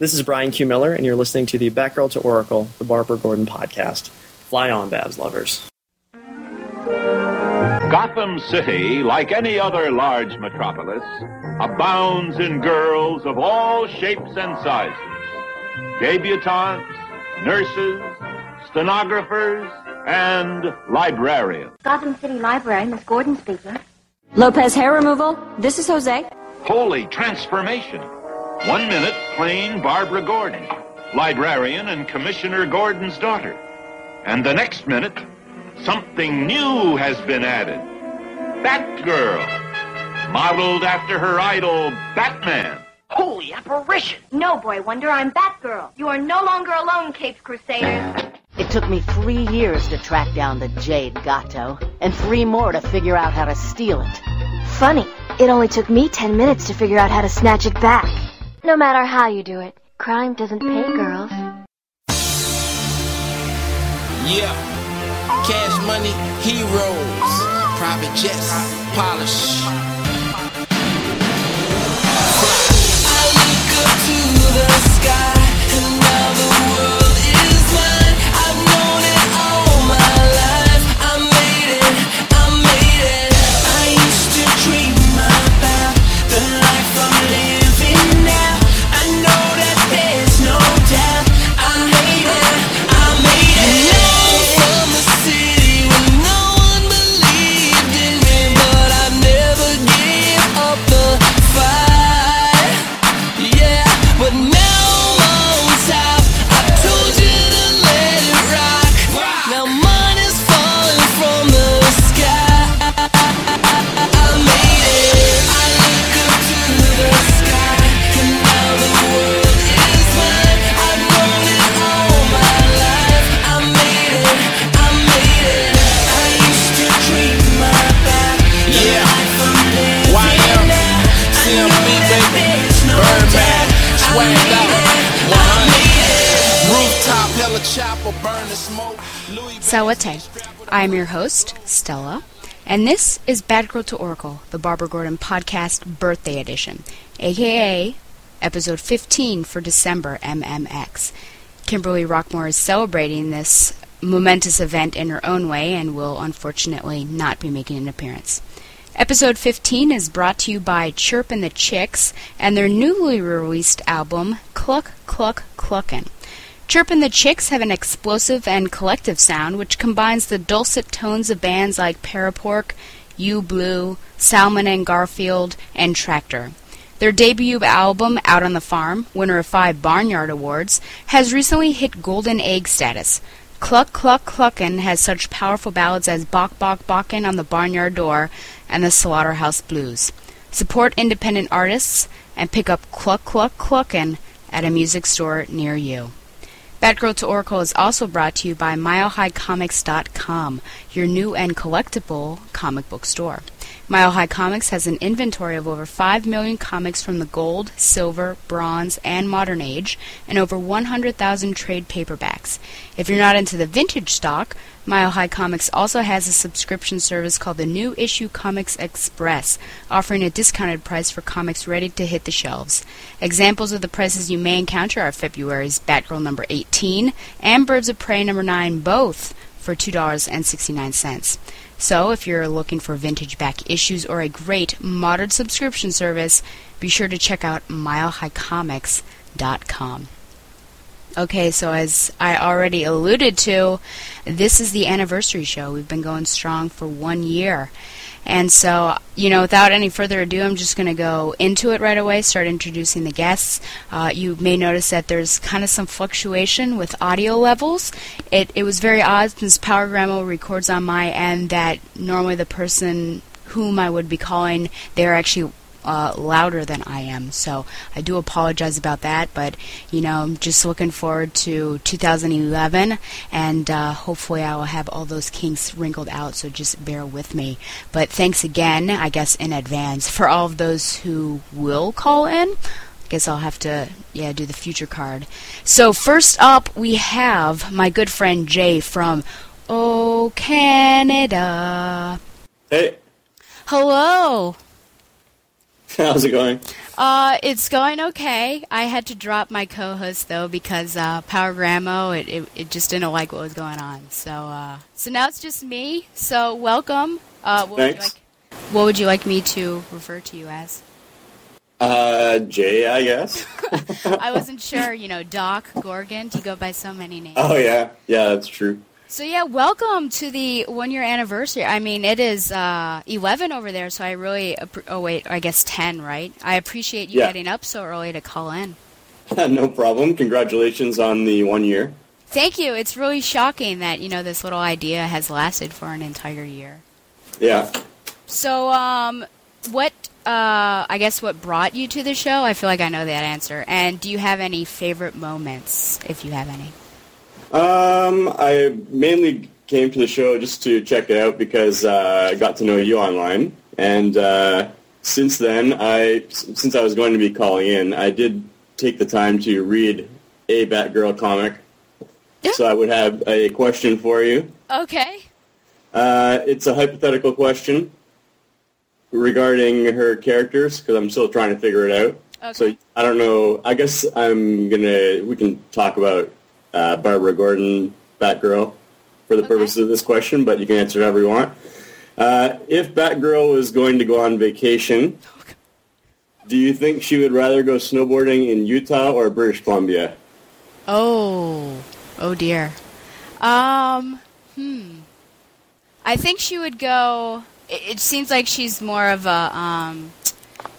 This is Brian Q. Miller, and you're listening to the Batgirl to Oracle, the Barbara Gordon podcast. Fly on, Babs lovers. Gotham City, like any other large metropolis, abounds in girls of all shapes and sizes. Debutantes, nurses, stenographers, and librarians. Gotham City Library, Miss Gordon speaking. Lopez hair removal. This is Jose. Holy transformation. One minute, plain Barbara Gordon, librarian and Commissioner Gordon's daughter. And the next minute, something new has been added. Batgirl, modeled after her idol, Batman. Holy apparition! No, Boy Wonder, I'm Batgirl. You are no longer alone, Caped Crusaders. It took me three years to track down the Jade Gato, and three more to figure out how to steal it. Funny, it only took me ten minutes to figure out how to snatch it back. No matter how you do it, crime doesn't pay girls. Yeah. Cash money, heroes, private jets, polish. I look up to the sky, Sawate. I am your host, Stella, and this is Batgirl to Oracle, the Barbara Gordon podcast birthday edition, aka episode 15 for December MMX. Kimberly Rockmore is celebrating this momentous event in her own way and will unfortunately not be making an appearance. Episode 15 is brought to you by Chirp and the Chicks and their newly released album, Cluck Cluck Cluckin'. Chirp and the Chicks have an explosive and collective sound which combines the dulcet tones of bands like Parapork, U Blue, Salmon and Garfield, and Tractor. Their debut album, Out on the Farm, winner of five Barnyard Awards, has recently hit golden egg status. Cluck Cluck Cluckin' has such powerful ballads as Bok Bok Bokkin' on the Barnyard Door and the Slaughterhouse Blues. Support independent artists and pick up Cluck Cluck Cluckin' at a music store near you. Batgirl to Oracle is also brought to you by MileHighComics.com, your new and collectible comic book store. Mile High Comics has an inventory of over 5 million comics from the gold, silver, bronze, and modern age, and over 100,000 trade paperbacks. If you're not into the vintage stock, Mile High Comics also has a subscription service called the New Issue Comics Express, offering a discounted price for comics ready to hit the shelves. Examples of the prices you may encounter are February's Batgirl number 18 and Birds of Prey number 9, both for $2.69. So, if you're looking for vintage back issues or a great modern subscription service, be sure to check out milehighcomics.com. Okay, so as I already alluded to, this is the anniversary show. We've been going strong for one year. And so, you know, without any further ado, I'm just going to go into it right away, start introducing the guests. Uh, you may notice that there's kind of some fluctuation with audio levels. It, it was very odd since Power records on my end that normally the person whom I would be calling, they're actually uh, louder than I am. So I do apologize about that, but you know, I'm just looking forward to 2011, and uh, hopefully I will have all those kinks wrinkled out. So just bear with me. But thanks again, I guess in advance for all of those who will call in. I guess I'll have to yeah do the future card. So first up we have my good friend Jay from Oh Canada. Hey, Hello. How's it going? Uh, it's going okay. I had to drop my co-host though because uh, PowerGramo it, it it just didn't like what was going on. So uh, so now it's just me. So welcome. Uh, what would you Thanks. like? What would you like me to refer to you as? Uh, Jay, I guess. I wasn't sure. You know, Doc Gorgon. You go by so many names. Oh yeah, yeah, that's true. So yeah, welcome to the one year anniversary. I mean, it is uh, 11 over there, so I really appre- oh wait, I guess 10, right? I appreciate you Yeah. getting up so early to call in. no problem. Congratulations on the one year. Thank you. It's really shocking that, you know, this little idea has lasted for an entire year. Yeah. So, um, what, uh, I guess what brought you to the show? I feel like I know that answer. And do you have any favorite moments, if you have any? Um, I mainly came to the show just to check it out because uh, I got to know you online, and uh, since then, I since I was going to be calling in, I did take the time to read a Batgirl comic. Yeah. So I would have a question for you. Okay. Uh, it's a hypothetical question regarding her characters because I'm still trying to figure it out. Okay. So I don't know. I guess I'm gonna. We can talk about uh, Barbara Gordon, Batgirl, for the Okay. purposes of this question, but you can answer however you want. Uh, if Batgirl was going to go on vacation, do you think she would rather go snowboarding in Utah or British Columbia? Oh, oh dear. Um, hmm. I think she would go. It, it seems like she's more of a um,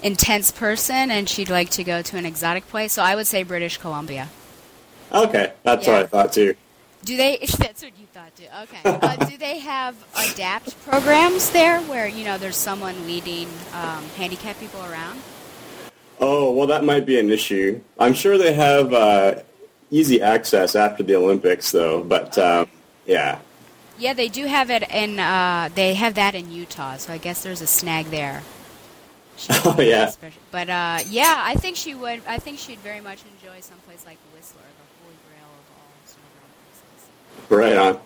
intense person, and she'd like to go to an exotic place. So I would say British Columbia. Okay, that's what I thought too. Do they? That's what you thought too. Okay. Uh, do they have adapt programs there, where you know there's someone leading um, handicapped people around? Oh, well, that might be an issue. I'm sure they have uh, easy access after the Olympics, though. But um, yeah, Yeah, they do have it in. Uh, they have that in Utah, so I guess there's a snag there. Oh, yeah. But uh, yeah, I think she would. I think she'd very much enjoy someplace like Whistler, the holy grail of all snowboarding places. Right on.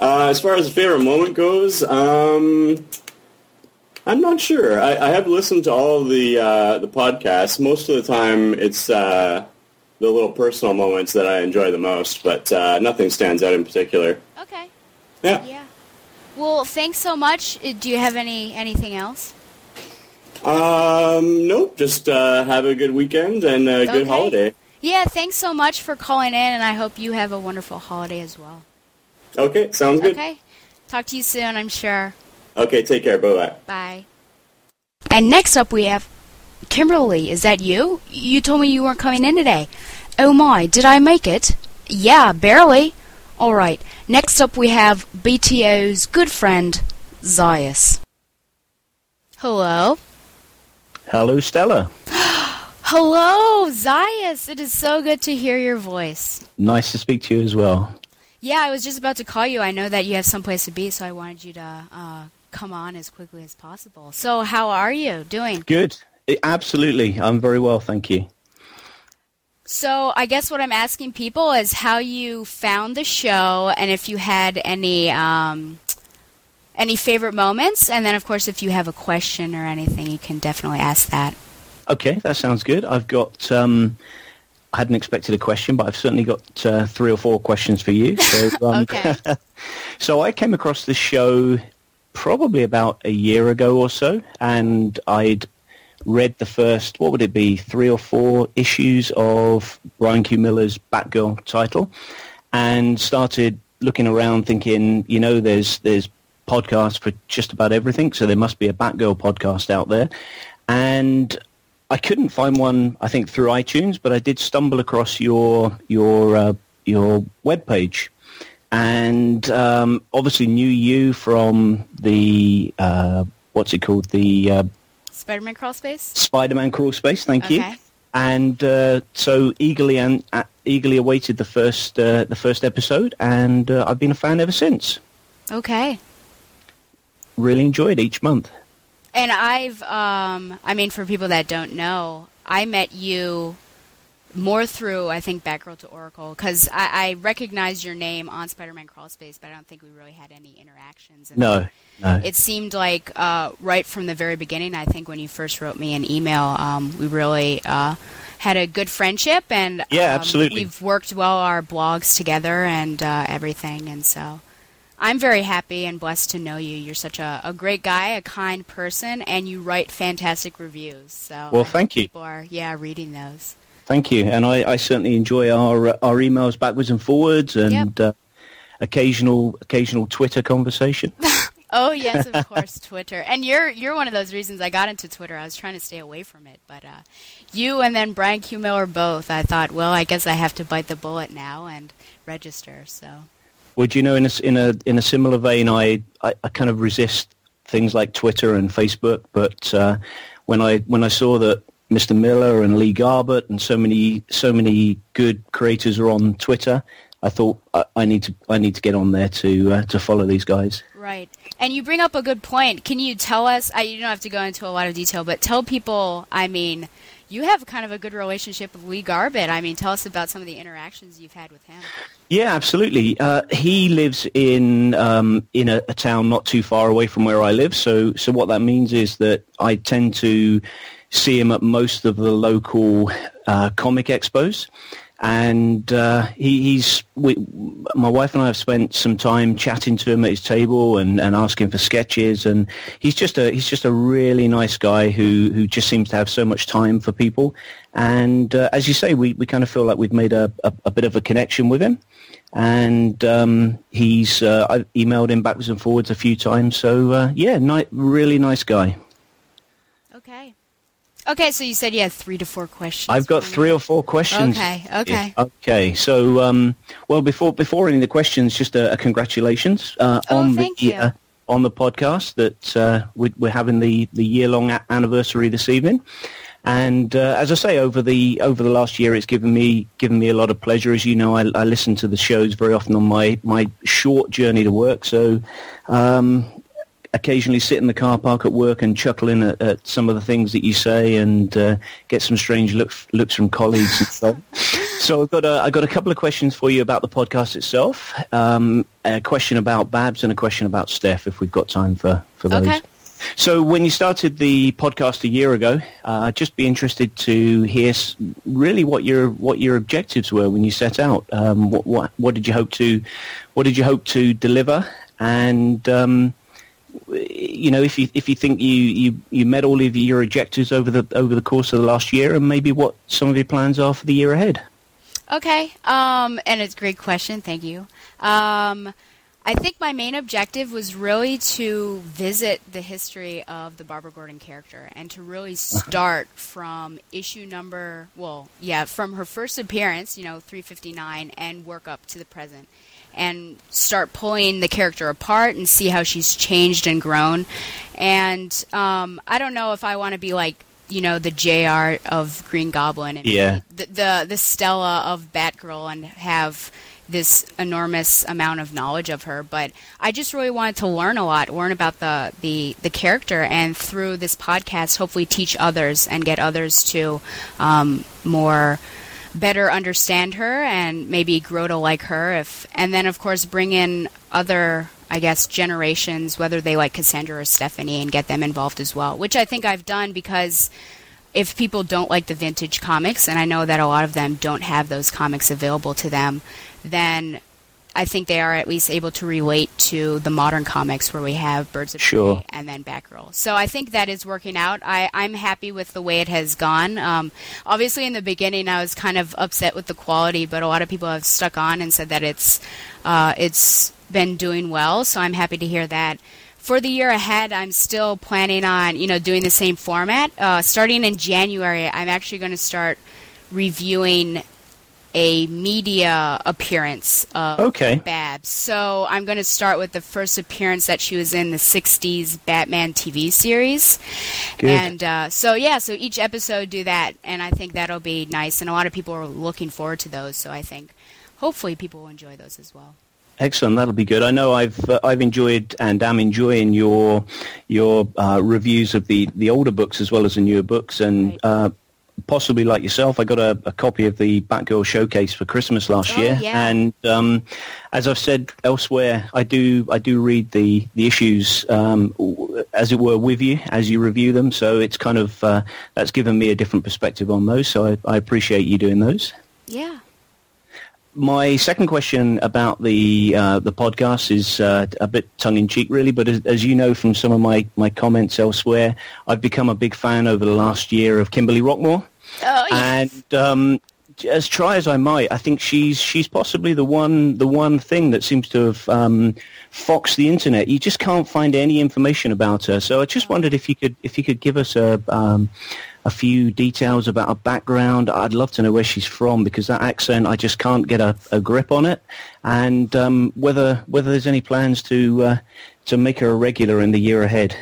Uh, as far as a favorite moment goes, um, I'm not sure. I, I have listened to all of the uh, the podcasts. Most of the time, it's uh, the little personal moments that I enjoy the most, but uh, nothing stands out in particular. Okay. Yeah. Yeah. Well, thanks so much. Uh, Do you have any anything else? Um, nope. Just uh, have a good weekend and a good holiday. Yeah, thanks so much for calling in, and I hope you have a wonderful holiday as well. Okay, sounds good. Okay. Talk to you soon, I'm sure. Okay, take care. Bye bye. Bye. And next up we have Kimberly. Is that you? You told me you weren't coming in today. Oh my, did I make it? Yeah, barely. Alright, next up we have BTO's good friend, Zayas. Hello? Hello, Stella. Hello, Zayas! It is so good to hear your voice. Nice to speak to you as well. Yeah, I was just about to call you. I know that you have someplace to be, so I wanted you to uh, come on as quickly as possible. So, how are you doing? Good. Absolutely. I'm very well, thank you. So, I guess what I'm asking people is how you found the show, and if you had any um, any favorite moments, and then of course if you have a question or anything, you can definitely ask that. Okay, that sounds good. I've got. Um, I hadn't expected a question, but I've certainly got uh, three or four questions for you. So, um, Okay. so I came across this show probably about a year ago or so, and I'd read the first, what would it be, three or four issues of Brian Q. Miller's Batgirl title, and started looking around thinking, you know, there's there's podcasts for just about everything, so there must be a Batgirl podcast out there, and I couldn't find one, I think, through iTunes, but I did stumble across your your uh, your webpage, and um, obviously knew you from the uh, what's it called, the uh, Spider-Man crawl space. Spider-Man crawl space. Thank you. Okay. And uh, so eagerly and uh, eagerly awaited the first uh, the first episode, and uh, I've been a fan ever since. Okay. Really enjoyed each month. And I've, um, I mean, for people that don't know, I met you more through I think Batgirl to Oracle because I, I recognized your name on Spider-Man Crawl Space, but I don't think we really had any interactions. And No, no. It seemed like uh, right from the very beginning. I think when you first wrote me an email, um, we really uh, had a good friendship, and Yeah, um, absolutely. we've worked well our blogs together and uh, everything, and so. I'm very happy and blessed to know you. You're such a, a great guy, a kind person, and you write fantastic reviews. So Well, thank you. People are yeah reading those. Thank you, and I, I certainly enjoy our uh, our emails backwards and forwards, and uh, occasional occasional Twitter conversation. Oh yes, of course, Twitter. And you're you're one of those reasons I got into Twitter. I was trying to stay away from it, but uh, you and then Brian Q Miller both. I thought, well, I guess I have to bite the bullet now and register. So Would you know in a in a in a similar vein, I, I, I kind of resist things like Twitter and Facebook, but uh, when I when I saw that Mr. Miller and Lee Garbett and so many so many good creators are on Twitter, I thought I, I need to I need to get on there to uh, to follow these guys. right. And you bring up a good point. Can you tell us? I, you don't have to go into a lot of detail, but tell people. I mean, you have kind of a good relationship with Lee Garbett. I mean, tell us about some of the interactions you've had with him. Yeah, absolutely. Uh, he lives in um, in a, a town not too far away from where I live. So, so what that means is that I tend to see him at most of the local uh, comic expos, and uh, he, he's we, my wife and I have spent some time chatting to him at his table and, and asking for sketches, and he's just a he's just a really nice guy who who just seems to have so much time for people. And uh, as you say, we, we kind of feel like we've made a, a, a bit of a connection with him and um, he's uh, I've emailed him backwards and forwards a few times. So uh, yeah, ni- really nice guy. Okay. So you said you had three to four questions. I've got three or four questions. Okay, okay. Okay. So um, well, before before any of the questions, just a, a congratulations uh, Oh, on the. Uh, on the podcast that uh, we, we're having the, the year long a- anniversary this evening. And uh, as I say, over the over the last year, it's given me given me a lot of pleasure. As you know, I, I listen to the shows very often on my, my short journey to work. So um, occasionally sit in the car park at work and chuckle in at, at some of the things that you say and uh, get some strange looks looks from colleagues and so. So I've got a, I've got a couple of questions for you about the podcast itself. Um, a question about Babs and a question about Steph, if we've got time for, for those. Okay. So when you started the podcast a year ago, uh, I'd just be interested to hear really what your what your objectives were when you set out. Um, what, what what did you hope to what did you hope to deliver? And um, you know, if you if you think you, you, you met all of your objectives over the over the course of the last year, and maybe what some of your plans are for the year ahead. Okay, um, and it's a great question. Thank you. Um, I think my main objective was really to visit the history of the Barbara Gordon character and to really start from issue number, well, yeah, from her first appearance, you know, 359, and work up to the present. And start pulling the character apart and see how she's changed and grown. And um, I don't know if I want to be like, you know, the JR of Green Goblin and Yeah. the, the the Stella of Batgirl and have this enormous amount of knowledge of her, but I just really wanted to learn a lot, learn about the, the, the character, and through this podcast, hopefully teach others and get others to um, more better understand her and maybe grow to like her. If and then of course bring in other, I guess, generations, whether they like Cassandra or Stephanie, and get them involved as well, which I think I've done because if people don't like the vintage comics, and I know that a lot of them don't have those comics available to them, then I think they are at least able to relate to the modern comics where we have Birds of Sure. Prey and then Batgirl. So I think that is working out. I, I'm happy with the way it has gone. Um, obviously, in the beginning, I was kind of upset with the quality, but a lot of people have stuck on and said that it's uh, it's been doing well. So I'm happy to hear that. For the year ahead, I'm still planning on you know doing the same format. Uh, starting in January, I'm actually going to start reviewing a media appearance of Okay. Babs. So I'm going to start with the first appearance that she was in the 60s Batman TV series. Good. And uh, so, yeah, so each episode do that, and I think that'll be nice. And a lot of people are looking forward to those, so I think hopefully people will enjoy those as well. Excellent, that'll be good. I know I've uh, I've enjoyed and am enjoying your your uh, reviews of the, the older books as well as the newer books, and Right. Possibly like yourself, I got a, a copy of the Batgirl Showcase for Christmas last Oh, year, yeah. and um, as I've said elsewhere, I do I do read the the issues um, as it were with you as you review them. So it's kind of uh, that's given me a different perspective on those. So I, I appreciate you doing those. Yeah. My second question about the uh, the podcast is uh, a bit tongue in cheek, really. But as, as you know from some of my, my comments elsewhere, I've become a big fan over the last year of Kimberly Rockmore. Oh, yes. And um, as try as I might, I think she's she's possibly the one the one thing that seems to have um, foxed the internet. You just can't find any information about her. So I just wondered if you could if you could give us a um, a few details about her background. I'd love to know where she's from because that accent I just can't get a, a grip on it, and um, whether whether there's any plans to uh, to make her a regular in the year ahead.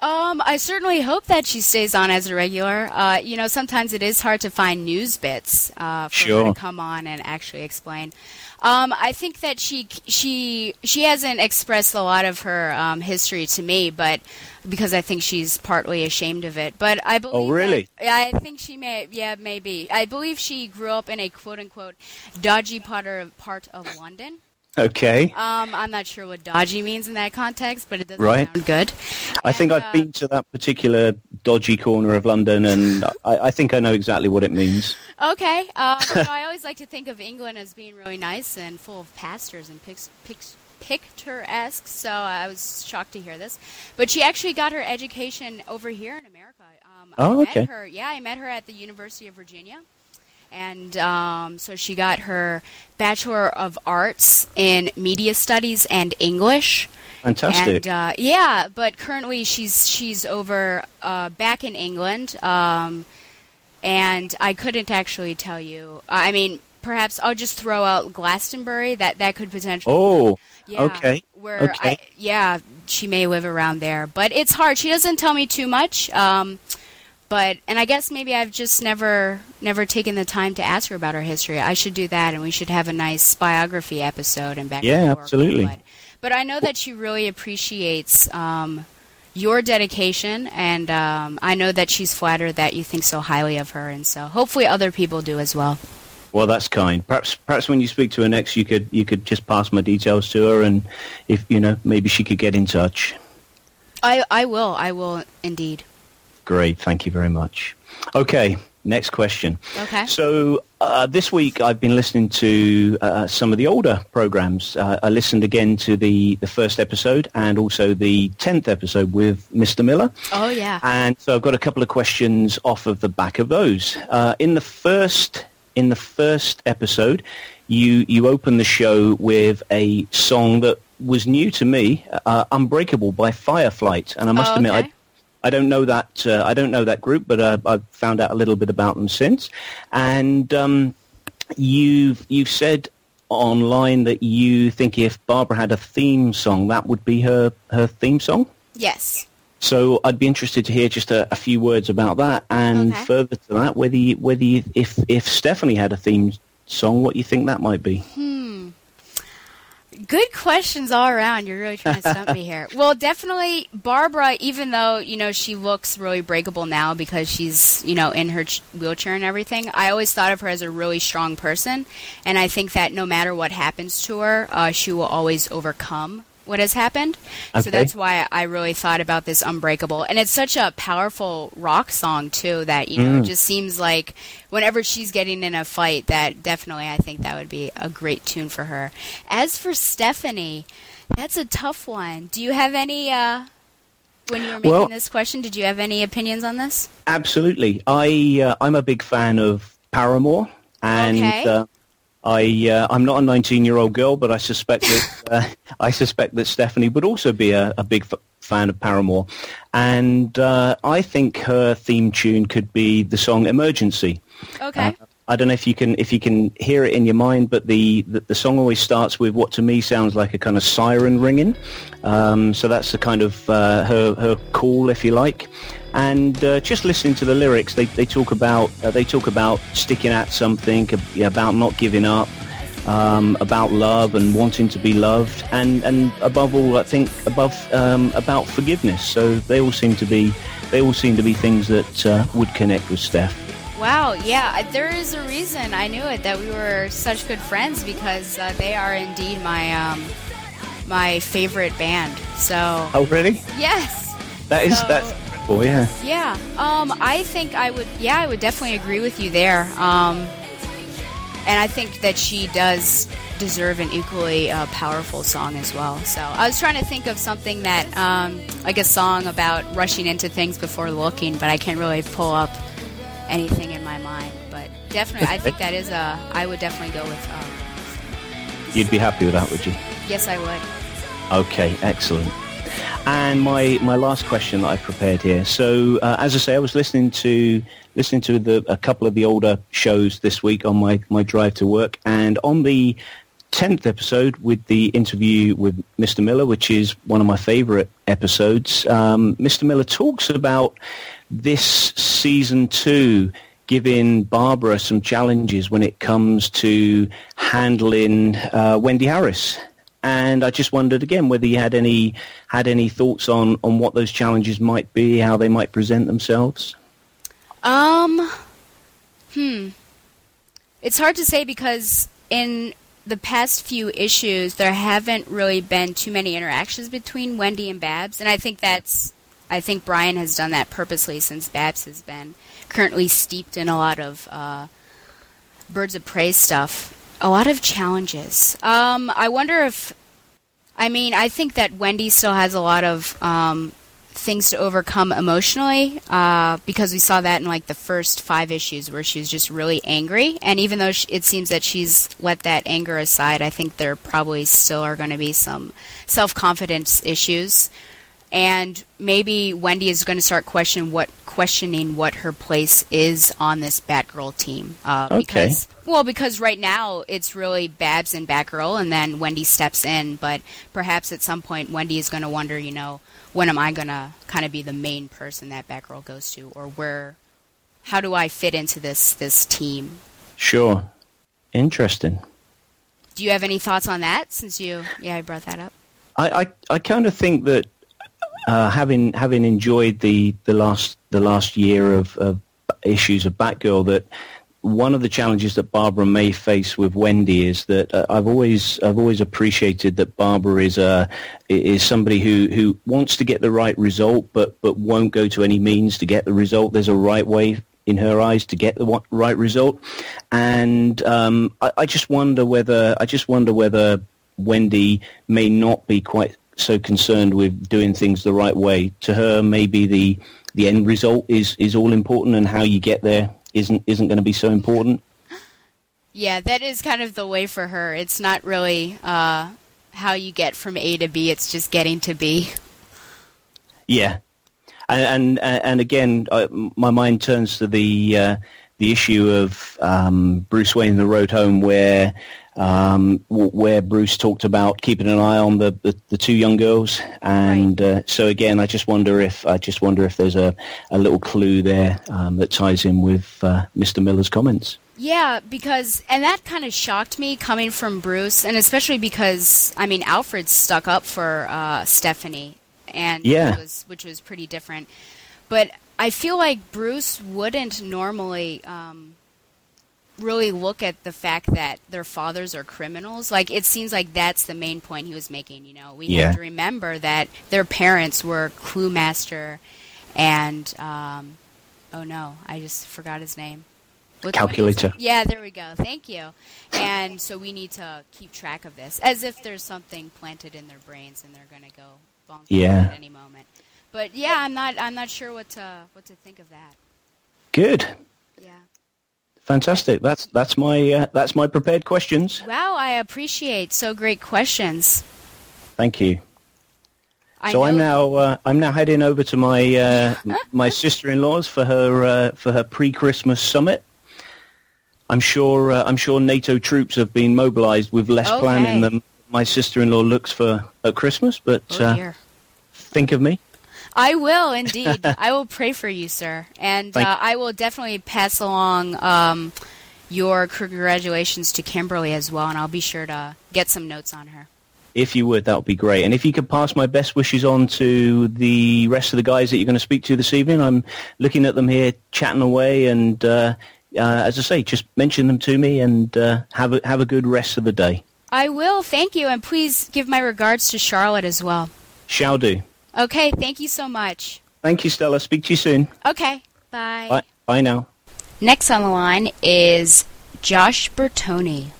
Um, I certainly hope that she stays on as a regular. Uh, you know, sometimes it is hard to find news bits uh, for her to come on and actually explain. Um, I think that she she she hasn't expressed a lot of her um, history to me, but because I think she's partly ashamed of it. But I believe. Oh, really? that- I think she may. Yeah, maybe. I believe she grew up in a quote unquote dodgy part of, part of London. Okay. Um, I'm not sure what dodgy means in that context, but it doesn't Right. sound good. I think I've uh, been to that particular dodgy corner of London, and I, I think I know exactly what it means. Okay. Um, know, I always like to think of England as being really nice and full of pastors and pics, pics, picturesque. So I was shocked to hear this. But she actually got her education over here in America. Um, Oh, I met okay. her. Yeah, I met her at the University of Virginia. And um, so she got her Bachelor of Arts in Media Studies and English. Fantastic. And uh, yeah, but currently she's she's over uh, back in England, um, and I couldn't actually tell you. I mean, perhaps I'll just throw out Glastonbury. That that could potentially. oh, yeah, okay. Where okay. I, yeah, she may live around there, but it's hard. She doesn't tell me too much. Um, but and I guess maybe I've just never never taken the time to ask her about her history. I should do that, and we should have a nice biography episode and back. Yeah, and forth. absolutely. But, but I know that she really appreciates um, your dedication, and um, I know that she's flattered that you think so highly of her, and so hopefully other people do as well. Well, that's kind. Perhaps, perhaps when you speak to her next, you could you could just pass my details to her, and if you know, maybe she could get in touch. I I will I will indeed. Great, thank you very much. Okay, next question. Okay. So uh, this week I've been listening to uh, some of the older programs. Uh, I listened again to the, the first episode and also the tenth episode with Mr. Miller. Oh yeah. And so I've got a couple of questions off of the back of those. Uh, in the first in the first episode, you you open the show with a song that was new to me, uh, "Unbreakable" by Fireflight, and I must Oh, admit okay. I. I don't know that uh, I don't know that group, but uh, I've found out a little bit about them since. And um, you've you've said online that you think if Barbara had a theme song, that would be her her theme song. Yes. So I'd be interested to hear just a, a few words about that, and Okay. further to that, whether you, whether you, if if Stephanie had a theme song, what you think that might be. Hmm. Good questions all around. You're really trying to stump me here. Well, definitely Barbara, even though, you know, she looks really breakable now because she's, you know, in her ch- wheelchair and everything, I always thought of her as a really strong person. And I think that no matter what happens to her, uh, she will always overcome what has happened. Okay. So that's why I really thought about this Unbreakable. And it's such a powerful rock song, too, that, you know, it Mm. just seems like whenever she's getting in a fight, that definitely I think that would be a great tune for her. As for Stephanie, that's a tough one. Do you have any, uh, when you were making Well- this question, did you have any opinions on this? Absolutely, I uh, I'm a big fan of Paramore, and Okay. uh, I uh, I'm not a 19 year old girl, but I suspect that uh, I suspect that Stephanie would also be a, a big f- fan of Paramore, and uh, I think her theme tune could be the song "Emergency." Okay. Uh, I don't know if you can if you can hear it in your mind, but the, the, the song always starts with what to me sounds like a kind of siren ringing. Um, so that's the kind of uh, her her call, if you like. And uh, just listening to the lyrics, they, they talk about uh, they talk about sticking at something, about not giving up, um, about love and wanting to be loved, and, and above all, I think above um, about forgiveness. So they all seem to be they all seem to be things that uh, would connect with Steph. Wow, yeah, there is a reason I knew it that we were such good friends because uh, they are indeed my um, my favorite band. So Oh, really? yes, That is So- that's incredible. Yeah. yeah. Um, I think I would. Yeah, I would definitely agree with you there. Um, and I think that she does deserve an equally uh, powerful song as well. So I was trying to think of something that, um, like a song about rushing into things before looking, but I can't really pull up anything in my mind. But definitely, I think that is a. I would definitely go with. Um, You'd be happy with that, would you? yes, I would. Okay, excellent. And my, my last question that I prepared here. So uh, as I say, I was listening to listening to the, a couple of the older shows this week on my, my drive to work, and on the tenth episode with the interview with Mr. Miller, which is one of my favourite episodes, um, Mr. Miller talks about this season two giving Barbara some challenges when it comes to handling uh, Wendy Harris. And I just wondered again whether you had any had any thoughts on, on what those challenges might be, how they might present themselves. Um, hmm. It's hard to say because in the past few issues, there haven't really been too many interactions between Wendy and Babs, and I think that's. I think Brian has done that purposely since Babs has been currently steeped in a lot of uh, Birds of Prey stuff. A lot of challenges. Um, I wonder if. I mean, I think that Wendy still has a lot of um, things to overcome emotionally uh, because we saw that in like the first five issues where she was just really angry and even though sh it seems that she's let that anger aside i think there probably still are going to be some self-confidence issues and maybe wendy is going to start question what questioning what her place is on this batgirl team uh, Okay. because well, because right now it's really Babs and Batgirl, and then Wendy steps in. But perhaps at some point, Wendy is going to wonder, you know, when am I going to kind of be the main person that Batgirl goes to, or where, how do I fit into this this team? Sure. Interesting. Do you have any thoughts on that? Since you, yeah, I brought that up. I, I, I kind of think that uh, having having enjoyed the, the last the last year of, of issues of Batgirl, that one of the challenges that Barbara may face with Wendy is that uh, I've always I've always appreciated that Barbara is a is somebody who, who wants to get the right result, but but won't go to any means to get the result. There's a right way in her eyes to get the right result, and um, I, I just wonder whether I just wonder whether Wendy may not be quite so concerned with doing things the right way. To her, maybe the the end result is is all important, and how you get there isn't isn't going to be so important. Yeah, that is kind of the way for her. It's not really uh, how you get from A to B; it's just getting to B. Yeah, and and, and again, I, my mind turns to the uh, the issue of um, Bruce Wayne: The Road Home, where um, where Bruce talked about keeping an eye on the, the, the two young girls, and uh, so again, I just wonder if I just wonder if there's a, a little clue there um, that ties in with uh, Mr. Miller's comments. Yeah, because and that kind of shocked me coming from Bruce, and especially because I mean Alfred stuck up for uh, Stephanie, and Yeah. which was which was pretty different. But I feel like Bruce wouldn't normally um, really look at the fact that their fathers are criminals. Like it seems like that's the main point he was making. You know, we Yeah. have to remember that their parents were Cluemaster, and um, oh no, I just forgot his name. What's- Calculator. Yeah, there we go. Thank you. And so we need to keep track of this, as if there's something planted in their brains and they're going to go bonkers Yeah. at any moment. But yeah, I'm not. I'm not sure what to what to think of that. Good. Fantastic. That's that's my uh, that's my prepared questions. Wow, I appreciate so great questions. Thank you. I so I'm now uh, I'm now heading over to my uh, my sister-in-law's for her uh, for her pre-Christmas summit. I'm sure uh, I'm sure NATO troops have been mobilised with less Okay. planning than my sister-in-law looks for at Christmas. But Oh uh, think of me. I will indeed. I will pray for you, sir, and uh, I will definitely pass along um, your congratulations to Kimberly as well, and I'll be sure to get some notes on her. If you would, that would be great. And if you could pass my best wishes on to the rest of the guys that you're going to speak to this evening, I'm looking at them here, chatting away, and uh, uh, as I say, just mention them to me and uh, have a have a good rest of the day. I will. Thank you, and please give my regards to Charlotte as well. Shall do. Okay. Thank you so much. Thank you, Stella. Speak to you soon. Okay. Bye. Bye. Bye now. Next on the line is Josh Bertoni.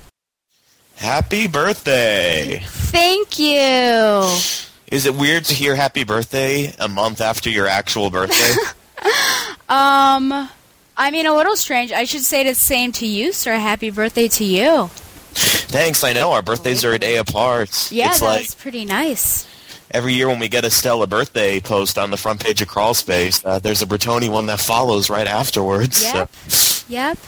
Happy birthday! Thank you. Is it weird to hear happy birthday a month after your actual birthday? Um, I mean, a little strange. I should say the same to you, sir. Happy birthday to you. Thanks, I know our birthdays are a day apart. Yeah, it's that like pretty nice. Every year when we get a Stella birthday post on the front page of Crawl Space, uh, there's a Bertoni one that follows right afterwards. Yep. So- Yep.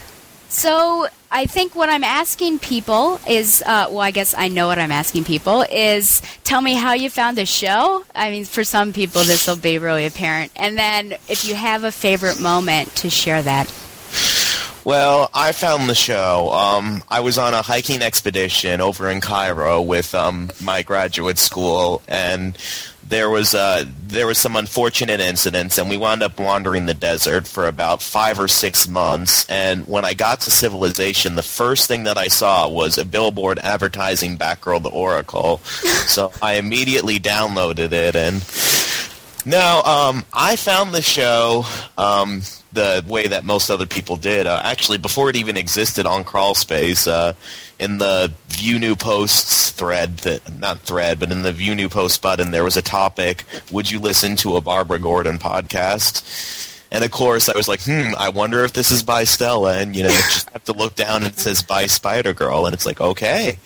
So I think what I'm asking people is, uh, well, I guess I know what I'm asking people is, tell me how you found the show. I mean, for some people, this will be really apparent. And then, if you have a favorite moment, to share that. Well, I found the show. Um, I was on a hiking expedition over in Cairo with um, my graduate school, and there was uh, there was some unfortunate incidents, and we wound up wandering the desert for about five or six months. And when I got to civilization, the first thing that I saw was a billboard advertising Batgirl the Oracle. so I immediately downloaded it, and no, um, I found the show um, the way that most other people did. Uh, actually, before it even existed on Crawlspace, uh, in the View New Posts thread, that, not thread, but in the View New Post button, there was a topic: Would you listen to a Barbara Gordon podcast? And of course, I was like, hmm, I wonder if this is by Stella. And, you know, just have to look down and it says by Spider Girl. And it's like, okay.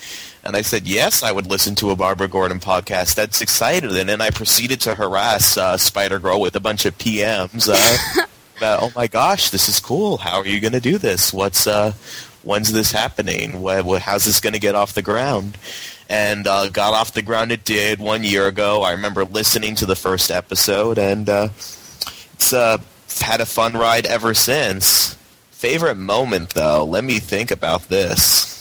And I said, yes, I would listen to a Barbara Gordon podcast. That's excited. And then I proceeded to harass uh, Spider Girl with a bunch of PMs. Uh, about, oh my gosh, this is cool. How are you going to do this? What's, uh, when's this happening? How's this going to get off the ground? And uh, got off the ground it did one year ago. I remember listening to the first episode, and uh, it's uh, had a fun ride ever since. Favorite moment, though? Let me think about this.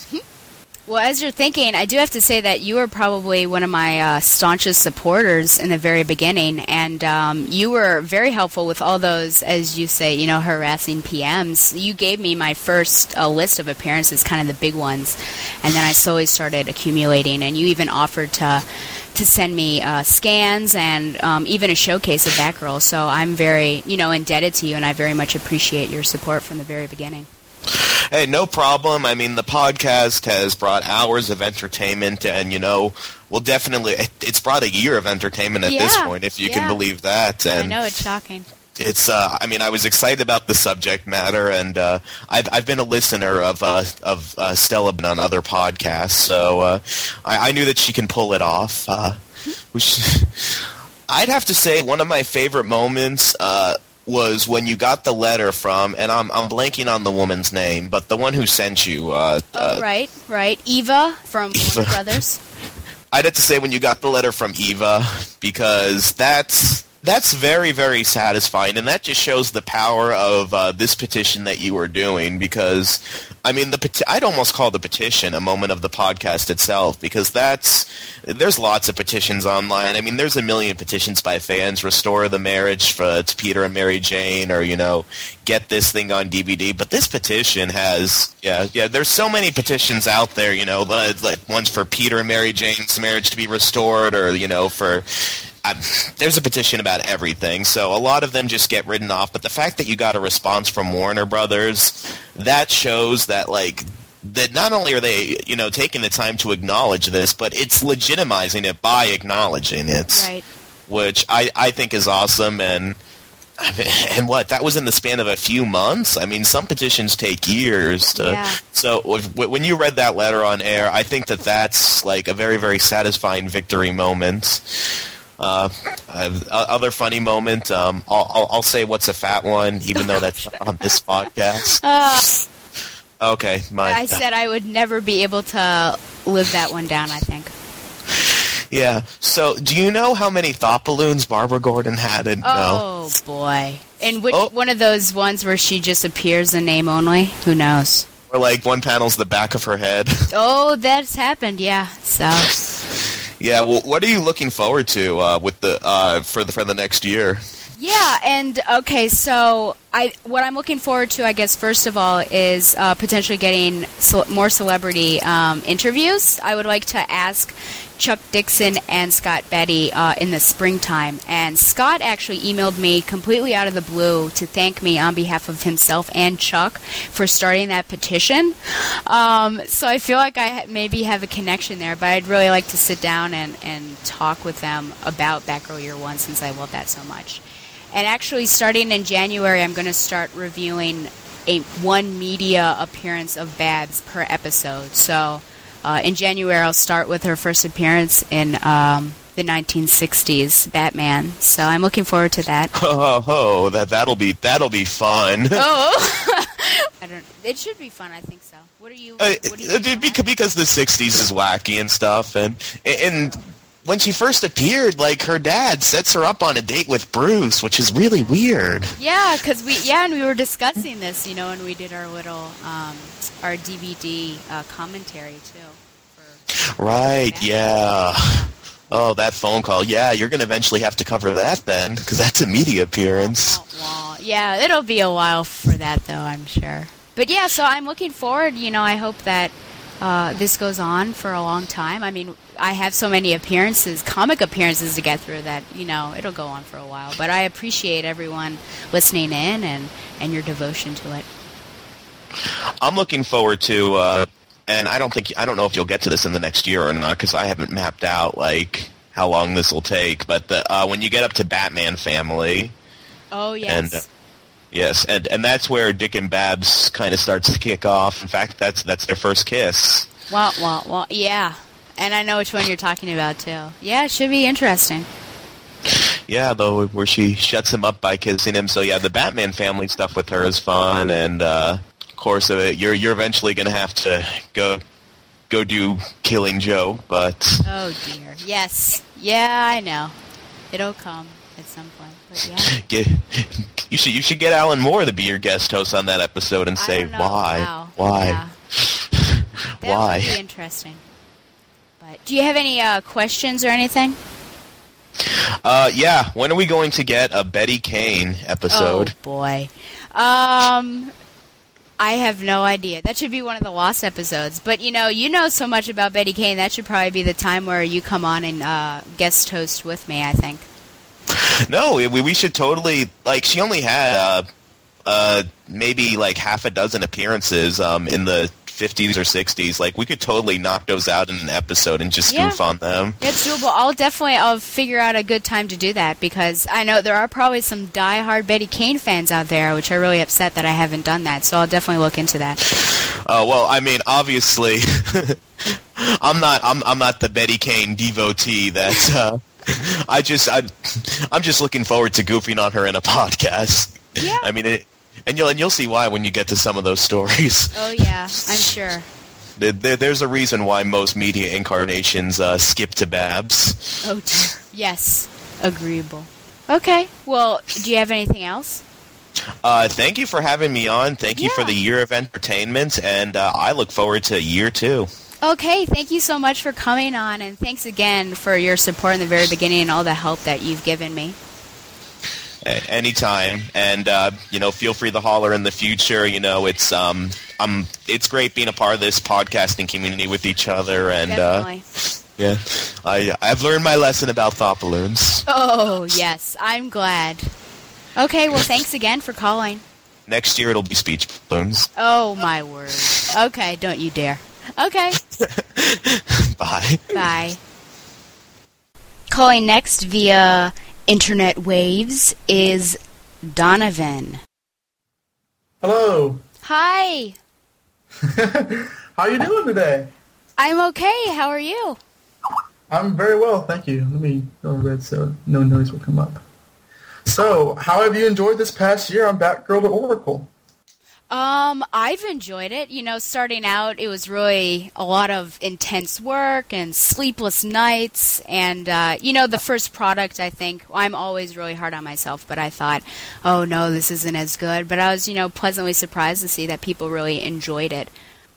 Well, as you're thinking, I do have to say that you were probably one of my uh, staunchest supporters in the very beginning, and um, you were very helpful with all those, as you say, you know, harassing PMs. You gave me my first uh, list of appearances, kind of the big ones, and then I slowly started accumulating. And you even offered to to send me uh, scans and um, even a showcase of Batgirl. So I'm very, you know, indebted to you, and I very much appreciate your support from the very beginning. Hey, no problem. I mean, the podcast has brought hours of entertainment, and you know, well, definitely, it- it's brought a year of entertainment at this point, if you yeah. can believe that. I And know it's shocking. it's, uh, I mean, I was excited about the subject matter, and uh, I've I've been a listener of uh, of uh, Stella on other podcasts, so uh, I, I knew that she can pull it off. Uh, which I'd have to say one of my favorite moments. Uh, was when you got the letter from, and I'm I'm blanking on the woman's name, but the one who sent you. Uh, uh, Oh, right, right. Eva from Eva. Brothers. I'd have to say when you got the letter from Eva because that's that's very very satisfying, and that just shows the power of uh, this petition that you were doing. Because I mean, the I'd almost call the petition a moment of the podcast itself because that's there's lots of petitions online. I mean, there's a million petitions by fans restore the marriage for to Peter and Mary Jane, or you know, get this thing on DVD. But this petition has yeah yeah. There's so many petitions out there. You know, the- like ones for Peter and Mary Jane's marriage to be restored, or you know for. I, there's a petition about everything, so a lot of them just get written off. But the fact that you got a response from Warner Brothers, that shows that like that not only are they you know taking the time to acknowledge this, but it's legitimizing it by acknowledging it, Right. which I I think is awesome. And I mean, and what that was in the span of a few months. I mean, some petitions take years. To, Yeah. So when you read that letter on air, I think that that's like a very very satisfying victory moment. Uh, other funny moment. Um, I'll, I'll, I'll say what's a fat one, even though that's on this podcast. Uh, Okay, my I said I would never be able to live that one down. I think. yeah. So, do you know how many thought balloons Barbara Gordon had? In, no. Oh boy! And which Oh. one of those ones where she just appears in name only? Who knows? Or like one panel's the back of her head. Oh, that's happened. Yeah. So Yeah. Well, what are you looking forward to uh, with the uh, for the for the next year? Yeah, and okay, so I what I'm looking forward to, I guess, first of all, is uh, potentially getting ce- more celebrity um, interviews. I would like to ask Chuck Dixon and Scott Beatty uh, in the springtime. And Scott actually emailed me completely out of the blue to thank me on behalf of himself and Chuck for starting that petition. Um, so I feel like I maybe have a connection there, but I'd really like to sit down and, and talk with them about Batgirl Year One since I love that so much. And actually, starting in January, I'm going to start reviewing a one media appearance of Babs per episode. So uh, in January, I'll start with her first appearance in um, the 1960s Batman. So I'm looking forward to that. Oh, ho ho! That that'll be that'll be fun. oh, I don't. It should be fun. I think so. What are you? Uh, What do you uh, beca- because the '60s is wacky and stuff, and and when she first appeared, like her dad sets her up on a date with Bruce, which is really weird. Yeah, because we yeah, and we were discussing this, you know, and we did our little um, our DVD uh, commentary too. Right? Yeah. Oh, that phone call. Yeah, you're gonna eventually have to cover that then, because that's a media appearance. Yeah, it'll be a while for that though, I'm sure. But yeah, so I'm looking forward. You know, I hope that uh, this goes on for a long time. I mean, I have so many appearances, comic appearances to get through that you know it'll go on for a while. But I appreciate everyone listening in and and your devotion to it. I'm looking forward to, uh, and I don't think I don't know if you'll get to this in the next year or not, because I haven't mapped out like how long this will take. But the, uh, when you get up to Batman Family, Oh yes. and uh, yes, and and that's where Dick and Babs kind of starts to kick off. In fact, that's that's their first kiss. Well, well, well, yeah. And I know which one you're talking about too. Yeah, it should be interesting. Yeah, though, where she shuts him up by kissing him. So yeah, the Batman family stuff with her is fun, and uh, of course, uh, you're you're eventually going to have to go go do Killing Joke, but Oh dear. Yes. Yeah, I know. It'll come at some point. But yeah. get, you should you should get Alan Moore to be your guest host on that episode and say don't know. why Wow. why Yeah. Why. interesting. Do you have any uh, questions or anything? Uh, yeah, when are we going to get a Betty Kane episode? Oh boy. Um I have no idea. That should be one of the lost episodes. But you know, you know so much about Betty Kane. That should probably be the time where you come on and uh, guest host with me. I think. No, we, we should totally like. She only had uh, uh, maybe like half a dozen appearances um, in the 50s or 60s. Like we could totally knock those out in an episode and just Yeah. goof on them. It's doable. I'll definitely I'll figure out a good time to do that because I know there are probably some die-hard Betty Kane fans out there, which are really upset that I haven't done that. So I'll definitely look into that. Uh, well, I mean, obviously, I'm not. I'm, I'm not the Betty Kane devotee. That uh, I just. I, I'm just looking forward to goofing on her in a podcast. Yeah. I mean, it, and you'll and you'll see why when you get to some of those stories. Oh yeah, I'm sure. There, there- there's a reason why most media incarnations uh, skip to Babs. Oh dear. yes, agreeable. Okay. Well, do you have anything else? Uh, thank you for having me on. Thank you for the year of entertainment, and uh, I look forward to year two. Okay, thank you so much for coming on, and thanks again for your support in the very beginning and all the help that you've given me. Anytime and uh, you know feel free to holler in the future you know it's um um it's great being a part of this podcasting community with each other and uh, yeah i i've learned my lesson about thought balloons Oh, yes, I'm glad. Okay, well, thanks again for calling. next year it'll be speech balloons Oh, my word. Okay, don't you dare. Okay, bye bye. Calling next via internet waves is Donovan. Hello. Hi, How you doing today? I'm okay. How are you? I'm very well, thank you. Let me go red so no noise will come up. So, how have you enjoyed this past year on Batgirl to Oracle? Um, I've enjoyed it. You know, starting out, it was really a lot of intense work and sleepless nights. And, uh, you know, the first product, I think, I'm always really hard on myself, but I thought, oh no, this isn't as good. But I was, you know, pleasantly surprised to see that people really enjoyed it.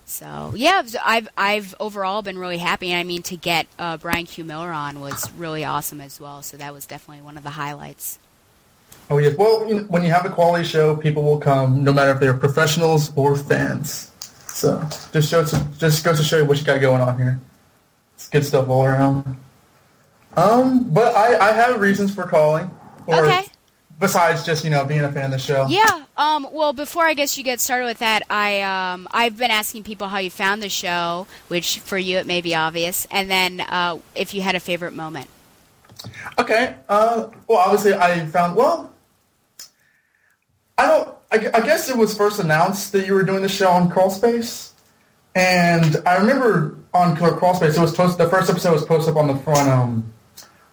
So yeah, I've I've overall been really happy. And I mean, to get uh, Bryan Q Miller on was really awesome as well. So that was definitely one of the highlights. Oh yes. Well, you know, when you have a quality show, people will come, no matter if they're professionals or fans. So just shows just goes to show you what you got going on here. It's good stuff all around. Um, but I, I have reasons for calling. Or Okay. Besides just you know being a fan of the show. Yeah. Um, well, before I guess you get started with that, I um, I've been asking people how you found the show, which for you it may be obvious, and then uh, if you had a favorite moment. Okay. Uh, well, obviously, I found well. I don't. I, I guess it was first announced that you were doing the show on Crawlspace, and I remember on Crawl- Crawlspace it was posted. The first episode was posted up on the front um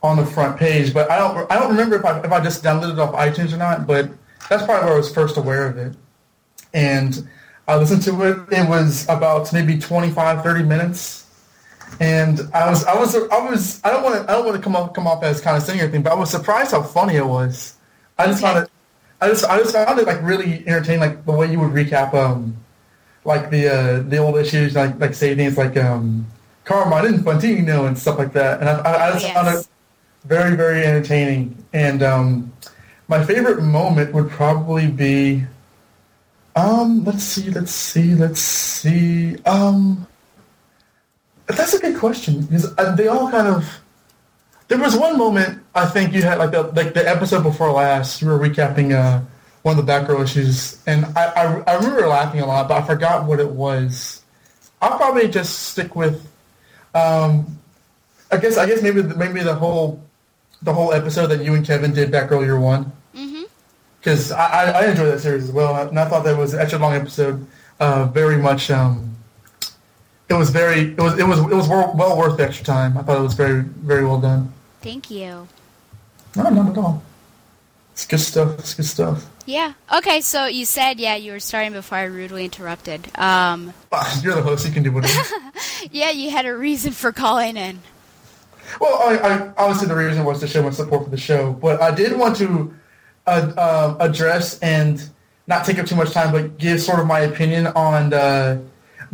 on the front page, but I don't. I don't remember if I if I just downloaded it off iTunes or not. But that's probably where I was first aware of it, and I listened to it. It was about maybe 25, 30 minutes. And I was, I was, I was, I don't want to, I don't want to come off, come off as kind of saying anything, but I was surprised how funny it was. I just found it, I just, I just found it like really entertaining, like the way you would recap, um, like the, uh, the old issues, like, like say things like, um, Carmine Infantino and stuff like that. And I, I, I just found it very, very entertaining. And, um, my favorite moment would probably be, um, let's see, let's see, let's see, um, that's a good question because uh, they all kind of. There was one moment I think you had like the like the episode before last. You were recapping uh, one of the Batgirl issues, and I, I I remember laughing a lot, but I forgot what it was. I'll probably just stick with. Um, I guess I guess maybe the- maybe the whole the whole episode that you and Kevin did Batgirl Year One. Because I, I, I enjoyed that series as well, and I thought that was an extra long episode. Uh, very much. Um, it was very. It was. It was. It was well, well worth the extra time. I thought it was very, very well done. Thank you. No, not at all. It's good stuff. It's good stuff. Yeah. Okay. So you said yeah you were starting before I rudely interrupted. Um, Ah, You're the host. You can do whatever. yeah, you had a reason for calling in. well, I, I, obviously the reason was to show my support for the show, but I did want to uh, uh, address and not take up too much time, but give sort of my opinion on the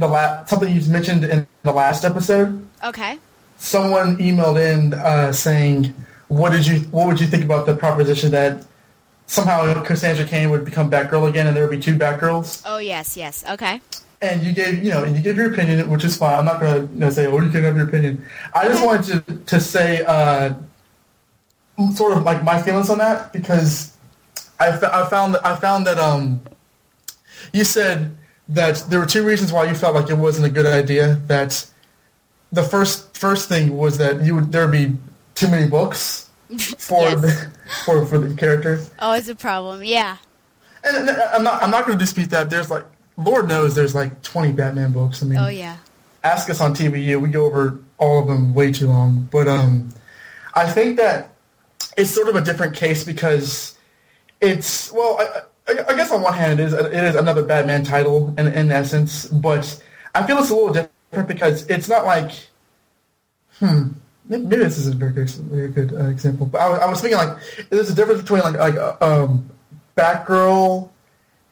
the la- something you mentioned in the last episode. Okay. someone emailed in uh, saying, "What did you? What would you think about the proposition that somehow Cassandra Cain would become Batgirl again, and there would be two Batgirls?" Oh yes, yes. Okay. And you gave, you know, and you gave your opinion, which is fine. I'm not going to you know, say, "Oh, you can have your opinion." I just wanted to to say, uh, sort of like my feelings on that because I, f- I found that I found that um, you said that there were two reasons why you felt like it wasn't a good idea. That the first first thing was that you would there would be too many books for the, for for the characters. Always a problem. Yeah. And and I'm not I'm not going to dispute that. There's like Lord knows there's like 20 Batman books. I mean, Oh yeah. ask us on TBU. We go over all of them way too long. But um, I think that it's sort of a different case because it's well, I, I, guess on one hand it is it is another Batman title in in essence, but I feel it's a little different because it's not like hmm. Maybe maybe this isn't a very good, very good uh, example, but I, was- I was thinking like there's a difference between like like uh, um, Batgirl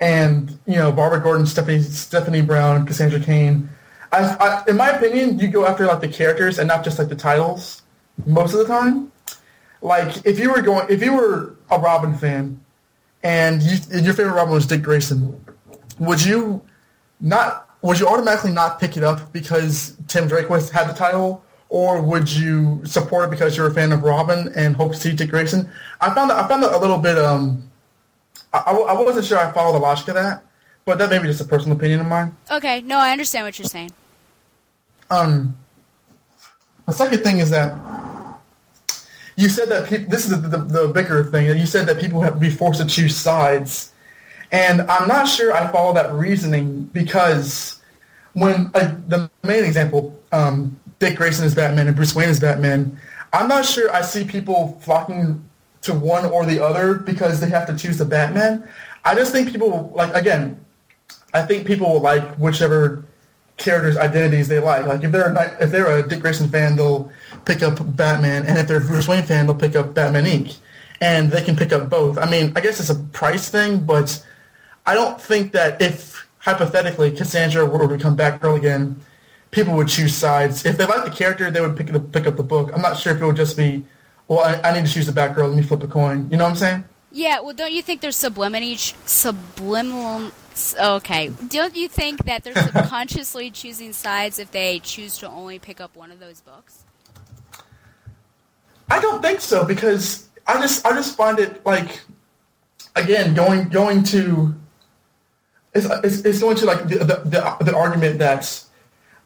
and you know Barbara Gordon, Stephanie Stephanie Brown, Cassandra Cain. I, I, in my opinion, you go after like the characters and not just like the titles most of the time. Like if you were going, if you were a Robin fan and, you, your favorite Robin was Dick Grayson, would you not? Would you automatically not pick it up because Tim Drake was had the title, or would you support it because you're a fan of Robin and hope to see Dick Grayson? I found that I found that a little bit. Um, I, I I wasn't sure I followed the logic of that, but that may be just a personal opinion of mine. Okay. No, I understand what you're saying. Um, the second thing is that you said that peop this is the, the, the bigger thing. You said that people have to be forced to choose sides, and I'm not sure I follow that reasoning because when uh, the main example, um, Dick Grayson is Batman and Bruce Wayne is Batman, I'm not sure I see people flocking to one or the other because they have to choose the Batman. I just think people like again. I think people will like whichever characters' identities they like. Like if they're a, if they're a Dick Grayson fan, they'll pick up Batman, and if they're a Bruce Wayne fan, they'll pick up Batman Inc. And they can pick up both. I mean, I guess it's a price thing, but I don't think that if hypothetically Cassandra were to become Batgirl again, people would choose sides. If they like the character, they would pick the, pick up the book. I'm not sure if it would just be, well, I, I need to choose the Batgirl. Let me flip a coin. You know what I'm saying? Yeah, well, don't you think there's subliminal, subliminal? Okay, don't you think that they're subconsciously choosing sides if they choose to only pick up one of those books? I don't think so because I just I just find it like again going going to it's, it's, it's going to like the, the, the, the argument that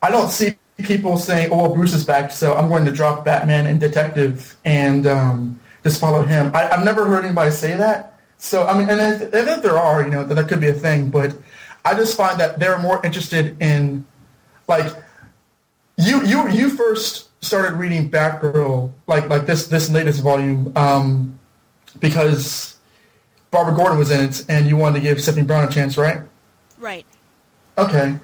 I don't see people saying, oh, well, Bruce is back, so I'm going to drop Batman and Detective and um, just follow him. I, I've never heard anybody say that. So, I mean, and if, and if there are, you know, that, that could be a thing, but I just find that they're more interested in, like, you, you, you first started reading Batgirl, like, like this, this latest volume, um, because Barbara Gordon was in it, and you wanted to give Stephanie Brown a chance, right? Right. Okay.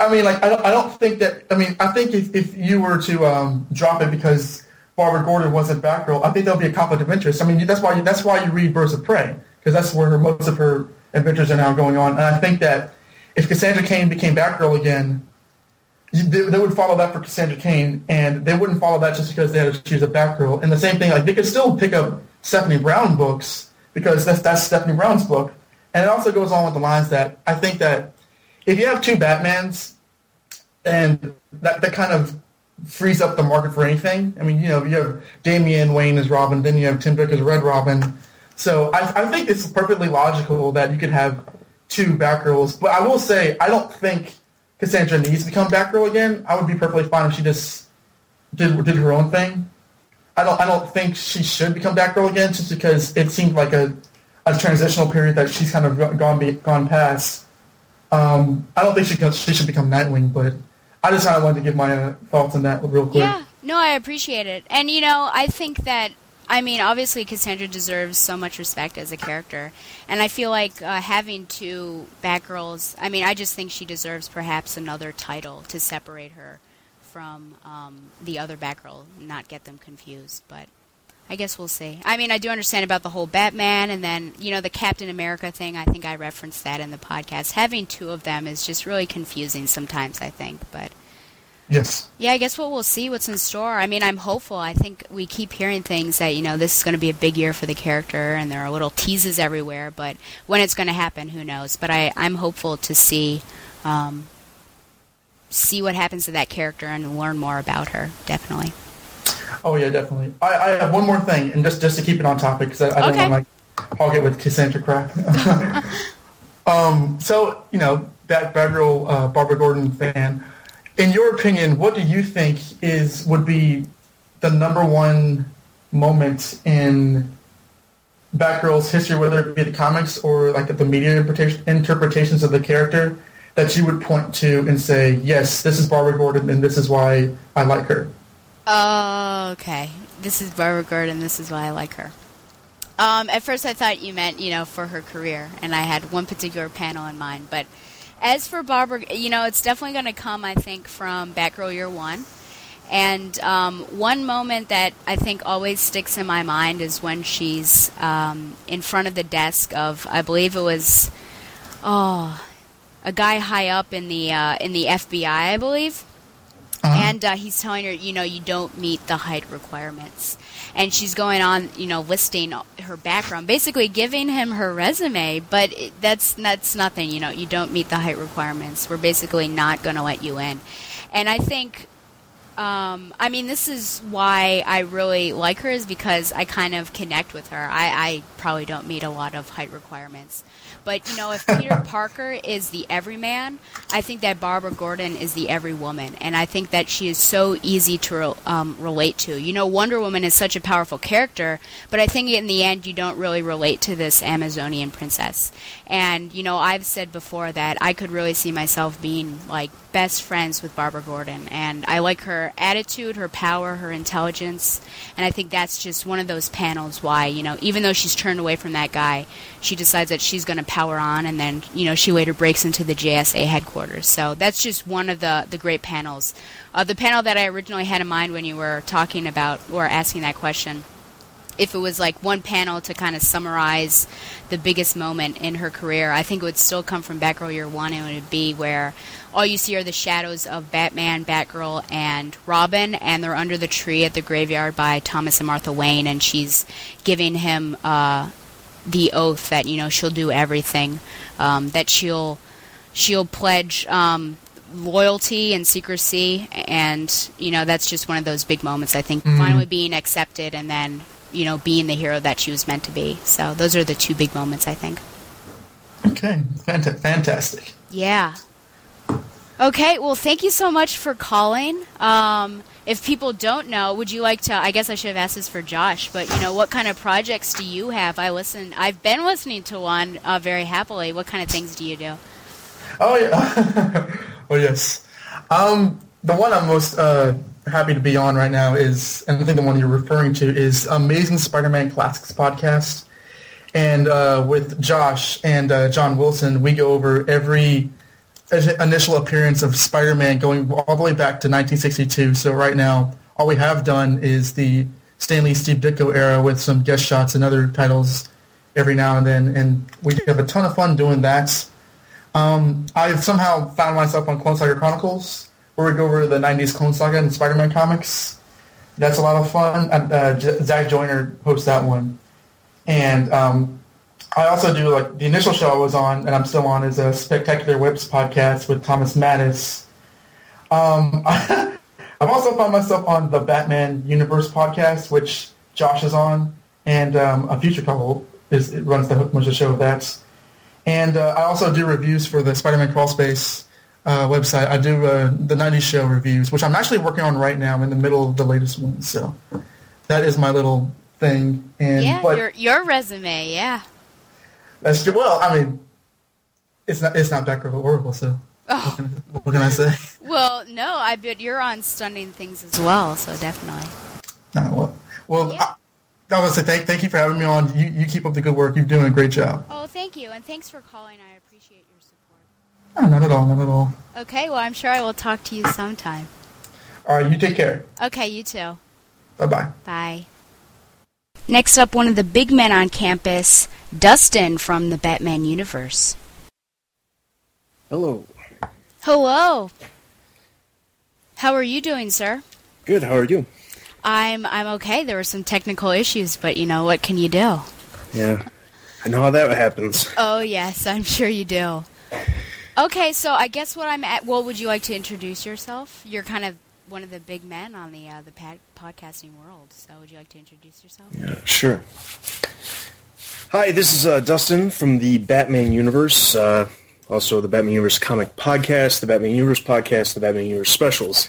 I mean, like, I don't, I don't think that. I mean, I think if, if you were to um, drop it because Barbara Gordon wasn't Batgirl, I think that would be a conflict of interest. I mean, that's why you, that's why you read Birds of Prey because that's where her, most of her adventures are now going on. And I think that if Cassandra Cain became Batgirl again, they, they would follow that for Cassandra Cain, and they wouldn't follow that just because they had to choose a Batgirl. And the same thing, like they could still pick up Stephanie Brown books because that's that's Stephanie Brown's book. And it also goes on with the lines that I think that if you have two Batmans, and that, that kind of frees up the market for anything. I mean, you know, you have Damian Wayne as Robin, then you have Tim Drake as Red Robin. So I, I think it's perfectly logical that you could have two Batgirls. But I will say, I don't think Cassandra needs to become Batgirl again. I would be perfectly fine if she just did did her own thing. I don't I don't think she should become Batgirl again, just because it seemed like a, a transitional period that she's kind of gone be, gone past. Um, I don't think she she should become Nightwing, but I just kind of wanted to give my uh, thoughts on that real quick. Yeah, no, I appreciate it. And, you know, I think that, I mean, obviously Cassandra deserves so much respect as a character. And I feel like uh, having two Batgirls, I mean, I just think she deserves perhaps another title to separate her from um, the other Batgirl, not get them confused. But I guess we'll see. I mean, I do understand about the whole Batman and then, you know, the Captain America thing. I think I referenced that in the podcast. Having two of them is just really confusing sometimes, I think. But Yes. yeah, I guess what we'll see what's in store. I mean, I'm hopeful. I think we keep hearing things that, you know, this is going to be a big year for the character and there are little teases everywhere, but when it's going to happen, who knows? But I, I'm hopeful to see um, see what happens to that character and learn more about her, definitely. Oh yeah, definitely. I, I have one more thing, and just just to keep it on topic, because I, I don't want to like hog it with Cassandra crap. um, so you know that Batgirl uh, Barbara Gordon fan. In your opinion, what do you think is would be the number one moment in Batgirl's history, whether it be the comics or like the media interpretations of the character, that you would point to and say, yes, this is Barbara Gordon, and this is why I like her. Oh, okay. This is Barbara Gordon. This is why I like her. Um, at first, I thought you meant, you know, for her career, and I had one particular panel in mind. But as for Barbara, you know, it's definitely going to come, I think, from Batgirl Year One. And um, one moment that I think always sticks in my mind is when she's um, in front of the desk of, I believe it was, oh, a guy high up in the uh, in the FBI, I believe and uh, he's telling her, you know, you don't meet the height requirements. And she's going on, you know, listing her background, basically giving him her resume, but it, that's that's nothing. You know, you don't meet the height requirements. We're basically not going to let you in. And I think, um, I mean, this is why I really like her is because I kind of connect with her. I, I probably don't meet a lot of height requirements. But you know, if Peter Parker is the everyman, I think that Barbara Gordon is the everywoman, and I think that she is so easy to um, relate to. You know, Wonder Woman is such a powerful character, but I think in the end you don't really relate to this Amazonian princess. And you know, I've said before that I could really see myself being like best friends with Barbara Gordon, and I like her attitude, her power, her intelligence, and I think that's just one of those panels why you know, even though she's turned away from that guy, she decides that she's going to power on, and then you know she later breaks into the JSA headquarters. So that's just one of the the great panels. Uh, the panel that I originally had in mind when you were talking about or asking that question if it was like one panel to kind of summarize the biggest moment in her career, I think it would still come from Batgirl Year One, and it would be where all you see are the shadows of Batman, Batgirl, and Robin, and they're under the tree at the graveyard by Thomas and Martha Wayne, and she's giving him uh, the oath that you know she'll do everything, um, that she'll she'll pledge um, loyalty and secrecy, and you know that's just one of those big moments. I think Mhm. finally being accepted, and then you know being the hero that she was meant to be. So those are the two big moments, I think. Okay, Fant- fantastic. Yeah. Okay, well, thank you so much for calling. Um, if people don't know, would you like to? I guess I should have asked this for Josh, but you know, what kind of projects do you have? I listen. I've been listening to one uh, very happily. What kind of things do you do? Oh yeah. oh yes. Um, the one I'm most uh, happy to be on right now is, and I think the one you're referring to is Amazing Spider-Man Classics podcast. And uh, with Josh and uh, John Wilson, we go over every initial appearance of Spider-Man going all the way back to 1962. So right now, all we have done is the Stan Lee Steve Ditko era with some guest shots and other titles every now and then, and we have a ton of fun doing that. Um, I've somehow found myself on Clone Saga Chronicles, where we go over the 90s Clone Saga and Spider-Man comics. That's a lot of fun. Uh, Zach Joyner hosts that one. And um, I also do, like, the initial show I was on, and I'm still on, is a Spectacular Whips podcast with Thomas Mattis. Um, I've also found myself on the Batman Universe podcast, which Josh is on, and um, a future couple is it runs the runs the show of that. And uh, I also do reviews for the Spider-Man Crawlspace uh, website. I do uh, the 90s show reviews, which I'm actually working on right now. I'm in the middle of the latest one, so that is my little thing. And yeah, but your your resume. Yeah. That's well, I mean, it's not it's not or Oracle, so Oh. what, can, what can I say? Well, no, I bet you're on stunning things as well. So definitely. No, well, well I, I was say thank thank you for having me on. You you keep up the good work. You're doing a great job. Oh, thank you, and thanks for calling. I appreciate your support. Oh, not at all, not at all. Okay, well, I'm sure I will talk to you sometime. All right, you take care. Okay, you too. Bye bye bye. Next up, one of the big men on campus, Dustin from the Batman universe. Hello. Hello. How are you doing, sir? Good. How are you? I'm I'm okay. There were some technical issues, but you know what can you do? Yeah. I know how that happens. Oh yes, I'm sure you do. Okay, so I guess what I'm at. Well, would you like to introduce yourself? You're kind of one of the big men on the uh, the pad- podcasting world. So would you like to introduce yourself? Yeah, sure. Hi, this is uh, Dustin from the Batman Universe. Uh, also, the Batman Universe comic podcast, the Batman Universe podcast, the Batman Universe specials.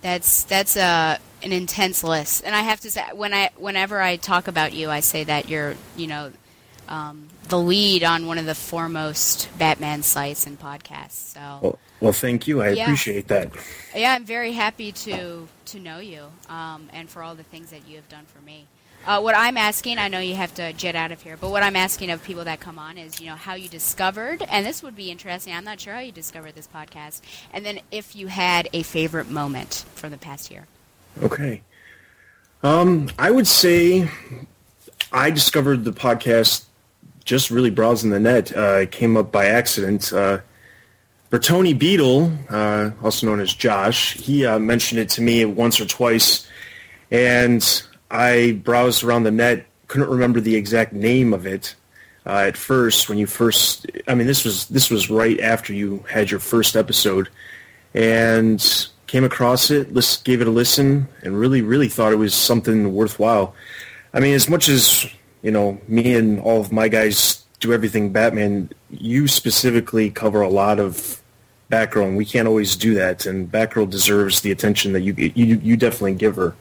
That's that's a an intense list, and I have to say when I whenever I talk about you, I say that you're you know um, the lead on one of the foremost Batman sites and podcasts. So Well, well thank you. I Yeah. appreciate that. yeah, I'm very happy to to know you um, and for all the things that you have done for me. Uh, what I'm asking, I know you have to jet out of here, but what I'm asking of people that come on is, you know, how you discovered, and this would be interesting. I'm not sure how you discovered this podcast, and then if you had a favorite moment from the past year. Okay. Um, I would say I discovered the podcast just really browsing the net. Uh, it came up by accident. Uh, Bertoni Beetle, uh, also known as Josh, he uh, mentioned it to me once or twice, and I browsed around the net. Couldn't remember the exact name of it uh, at first. When you first, I mean, this was this was right after you had your first episode, and came across it, lis- gave it a listen, and really, really thought it was something worthwhile. I mean, as much as you know, me and all of my guys do everything Batman. You specifically cover a lot of Batgirl, and we can't always do that. And Batgirl deserves the attention that you you, you definitely give her.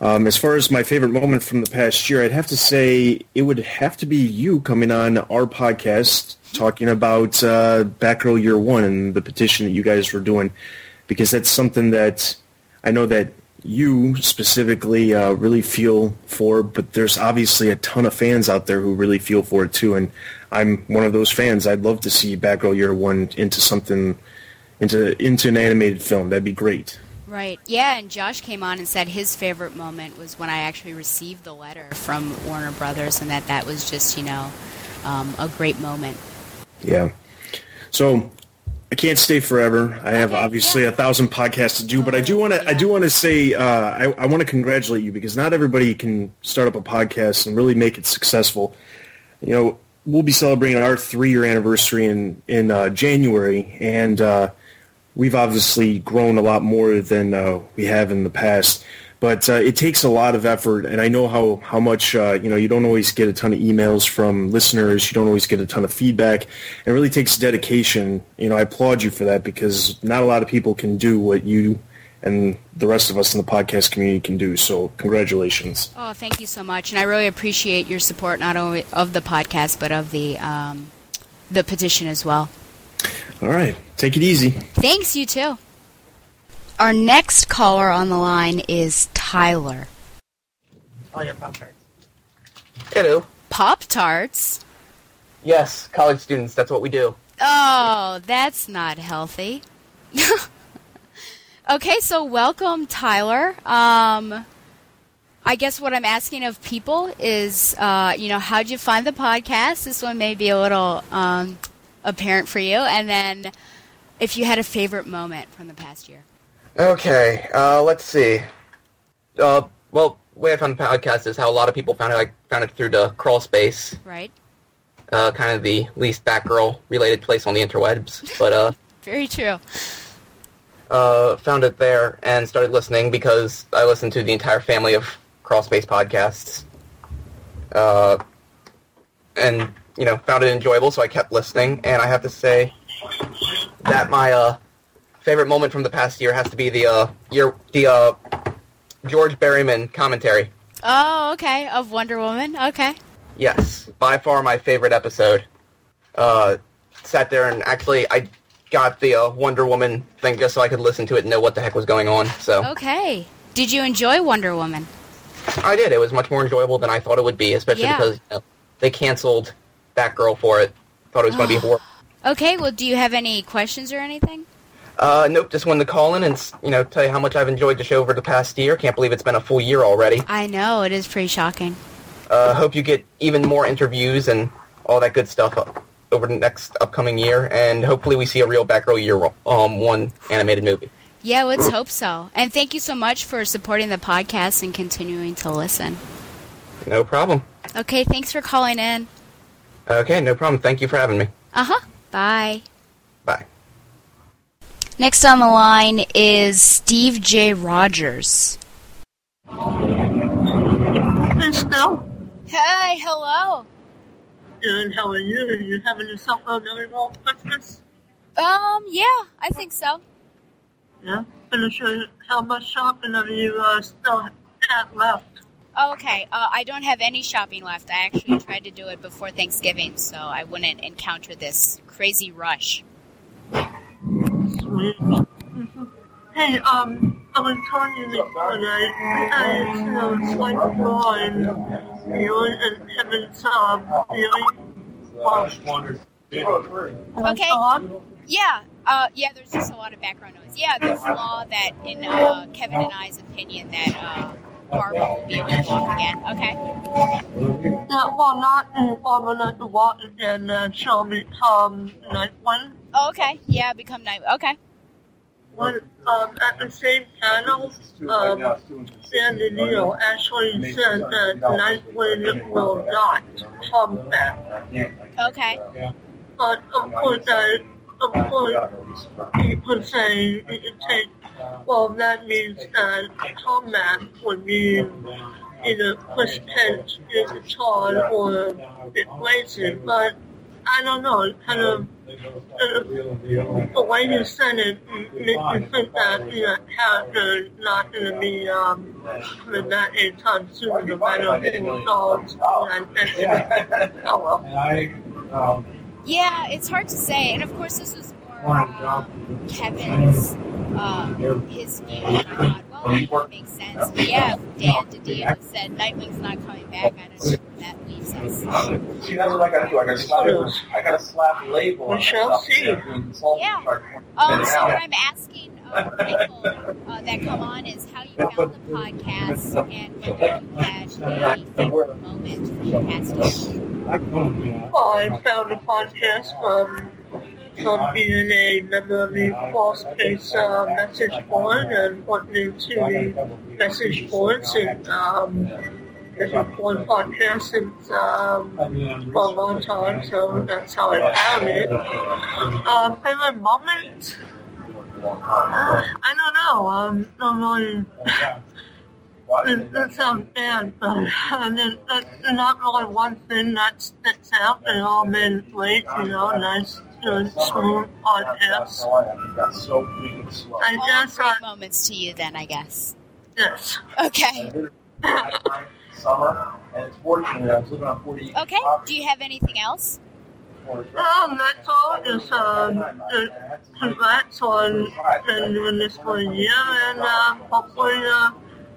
Um, as far as my favorite moment from the past year, I'd have to say it would have to be you coming on our podcast talking about uh, Batgirl Year One and the petition that you guys were doing, because that's something that I know that you specifically uh, really feel for, but there's obviously a ton of fans out there who really feel for it too, and I'm one of those fans. I'd love to see Batgirl Year One into something, into into an animated film. That'd be great. Right. Yeah, and Josh came on and said his favorite moment was when I actually received the letter from Warner Brothers, and that that was just you know um, a great moment. Yeah. So I can't stay forever. I have obviously a thousand podcasts to do, but I do want to. I do want to say uh, I, I want to congratulate you because not everybody can start up a podcast and really make it successful. You know, we'll be celebrating our three-year anniversary in in uh, January, and uh, we've obviously grown a lot more than uh, we have in the past. But uh, it takes a lot of effort, and I know how how much uh, you know. You don't always get a ton of emails from listeners. You don't always get a ton of feedback. It really takes dedication. You know, I applaud you for that because not a lot of people can do what you and the rest of us in the podcast community can do. So, congratulations. Oh, thank you so much, and I really appreciate your support not only of the podcast but of the um, the petition as well. All right, take it easy. Thanks, you too. Our next caller on the line is Tyler. Oh, yeah, Pop Tarts. Hello. Pop Tarts? Yes, college students, that's what we do. Oh, that's not healthy. okay, so welcome, Tyler. Um, I guess what I'm asking of people is, uh, you know, how'd you find the podcast? This one may be a little um, apparent for you. And then if you had a favorite moment from the past year. Okay, uh, let's see. Uh, well, way I found the podcast is how a lot of people found it. I found it through the crawl space. Right. Uh, kind of the least Batgirl related place on the interwebs, but uh, Very true. Uh, found it there and started listening because I listened to the entire family of crawl space podcasts. Uh, and you know, found it enjoyable, so I kept listening. And I have to say that my uh, favorite moment from the past year has to be the uh, year the uh, George Berryman commentary. Oh, okay. Of Wonder Woman. Okay. Yes, by far my favorite episode. Uh, sat there and actually I got the uh, Wonder Woman thing just so I could listen to it and know what the heck was going on. So Okay. Did you enjoy Wonder Woman? I did. It was much more enjoyable than I thought it would be, especially Yeah. because you know, they canceled Batgirl for it. Thought it was going to be horrible. Okay. Well, do you have any questions or anything? Uh, nope, just wanted to call in and you know tell you how much I've enjoyed the show over the past year. Can't believe it's been a full year already. I know it is pretty shocking. Uh, hope you get even more interviews and all that good stuff over the next upcoming year, and hopefully we see a real Batgirl year um one animated movie. Yeah, let's hope so. And thank you so much for supporting the podcast and continuing to listen. No problem. Okay, thanks for calling in. Okay, no problem. Thank you for having me. Uh huh. Bye. Bye. Next on the line is Steve J. Rogers. Hey, Snow. Hey, hello. Good, how are you? You having yourself a very well Christmas? Um, yeah, I think so. Yeah? Finish your, how much shopping have you uh, still have left? Okay. Uh, I don't have any shopping left. I actually tried to do it before Thanksgiving, so I wouldn't encounter this crazy rush. Sweet. Hey, um, I was telling you before that I, you know, it's like blind. You and Kevin's. Okay. Yeah. Uh, yeah. There's just a lot of background noise. Yeah, the law that, in uh, Kevin and I's opinion, that uh, Barbara will be able to walk again. Okay. Yeah, well, not in Permanent Walk again, uh, show me, um, night one. Oh, okay. Yeah, become night. Okay. When, um, at the same panel, um, Sandy Neal actually said that Nightwing will not come back. Okay. But of course, I, of course, people say it take, well, that means that comeback would mean either push Pence into charge or replace it. But I don't know, it kind of, uh, the way you said it makes me think that, you know, character is not going to be, um, coming back anytime soon, no matter who knows. And, and, oh well. Yeah, it's hard to say, and of course, this is more um, Kevin's uh, his view. And I thought, well, that would make sense. But yeah, Dan DiDio said Nightwing's not coming back. I don't know where that leaves us. See, that's what I gotta do. I gotta slap, I gotta slap label. We shall see. Yeah. Um, so what I'm asking people uh, that come on is how you found the podcast and whether you had a favorite moment from the past year. Well, I found the podcast from being a member of the Crawlspace uh, message board and went to the message boards and um, message board podcast since um, for a long time, so that's how I found it. Uh, favorite moment? I don't know. Um, don't really. That, sounds bad, but uh, there's, not really one thing that sticks out. They all been great, you know, nice, good, smooth podcasts. I All guess great I, moments to you, then, I guess. yes. Okay. Summer, and it's fortunate. I was living on 40 Okay. Do you have anything else? Um, that's all. Just um, uh, congrats on and doing this for a year, and uh, hopefully uh,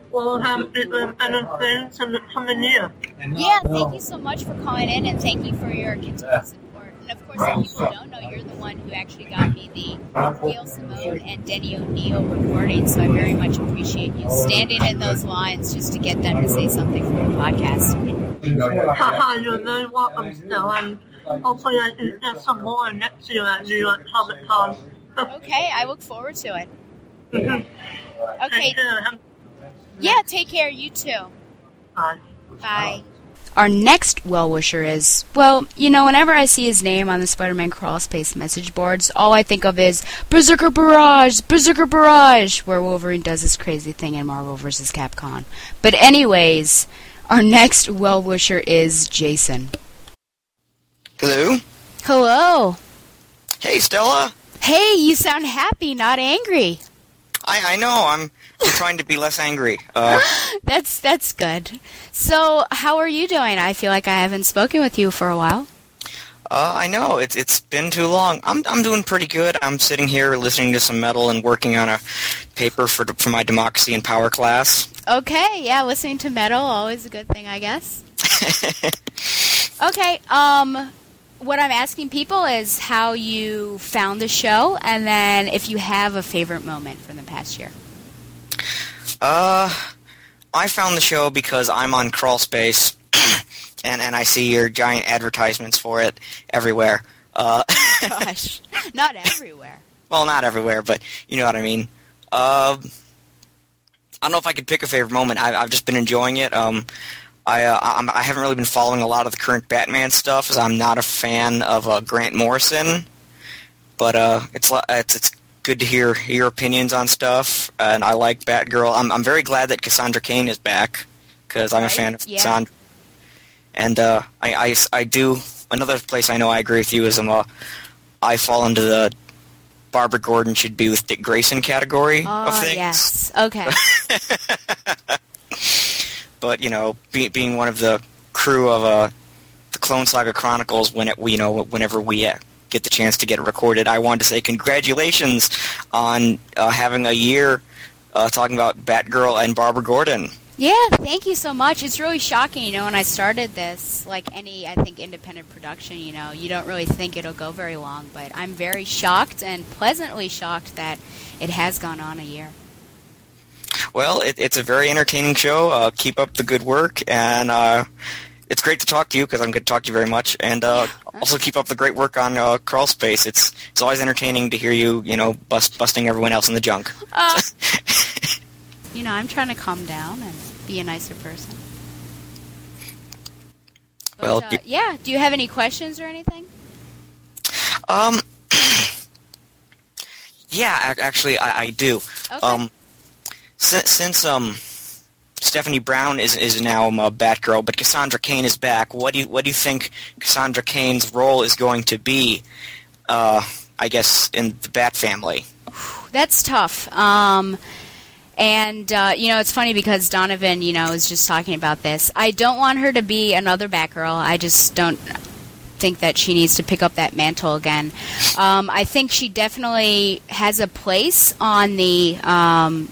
we'll have bigger, better things in the coming year. Yeah, thank you so much for calling in and thank you for your continued support. And of course, if people don't know, you're the one who actually got me the Gail Simone and Denny O'Neil recording, so I very much appreciate you standing in those lines just to get them to say something for the podcast. Haha, you're very welcome still, and hopefully I can get some more next year at New York Comic Con. Okay, I look forward to it. Mhm. Okay. Take. Yeah, take care. You too. Bye. Bye. Our next well wisher is, well, you know, whenever I see his name on the Spider Man crawl space message boards, all I think of is Berserker Barrage! Berserker Barrage! Where Wolverine does this crazy thing in Marvel vs. Capcom. But, anyways, our next well wisher is Jason. Hello? Hello! Hey, Stella. Hey, you sound happy, not angry. I, I know. I'm, I'm trying to be less angry. Uh, That's that's good. So, how are you doing? I feel like I haven't spoken with you for a while. uh, I know. It's it's been too long. I'm I'm doing pretty good. I'm sitting here listening to some metal and working on a paper for for my democracy and power class. Okay, yeah, listening to metal always a good thing, I guess. okay, um what I'm asking people is how you found the show and then if you have a favorite moment from the past year. Uh, I found the show because I'm on Crawlspace, and and I see your giant advertisements for it everywhere. Uh, Gosh, not everywhere. well, not everywhere, but you know what I mean. Um, I don't know if I could pick a favorite moment. I, I've just been enjoying it. Um, I uh, I'm, I haven't really been following a lot of the current Batman stuff, as I'm not a fan of uh, Grant Morrison. But uh, it's it's it's good to hear your opinions on stuff, and I like Batgirl. I'm I'm very glad that Cassandra Cain is back because I'm a fan of yeah. Cassandra. And uh, I, I I do another place I know I agree with you is um, uh, I fall into the Barbara Gordon should be with Dick Grayson category of Oh, things. yes. Okay. but you know, be, being one of the crew of uh, the Clone Saga Chronicles, when it, you know, whenever we get the chance to get it recorded, I wanted to say congratulations on uh, having a year uh, talking about Batgirl and Barbara Gordon. Yeah, thank you so much. It's really shocking, you know, when I started this, like any, I think, independent production, you know, you don't really think it'll go very long, but I'm very shocked and pleasantly shocked that it has gone on a year. Well, it, it's a very entertaining show. Uh, keep up the good work, and uh, it's great to talk to you because I'm going to talk to you very much. And uh, also keep up the great work on uh, Crawl Space. It's it's always entertaining to hear you, you know, bust, busting everyone else in the junk. Uh, you know, I'm trying to calm down and be a nicer person. But, Well, uh, yeah, do you have any questions or anything? Um, yeah, actually, I, I do. Okay. Um, since, since um, Stephanie Brown is is now um, Batgirl, but Cassandra Cain is back. What do you what do you think Cassandra Cain's role is going to be? Uh, I guess in the Bat family. That's tough. Um, and uh, you know, it's funny because Donovan, you know, is just talking about this. I don't want her to be another Batgirl. I just don't think that she needs to pick up that mantle again. Um, I think she definitely has a place on the um,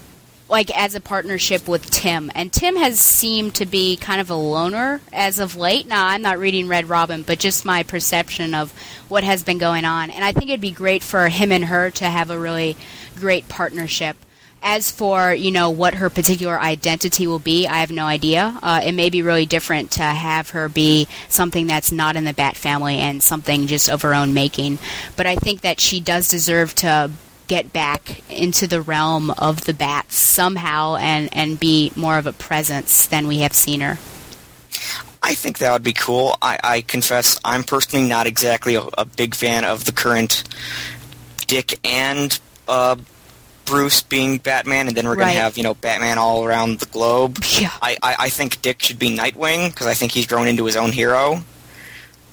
like as a partnership with Tim, and Tim has seemed to be kind of a loner as of late. Now, I'm not reading Red Robin, but just my perception of what has been going on, and I think it'd be great for him and her to have a really great partnership. As for you know what her particular identity will be, I have no idea. Uh, it may be really different to have her be something that's not in the Bat family and something just of her own making. But I think that she does deserve to get back into the realm of the Bats somehow and and be more of a presence than we have seen her. I think that would be cool. I, I confess I'm personally not exactly a, a big fan of the current Dick and uh, Bruce being Batman, and then we're Right. going to have you know Batman all around the globe. Yeah. I, I, I think Dick should be Nightwing because I think he's grown into his own hero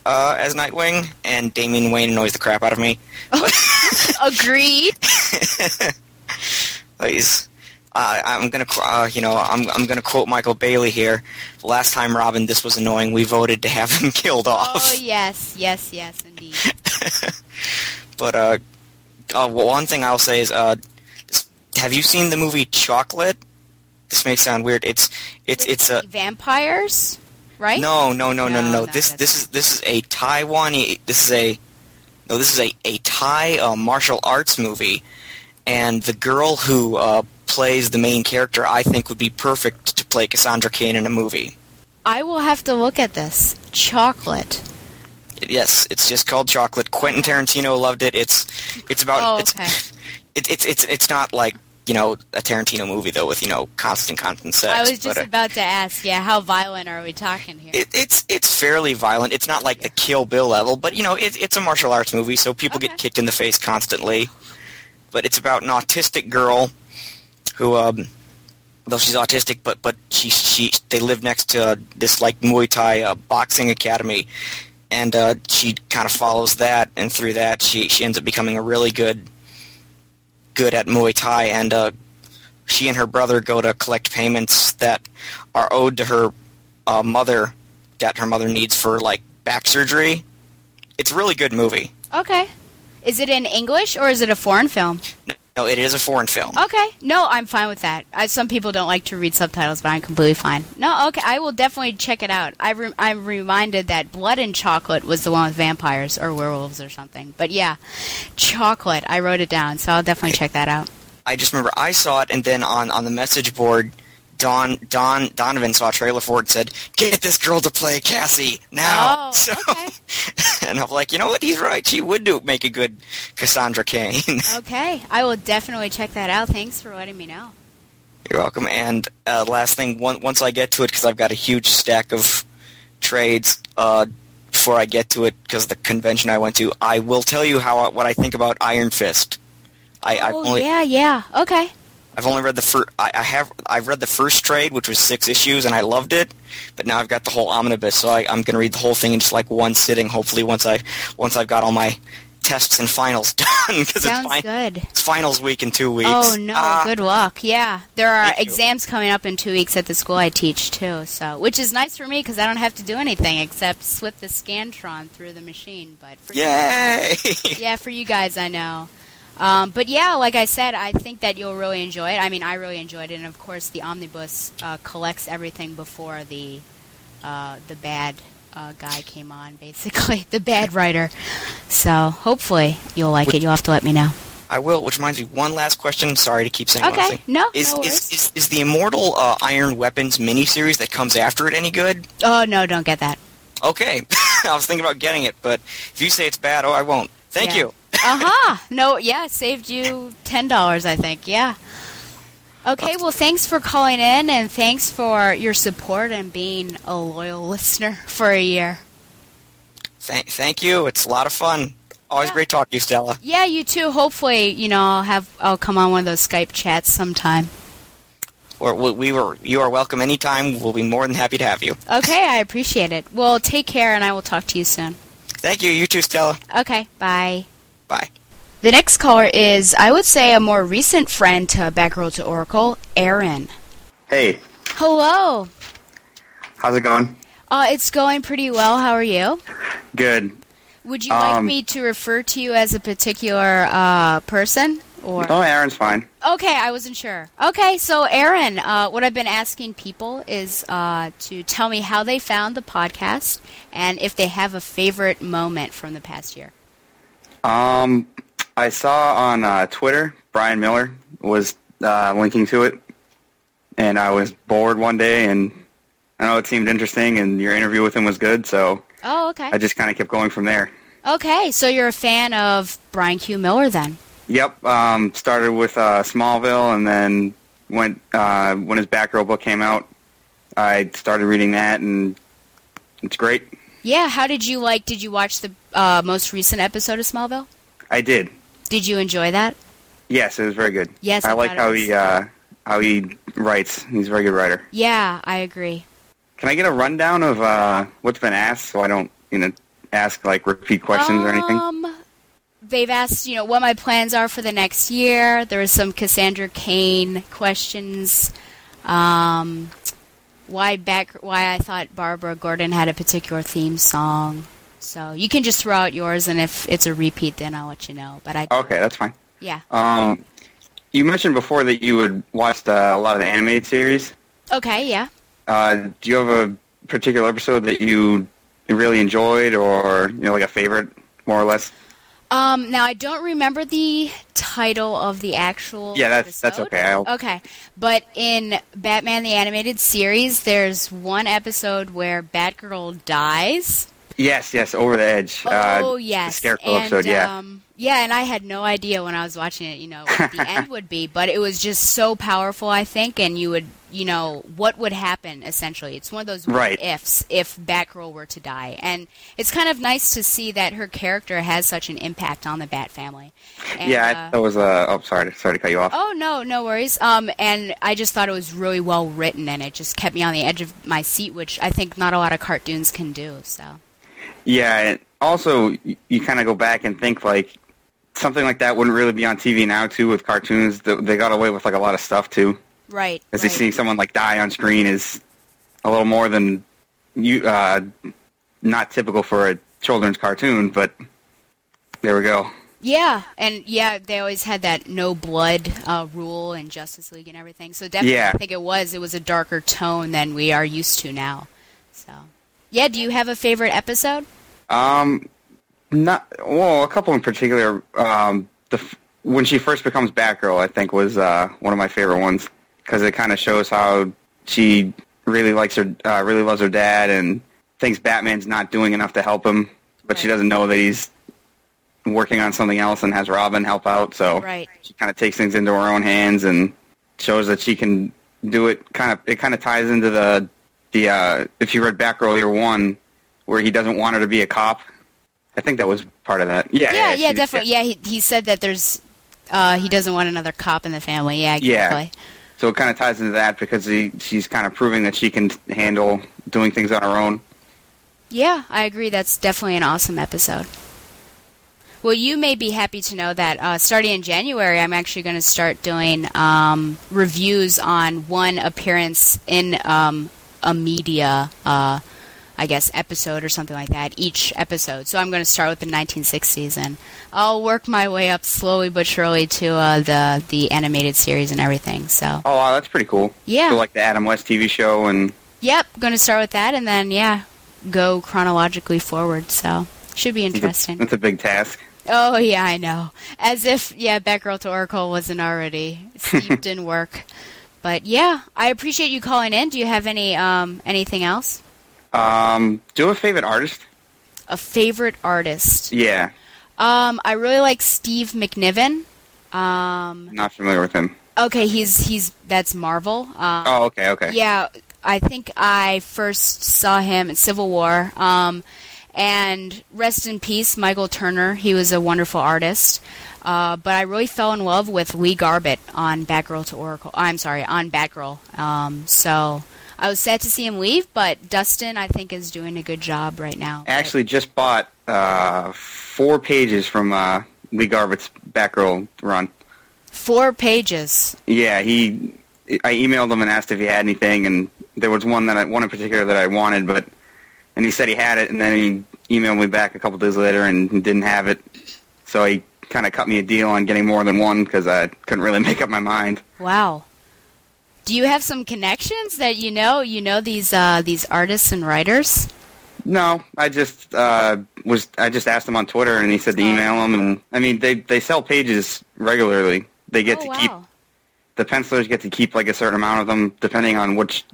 uh, as Nightwing, and Damian Wayne annoys the crap out of me. Agreed. Please. Uh, I'm gonna, uh, you know, I'm I'm gonna quote Michael Bailey here. Last time, Robin, this was annoying. We voted to have him killed off. Oh yes, yes, yes, indeed. But uh, uh, well, one thing I'll say is, uh, have you seen the movie Chocolate? This may sound weird. It's it's it's a Vampires, right? no no no no No, no. This this is this is a Taiwanese. This is a no. This is a a Thai uh, martial arts movie, and the girl who uh, plays the main character, I think, would be perfect to play Cassandra Cain in a movie. I will have to look at this. Chocolate. Yes, it's just called Chocolate. Quentin Tarantino loved it. It's it's about Oh, it's okay. it, it's it's it's not like you know a Tarantino movie though with you know constant constant sex. I was just but, uh, about to ask, yeah, how violent are we talking here? it, it's it's fairly violent. It's not like the Kill Bill level, but you know it, it's a martial arts movie, so people get kicked in the face constantly. But it's about an autistic girl who, um, though she's autistic, but but she she they live next to uh, this like Muay Thai uh, boxing academy, and uh, she kind of follows that, and through that she she ends up becoming a really good good at Muay Thai, and uh, she and her brother go to collect payments that are owed to her uh, mother that her mother needs for like back surgery. It's a really good movie. Okay. Is it in English or is it a foreign film? No, it is a foreign film. Okay. No, I'm fine with that. I, some people don't like to read subtitles, but I'm completely fine. No, okay. I will definitely check it out. I re- I'm reminded that Blood and Chocolate was the one with vampires or werewolves or something. But yeah, Chocolate. I wrote it down, so I'll definitely check that out. I just remember I saw it, and then on, on the message board, Don Don Donovan saw trailer for it and said, "Get this girl to play Cassie now." Oh, so, and I'm like, you know what? He's right. She would do make a good Cassandra Cain. Okay. I will definitely check that out. Thanks for letting me know. You're welcome. And uh, last thing, one, once I get to it, because I've got a huge stack of trades. Uh, before I get to it, because the convention I went to, I will tell you how what I think about Iron Fist. I, Oh, only yeah, yeah. Okay. I've only read the first. I, I have I've read the first trade, which was six issues, and I loved it. But now I've got the whole omnibus, so I, I'm going to read the whole thing in just like one sitting. Hopefully, once I once I've got all my tests and finals done, because it's, fin- good. it's finals week in two weeks. Oh no! Ah, good luck. Yeah, there are you. exams coming up in two weeks at the school I teach too. So, which is nice for me because I don't have to do anything except slip the scantron through the machine. But for Yay! yeah, for you guys, I know. Um, but yeah, like I said, I think that you'll really enjoy it. I mean, I really enjoyed it, and of course, the omnibus uh, collects everything before the uh, the bad uh, guy came on, basically the bad writer. So hopefully, you'll like it. You'll have to let me know. I will. Which reminds me, one last question. Sorry to keep saying Okay, no, is, no is, is is the Immortal uh, Iron Weapons miniseries that comes after it any good? Oh no, don't get that. Okay, I was thinking about getting it, but if you say it's bad, oh, I won't. Thank Yeah. you. Aha! No, yeah, saved you ten dollars, I think. Yeah. Okay, well, thanks for calling in, and thanks for your support and being a loyal listener for a year. Thank, thank you. It's a lot of fun. Always great talking to you, Stella. Yeah, you too. Hopefully, you know, I'll have I'll come on one of those Skype chats sometime. Or we we were. You are welcome anytime. We'll be more than happy to have you. Okay, I appreciate it. Well, take care, and I will talk to you soon. Thank you. You too, Stella. Okay, bye. Bye. The next caller is, I would say, a more recent friend to Batgirl to Oracle, Aaron. Hey, Hello. how's it going? Uh, it's going pretty well. How are you? Good. Would you like Um, me to refer to you as a particular uh, person? Or Oh, Aaron's fine. Okay, I wasn't sure. Okay, so Aaron, uh, what I've been asking people is uh, to tell me how they found the podcast and if they have a favorite moment from the past year. Um, I saw on uh, Twitter Bryan Miller was uh, linking to it, and I was bored one day, and I know it seemed interesting, and your interview with him was good, so Oh, okay. I just kind of kept going from there. Okay, so you're a fan of Bryan Q. Miller then? Yep. Um, started with uh, Smallville, and then went uh, when his Batgirl book came out. I started reading that, and it's great. Yeah, how did you like? Did you watch the uh, most recent episode of Smallville? I did. Did you enjoy that? Yes, it was very good. Yes, I I like how he uh, how he writes. He's a very good writer. Yeah, I agree. Can I get a rundown of uh, what's been asked, so I don't, you know, ask like repeat questions or anything? Um, they've asked, you know, what my plans are for the next year. There was some Cassandra Cain questions. Um, why back? Why I thought Barbara Gordon had a particular theme song. So you can just throw out yours, and if it's a repeat, then I'll let you know. But I, Okay, that's fine. yeah. Um, you mentioned before that you would watch the, a lot of the animated series. Okay, yeah. Uh, do you have a particular episode that you really enjoyed, or you know, like a favorite, more or less? Um, now I don't remember the title of the actual. Yeah, that's that's okay. I'll, Okay, but in Batman the Animated Series, there's one episode where Batgirl dies. yes, yes, Over the Edge. Oh uh, yes, the Scarecrow and, episode. Yeah. Um, yeah, and I had no idea when I was watching it, you know, what the end would be, but it was just so powerful, I think, and you would, you know, what would happen essentially. It's one of those Right. ifs if Batgirl were to die, and it's kind of nice to see that her character has such an impact on the Bat family. And, yeah, uh, that was. Uh, oh, sorry, sorry to cut you off. Oh no, no worries. Um, and I just thought it was really well written, and it just kept me on the edge of my seat, which I think not a lot of cartoons can do. So. Yeah, and also you, kind of go back and think like something like that wouldn't really be on TV now too with cartoons. They got away with like a lot of stuff too. Right. Because right. seeing someone like die on screen is a little more than you uh, not typical for a children's cartoon, but there we go. Yeah, and yeah, they always had that no blood uh, rule in Justice League and everything. So definitely, Yeah. I think it was it was a darker tone than we are used to now. So, yeah, do you have a favorite episode? Um, not well, a couple in particular. Um, the when she first becomes Batgirl, I think was uh, one of my favorite ones because it kind of shows how she really likes her, uh, really loves her dad, and thinks Batman's not doing enough to help him, but she doesn't know that he's working on something else and has Robin help out. So Right. she kind of takes things into her own hands and shows that she can do it. Kind of, it kind of ties into the the uh, if you read back earlier One, where he doesn't want her to be a cop. I think that was part of that. Yeah, yeah, yeah, she- definitely. Yeah, he he said that there's uh, he doesn't want another cop in the family. Yeah, exactly. Yeah. So it kind of ties into that because he, she's kind of proving that she can handle doing things on her own. Yeah, I agree. That's definitely an awesome episode. Well, you may be happy to know that uh, starting in January, I'm actually going to start doing um, reviews on one appearance in um, a media, uh, I guess, episode or something like that, each episode. So I'm going to start with the 1960s, and I'll work my way up slowly but surely to uh, the the animated series and everything. So, Oh, wow, that's pretty cool. Yeah. So like the Adam West TV show and yep, going to start with that, and then yeah, go chronologically forward. So, should be interesting. that's a big task. Oh yeah, I know. As if yeah, Batgirl to Oracle wasn't already steeped in work. But yeah, I appreciate you calling in. Do you have any um anything else? Um, do you have a favorite artist? A favorite artist? Yeah, Um, I really like Steve McNiven. Um, not familiar with him. okay, he's he's that's Marvel. Um, Oh, okay, okay. Yeah, I think I first saw him in Civil War. Um, and rest in peace, Michael Turner. He was a wonderful artist. Uh, but I really fell in love with Lee Garbett on Batgirl to Oracle. I'm sorry, on Batgirl. Um, so I was sad to see him leave, but Dustin, I think, is doing a good job right now. I actually just bought uh, four pages from uh, Lee Garbett's Batgirl run. Four pages. Yeah, he. I emailed him and asked if he had anything, and there was one that I, one in particular that I wanted, but and he said he had it, and then he emailed me back a couple days later and didn't have it. So he kind of cut me a deal on getting more than one because I couldn't really make up my mind. Wow. Do you have some connections that you know? You know these uh, these artists and writers? No, I just uh, was. I just asked him on Twitter, and he said to email him. And I mean, they they sell pages regularly. They get Oh, to wow. keep the pencilers get to keep like a certain amount of them, depending on which.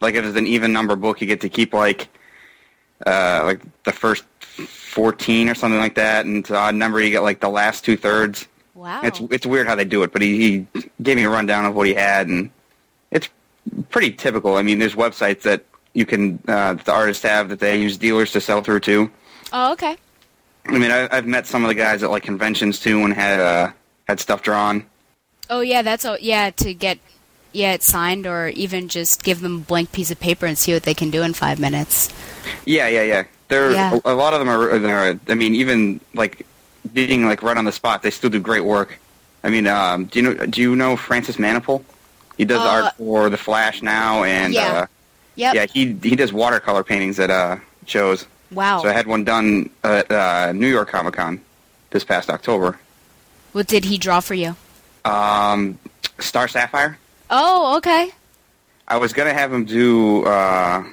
Like if it's an even number book, you get to keep like uh, like the first fourteen or something like that, and odd number you get like the last two thirds. Wow. It's it's weird how they do it, but he, he gave me a rundown of what he had, and pretty typical. I mean, there's websites that you can uh, that the artists have that they use dealers to sell through too. Oh, okay. I mean, I, I've met some of the guys at like conventions too, and had uh, had stuff drawn. Oh yeah, that's all. Yeah, to get yeah it signed, or even just give them a blank piece of paper and see what they can do in five minutes. Yeah, yeah, yeah. There, Yeah. a, a lot of them are. are I mean, even like being like right on the spot, they still do great work. I mean, um, do you know? Do you know Francis Manapul? He does Uh, art for The Flash now, and Yeah. uh, Yep. yeah, he he does watercolor paintings at uh, shows. Wow. So I had one done at uh, New York Comic Con this past October. What did he draw for you? Um, Star Sapphire. Oh, okay. I was gonna have him do uh,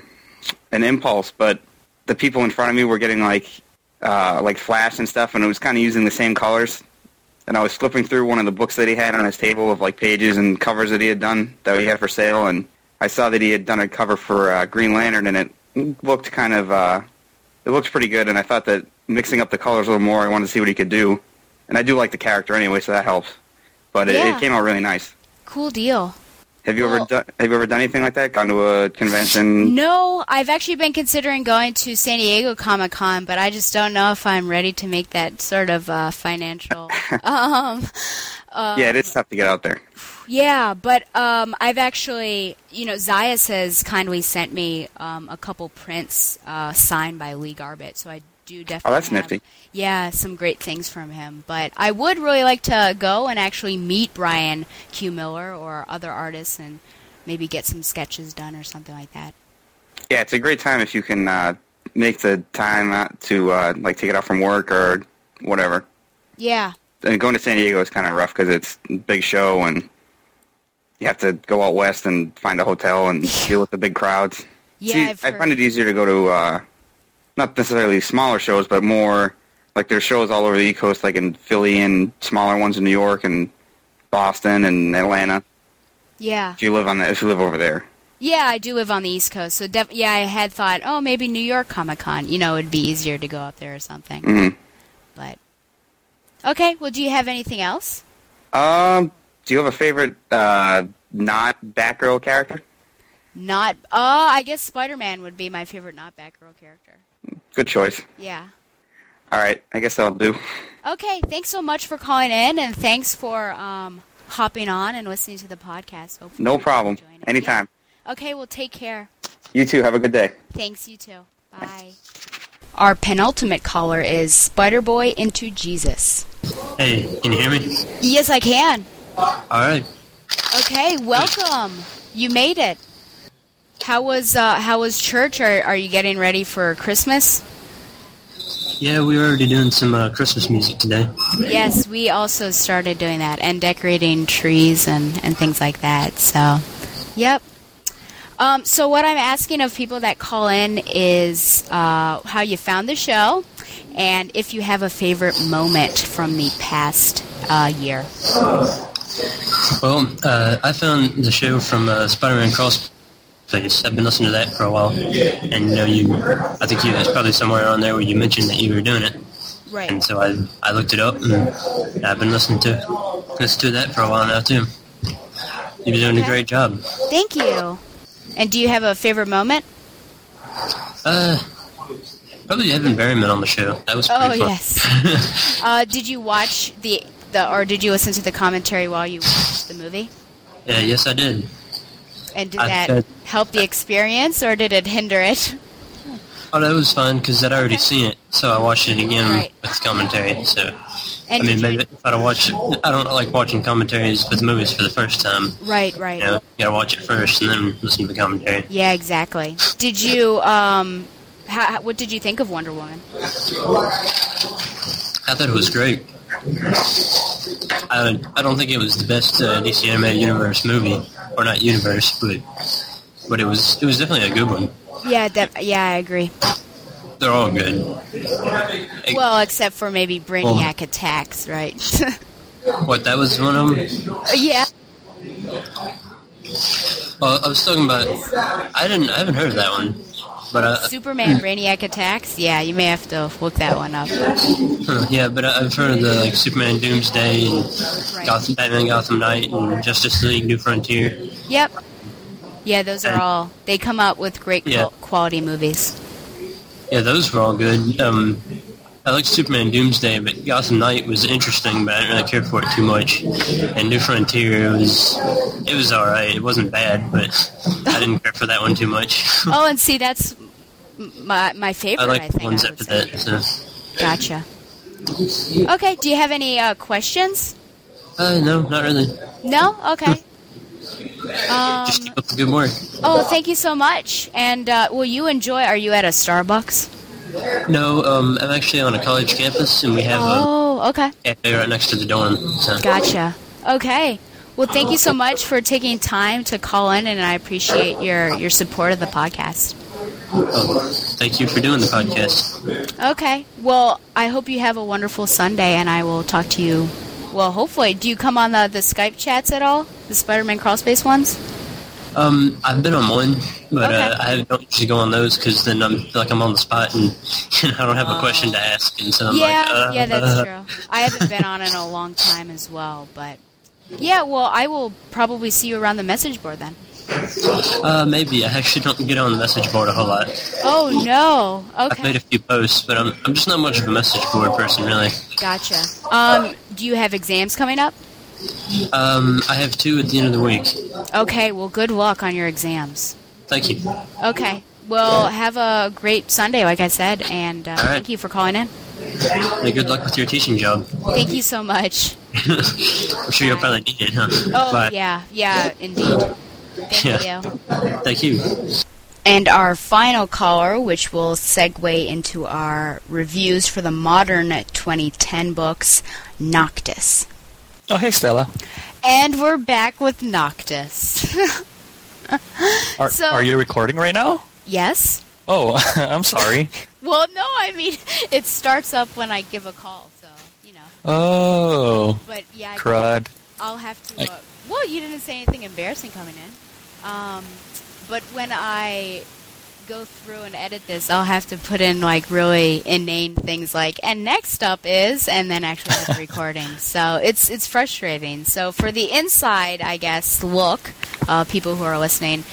an impulse, but the people in front of me were getting like uh, like flash and stuff, and it was kind of using the same colors. And I was flipping through one of the books that he had on his table of like pages and covers that he had done that he had for sale, and I saw that he had done a cover for uh, Green Lantern, and it looked kind of uh, it looked pretty good. And I thought that mixing up the colors a little more, I wanted to see what he could do. And I do like the character anyway, so that helps. But it, Yeah. it came out really nice. Cool deal. Have you ever done Have you ever done anything like that? Gone to a convention? No, I've actually been considering going to San Diego Comic Con, but I just don't know if I'm ready to make that sort of uh, financial. um, uh, yeah, it is tough to get out there. Yeah, but um, I've actually, you know, Zayas has kindly sent me um, a couple prints uh, signed by Lee Garbett, so I do definitely. Oh, that's have, nifty. Yeah, some great things from him. But I would really like to go and actually meet Bryan Q. Miller or other artists and maybe get some sketches done or something like that. Yeah, it's a great time if you can uh, make the time out to uh, like take it off from work or whatever. Yeah. And going to San Diego is kind of rough because it's a big show and you have to go out west and find a hotel and deal with the big crowds. Yeah, See, I find it easier to go to uh, not necessarily smaller shows, but more like there's shows all over the East Coast, like in Philly and smaller ones in New York and Boston and Atlanta. Yeah. If you live on the, if you live over there. Yeah, I do live on the East Coast, so def- yeah, I had thought, oh, maybe New York Comic Con. You know, it'd be easier to go up there or something. hmm But okay, well, do you have anything else? Um, do you have a favorite uh, not Batgirl character? Not. Oh, I guess Spider Man would be my favorite not Batgirl character. Good choice. Yeah. All right, I guess that'll do. Okay, thanks so much for calling in, and thanks for um, hopping on and listening to the podcast. Hopefully No problem. enjoying it. Anytime. Okay, well, take care. You too. Have a good day. Thanks, you too. Bye. Our penultimate caller is Spider Boy into Jesus. Hey, can you hear me? Yes, I can. All right. Okay, welcome. You made it. How was uh, how was church? Are are you getting ready for Christmas? Yeah, we were already doing some uh, Christmas music today. Yes, we also started doing that and decorating trees and, and things like that. So, yep. Um, so what I'm asking of people that call in is uh, how you found the show, and if you have a favorite moment from the past uh, year. Well, uh, I found the show from uh, Spider-Man I've been listening to that for a while, and you know, you, I think you, it's probably somewhere on there where you mentioned that you were doing it. Right. And so I, I looked it up, and I've been listening to, listening to that for a while now too. You've been doing a great job. Thank you. And do you have a favorite moment? Uh, probably Evan Berryman on the show. That was pretty Oh fun. yes. uh, did you watch the the or did you listen to the commentary while you watched the movie? yeah, yes, I did. And did I that said- help the experience or did it hinder it? Oh, that was fun because I'd already seen it, so I watched it again Right. with commentary. So, And I mean, maybe if I'd watched I don't like watching commentaries with movies for the first time. Right, right. You know, you gotta watch it first and then listen to the commentary. Yeah, exactly. Did you um how, what did you think of Wonder Woman? I thought it was great. I, I don't think it was the best uh, DC animated universe movie, or not universe, but but it was it was definitely a good one. Yeah, def- yeah, I agree. They're all good. Well, except for maybe Brainiac attacks, right? What that was one of them. yeah. Well, I was talking about. I didn't. I haven't heard of that one, but uh, Superman Brainiac attacks. Yeah, you may have to look that one up. huh, yeah, but I- I've heard of the like Superman Doomsday and Gotham Batman Gotham Knight and Justice League New Frontier. Yep. Yeah, those are all. They come out with great Yeah. qual- quality movies. Yeah, those were all good. Um, I liked Superman Doomsday, but Gotham Knight was interesting, but I didn't really care for it too much. And New Frontier was it was all right. It wasn't bad, but I didn't care for that one too much. oh, and see, that's my my favorite. I I, like the ones after that. So. Gotcha. Okay. Do you have any uh, questions? Uh, no, not really. No. Okay. Um, Just keep up the good work. oh, thank you so much. And uh, will you enjoy? Are you at a Starbucks? No, um, I'm actually on a college campus, and we have Oh, okay. a cafe right next to the dorm. So. Gotcha. Okay. Well, thank you so much for taking time to call in, and I appreciate your, your support of the podcast. Oh, thank you for doing the podcast. Okay. Well, I hope you have a wonderful Sunday, and I will talk to you. Well, hopefully. Do you come on the, the Skype chats at all? The Spider-Man crawlspace ones? Um, I've been on one, but Okay. uh, I don't usually go on those because then I'm like I'm on the spot and I don't have a question to ask, and so I'm yeah, like, uh, yeah, that's true. I haven't been on in a long time as well, but yeah. Well, I will probably see you around the message board then. Uh, maybe I actually don't get on the message board a whole lot. Oh no. Okay. I've made a few posts, but I'm I'm just not much of a message board person, really. Gotcha. Um, do you have exams coming up? Um, I have two at the end of the week. Okay. Well, good luck on your exams. Thank you. Okay. Well, have a great Sunday, like I said, and uh, All right. thank you for calling in. Hey, good luck with your teaching job. Thank you so much. I'm sure you'll probably need it, huh? Oh Bye. yeah, yeah, indeed. Thank Yeah. you. Thank you. And our final caller, which will segue into our reviews for the modern 2010 books, Noctis. Oh, hey, Stella. And we're back with Noctis. Are, So- are you recording right now? yes? Oh, I'm sorry. Well, no, I mean, it starts up when I give a call, so, you know. Oh. But, yeah, I Crud. I'll have to. Uh, well, you didn't say anything embarrassing coming in. Um, but when I go through and edit this, I'll have to put in like really inane things like "and next up is," and then actually have the recording. So it's it's frustrating. So for the inside, I guess look, uh, people who are listening.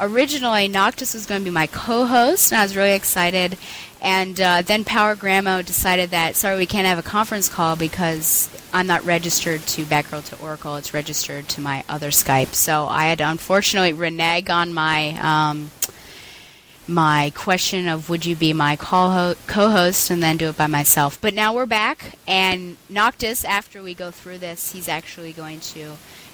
Originally, Noctis was going to be my co-host, and I was really excited. And uh, then PowerGramo decided that sorry, we can't have a conference call because I'm not registered to Batgirl to Oracle. It's registered to my other Skype. So I had to unfortunately renege on my um, my question of would you be my co-host and then do it by myself. But now we're back, and Noctis, after we go through this, he's actually going to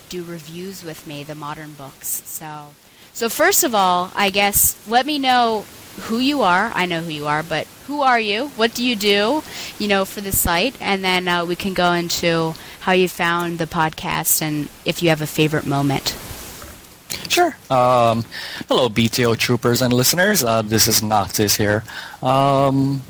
do reviews with me, the modern books. So, so first of all, I guess let me know who you are. I know who you are, but who are you? What do you do? You know, for the site, and then uh, we can go into how you found the podcast and if you have a favorite moment. Sure. Um, hello, BTO troopers and listeners. Uh, this is Noctis here. Um,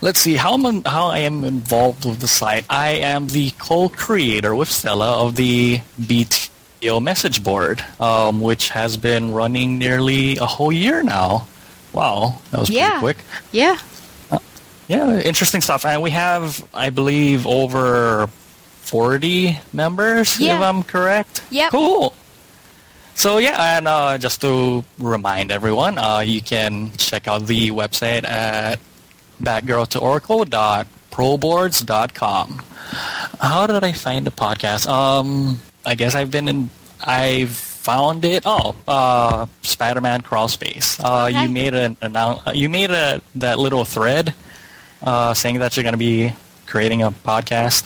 let's see how how I am involved with the site. I am the co-creator with Stella of the BTO message board, um, which has been running nearly a whole year now. Wow, that was Yeah. pretty quick. Yeah. Yeah, interesting stuff. And we have, I believe, over 40 members, if Yeah. I'm correct. Yep. Cool. So yeah, and uh, just to remind everyone, uh, you can check out the website at batgirl2oracle.proboards.com. How did I find the podcast? Um, I guess I've been in. I've found it. Oh, uh, Spider-Man Crawlspace. Uh, You made an annou- You made a that little thread uh, saying that you're going to be creating a podcast.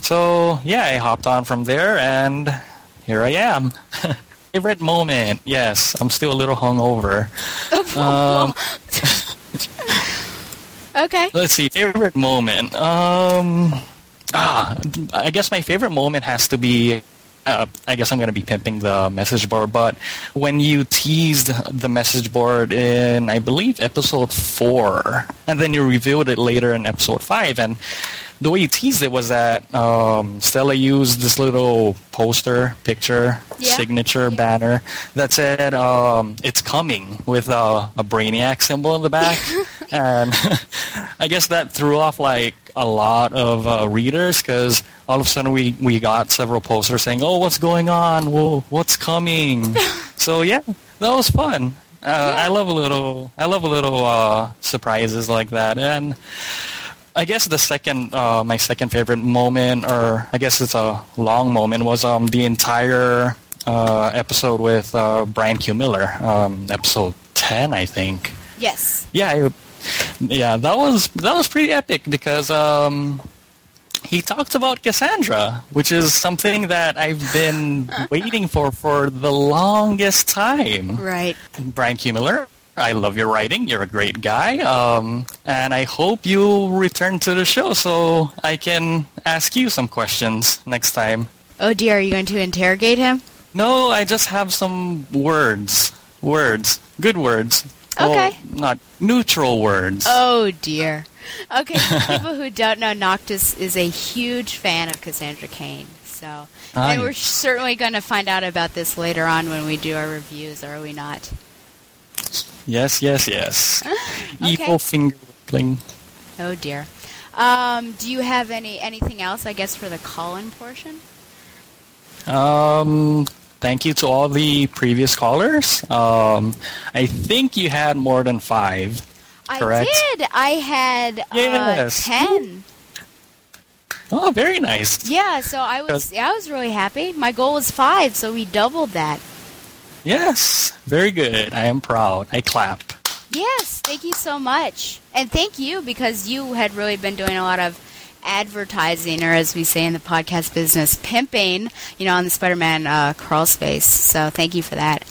So yeah, I hopped on from there, and here I am. Favorite moment? Yes, I'm still a little hungover. um, Okay. let's see. Favorite moment? Um, Ah, I guess my favorite moment has to be. Uh, I guess I'm going to be pimping the message board, but when you teased the message board in, I believe, episode four, and then you revealed it later in episode five, and the way you teased it was that um, Stella used this little poster, picture, Yeah. signature banner that said um, "It's coming" with a, a Brainiac symbol in the back, and I guess that threw off like a lot of uh, readers because all of a sudden we, we got several posters saying, "Oh, what's going on? Whoa, what's coming?" so yeah, that was fun. Uh, I love a little I love a little uh, surprises like that, and I guess the second uh, my second favorite moment, or I guess it's a long moment, was um the entire uh, episode with uh, Bryan Q. Miller, um, episode ten, I think. Yes. Yeah, I, yeah, that was that was pretty epic because um, he talked about Cassandra, which is something that I've been waiting for for the longest time. Right. Bryan Q. Miller, I love your writing. You're a great guy, um, and I hope you'll return to the show so I can ask you some questions next time. Oh dear, are you going to interrogate him? No, I just have some words. Words. Good words. Well, Okay. not neutral words. Oh dear. Okay, people who don't know, Noctis is a huge fan of Cassandra Cain. So, and we're certainly going to find out about this later on when we do our reviews, are we not? Yes, yes, yes. Okay. Evil finger whipping. Oh dear. Um, do you have any anything else? I guess for the call-in portion. Um, thank you to all the previous callers. Um, I think you had more than five. Correct. I did. I had uh, Yes. ten. Oh, very nice. Yeah, so I was yeah, I was really happy. My goal was five, so we doubled that. Yes, very good. I am proud. I clap. Yes, thank you so much. And thank you because you had really been doing a lot of advertising, or as we say in the podcast business, pimping, you know, on the Spider Man uh, crawlspace. So thank you for that.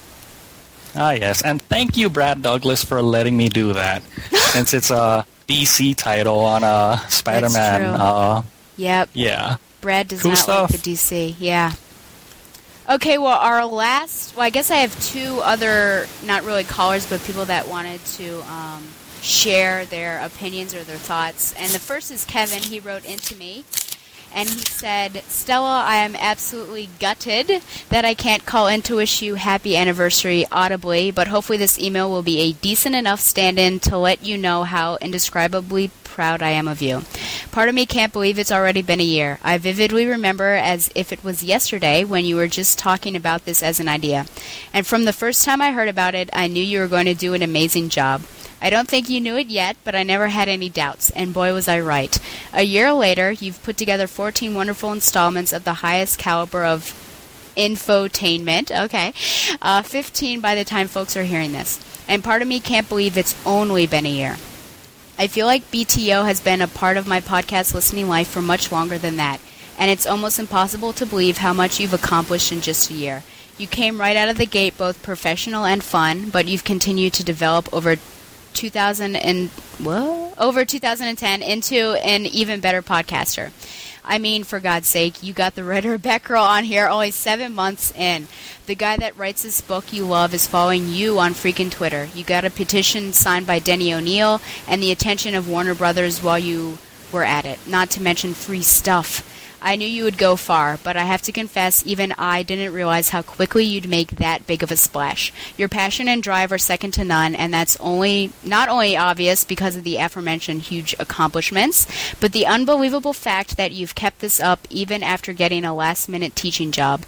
Ah, yes, and thank you, Brad Douglas, for letting me do that. since it's a DC title on a Spider-Man. true. Uh, Yep. yeah. Brad does Cool not stuff. like the DC. Yeah. Okay, well, our last. Well, I guess I have two other, not really callers, but people that wanted to um, share their opinions or their thoughts. And the first is Kevin. He wrote into me. And he said, Stella, I am absolutely gutted that I can't call in to wish you happy anniversary audibly, but hopefully this email will be a decent enough stand in to let you know how indescribably proud I am of you. Part of me can't believe it's already been a year. I vividly remember as if it was yesterday when you were just talking about this as an idea. And from the first time I heard about it, I knew you were going to do an amazing job. I don't think you knew it yet, but I never had any doubts, and boy was I right. A year later, you've put together 14 wonderful installments of the highest caliber of infotainment. Okay. Uh, 15 by the time folks are hearing this. And part of me can't believe it's only been a year. I feel like BTO has been a part of my podcast listening life for much longer than that, and it's almost impossible to believe how much you've accomplished in just a year. You came right out of the gate both professional and fun, but you've continued to develop over 2000 and whoa, over 2010 into an even better podcaster. I mean, for God's sake, you got the writer Batgirl on here only seven months in. The guy that writes this book you love is following you on freaking Twitter. You got a petition signed by Denny O'Neil and the attention of Warner Brothers while you were at it, not to mention free stuff. I knew you would go far, but I have to confess, even I didn't realize how quickly you'd make that big of a splash. Your passion and drive are second to none, and that's only not only obvious because of the aforementioned huge accomplishments, but the unbelievable fact that you've kept this up even after getting a last-minute teaching job.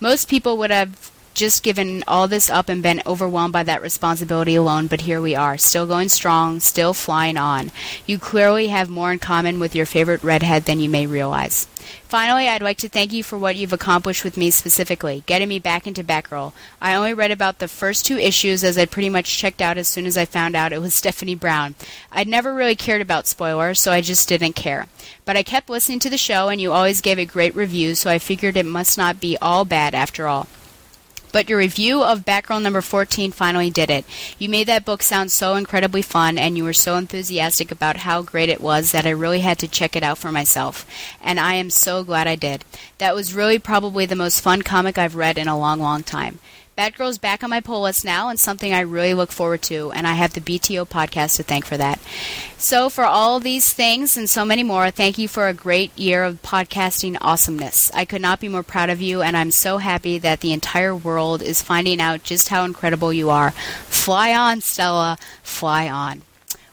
Most people would have just given all this up and been overwhelmed by that responsibility alone, but here we are, still going strong, still flying on. You clearly have more in common with your favorite redhead than you may realize. Finally, I'd like to thank you for what you've accomplished with me specifically, getting me back into Batgirl. I only read about the first two issues as I pretty much checked out as soon as I found out it was Stephanie Brown. I'd never really cared about spoilers, so I just didn't care. But I kept listening to the show, and you always gave it great reviews, so I figured it must not be all bad after all. But your review of Batgirl number 14 finally did it. You made that book sound so incredibly fun, and you were so enthusiastic about how great it was that I really had to check it out for myself. And I am so glad I did. That was really probably the most fun comic I've read in a long, long time. Batgirl's back on my pull list now and something I really look forward to, and I have the BTO podcast to thank for that. So, for all these things and so many more, thank you for a great year of podcasting awesomeness. I could not be more proud of you, and I'm so happy that the entire world is finding out just how incredible you are. Fly on, Stella. Fly on.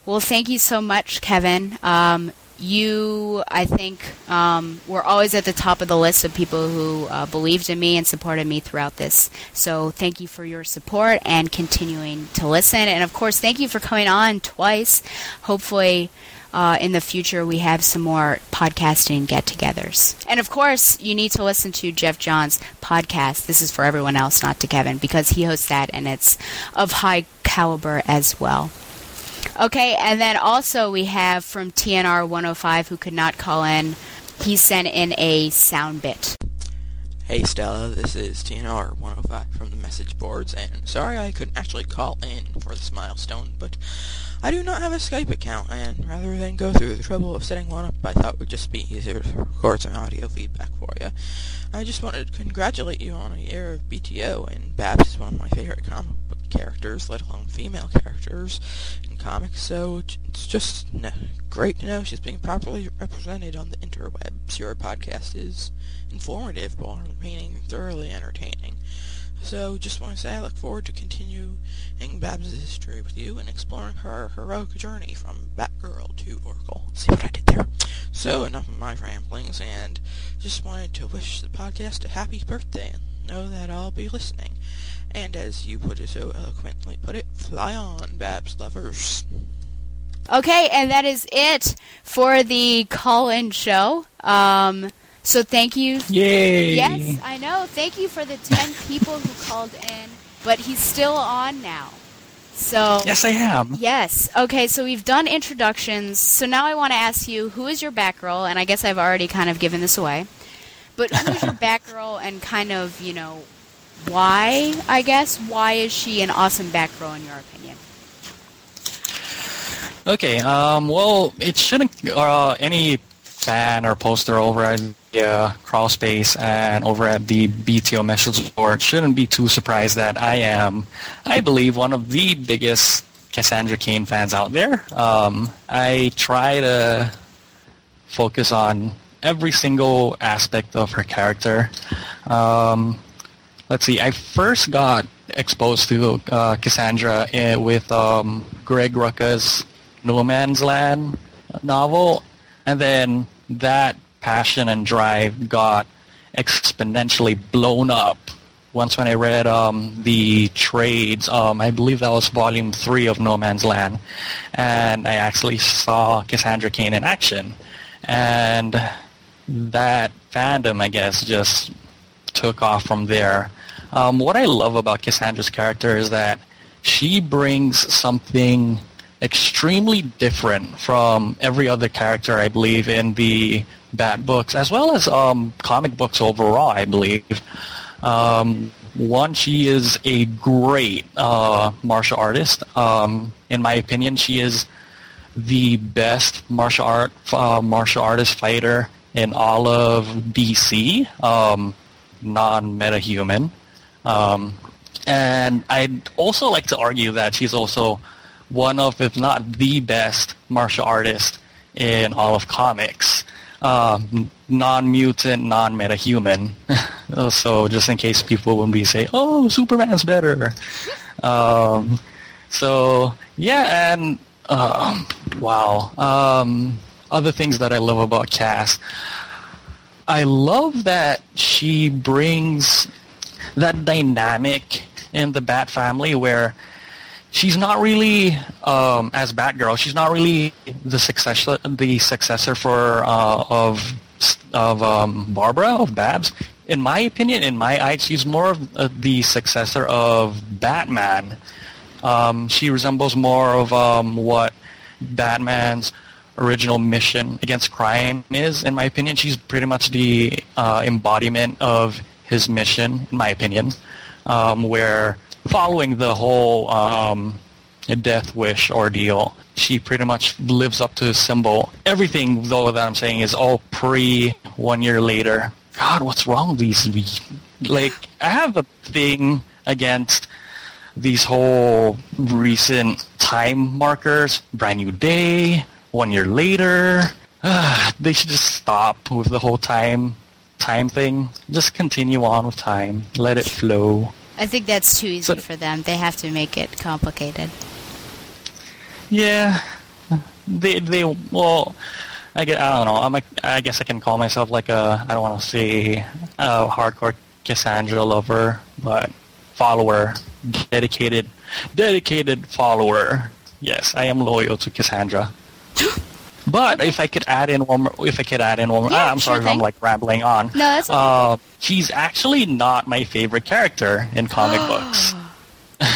Well, thank you so much, Kevin. Um, you, I think, um, were always at the top of the list of people who uh, believed in me and supported me throughout this. So thank you for your support and continuing to listen. And of course, thank you for coming on twice. Hopefully, uh, in the future, we have some more podcasting get togethers. And of course, you need to listen to Jeff John's podcast. This is for everyone else, not to Kevin, because he hosts that and it's of high caliber as well. Okay, and then also we have from TNR 105 who could not call in. He sent in a sound bit. Hey Stella, this is TNR 105 from the message boards, and sorry I couldn't actually call in for this milestone, but I do not have a Skype account, and rather than go through the trouble of setting one up, I thought it would just be easier to record some audio feedback for you. I just wanted to congratulate you on a year of BTO, and Babs is one of my favorite comic book characters, let alone female characters in comics, so it's just great to know she's being properly represented on the interwebs. Your podcast is informative while remaining thoroughly entertaining. So just want to say I look forward to continuing Babs' history with you and exploring her heroic journey from Batgirl to Oracle. See what I did there? So enough of my ramblings and just wanted to wish the podcast a happy birthday and know that I'll be listening. And as you put it so eloquently put it, fly on, Babs lovers. Okay, and that is it for the call-in show. Um, so thank you. Yay! Yes, I know. Thank you for the ten people who called in, but he's still on now. So Yes, I am. Yes. Okay, so we've done introductions. So now I want to ask you, who is your Batgirl? And I guess I've already kind of given this away. But who is your Batgirl and kind of, you know, why, I guess? Why is she an awesome back row, in your opinion? Okay, um, well, it shouldn't, uh, any fan or poster over at the uh, crawlspace and over at the BTO message board shouldn't be too surprised that I am, I believe, one of the biggest Cassandra Cain fans out there. Um, I try to focus on every single aspect of her character. Um, let's see, I first got exposed to uh, Cassandra uh, with um, Greg Rucka's No Man's Land novel, and then that passion and drive got exponentially blown up once when I read um, the trades. Um, I believe that was volume three of No Man's Land, and I actually saw Cassandra Cain in action, and that fandom, I guess, just took off from there. Um, what I love about Cassandra's character is that she brings something extremely different from every other character, I believe, in the Bat books, as well as um, comic books overall, I believe. Um, one, she is a great uh, martial artist. Um, in my opinion, she is the best martial art uh, martial artist fighter in all of DC, um, non-metahuman. Um, and I'd also like to argue that she's also one of, if not the best martial artist in all of comics. Um, non-mutant, non-metahuman. so just in case people will be say, "Oh, Superman's better." Um, so yeah, and um, wow. Um, other things that I love about Cass, I love that she brings that dynamic in the Bat family where she's not really um, as Batgirl. She's not really the successor, the successor for uh, of of um, Barbara of Babs. In my opinion, in my eyes, she's more of uh, the successor of Batman. Um, she resembles more of um, what Batman's original mission against crime is. In my opinion, she's pretty much the uh, embodiment of his mission. In my opinion. um, where following the whole um, death wish ordeal, she pretty much lives up to the symbol. Everything, though, that I'm saying is all pre one year later. God, what's wrong with these? Like, I have a thing against these whole recent time markers, brand new day, one year later. Ah, they should just stop with the whole time time thing. Just continue on with time. Let it flow. I think that's too easy for them. They have to make it complicated. Yeah, they they well, I get I don't know. I'm a, I guess I can call myself like a I don't want to say a hardcore Cassandra lover, but follower, dedicated, dedicated follower. Yes, I am loyal to Cassandra. But if I could add in one, more, if I could add in one, more, Yeah, ah, I'm sure sorry if I'm like rambling on. No, that's okay. Uh, she's actually not my favorite character in comic books.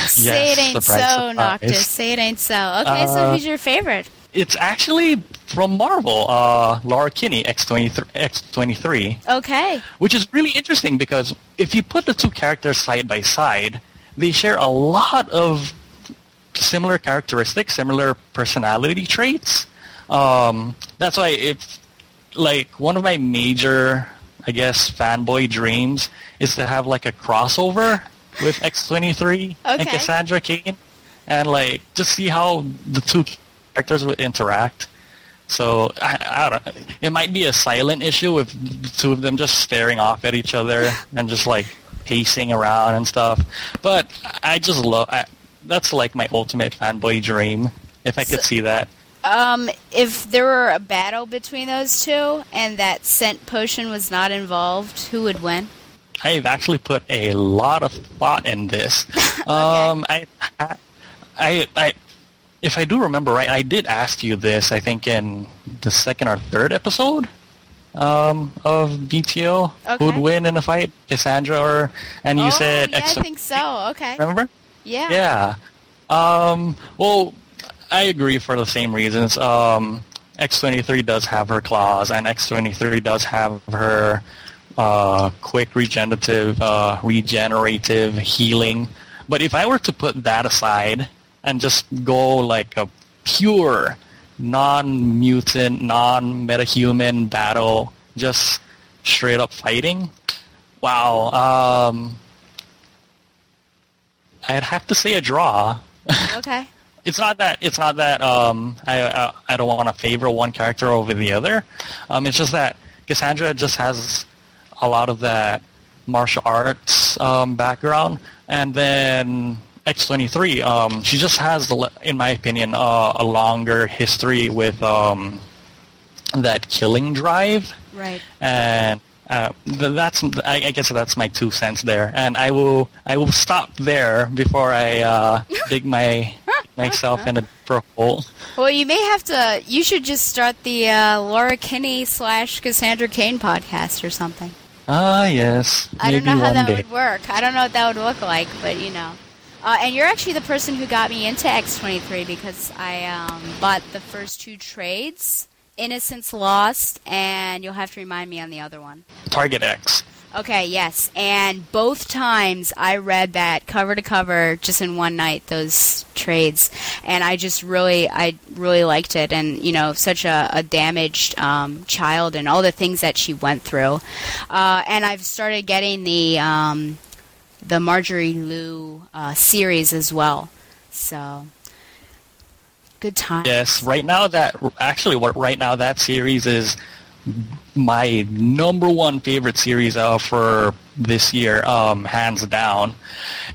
Say it ain't surprise, so, surprise. Noctis. Say it ain't so. Okay, so Uh, who's your favorite? It's actually from Marvel, uh, Laura Kinney, X23, X23, Okay. which is really interesting because if you put the two characters side by side, they share a lot of similar characteristics, similar personality traits. Um, that's why if, like, one of my major, I guess, fanboy dreams is to have, like, a crossover with X23 and Cassandra Cain and, like, just see how the two characters would interact. So I, I don't. It might be a silent issue with the two of them just staring off at each other and just like pacing around and stuff. But I just love. I, that's like my ultimate fanboy dream. If I could see that. Um, if there were a battle between those two and that scent potion was not involved, who would win? I've actually put a lot of thought in this. Um, I, I, I, I, if I do remember right, I did ask you this. I think in the second or third episode um, of BTO, who'd win in a fight, Cassandra or? And you oh, said yeah, X- I think so. Okay. Remember? Yeah. Yeah. Um, well, I agree for the same reasons. Um, X23 does have her claws, and X23 does have her uh, quick regenerative, uh, regenerative healing. But if I were to put that aside and just go like a pure non-mutant, non-metahuman battle, just straight up fighting, wow. Um, I'd have to say a draw. Okay. It's not that it's not that um, I, I I don't want to favor one character over the other. Um, it's just that Cassandra just has a lot of that martial arts um, background, and then X23, um, she just has, the in my opinion, uh, a longer history with um, that killing drive Right. and uh, that's I, I guess that's my two cents there, and I will I will stop there before I uh, dig my myself in a hole. Well, you may have to. You should just start the uh, Laura Kinney slash Cassandra Cain podcast or something. Ah, yes, I maybe don't know how that day. would work. I don't know what that would look like, but you know. Uh, and you're actually the person who got me into X23 because I um, bought the first two trades, Innocence Lost, and you'll have to remind me on the other one. Target X. Okay, yes. And both times I read that cover to cover just in one night, those trades. And I just really, I really liked it. And, you know, such a, a damaged um, child and all the things that she went through. Uh, and I've started getting the, um, the Marjorie Liu uh, series as well. So, good time. Yes, right now that actually what right now that series is my number one favorite series uh, for this year, um, hands down.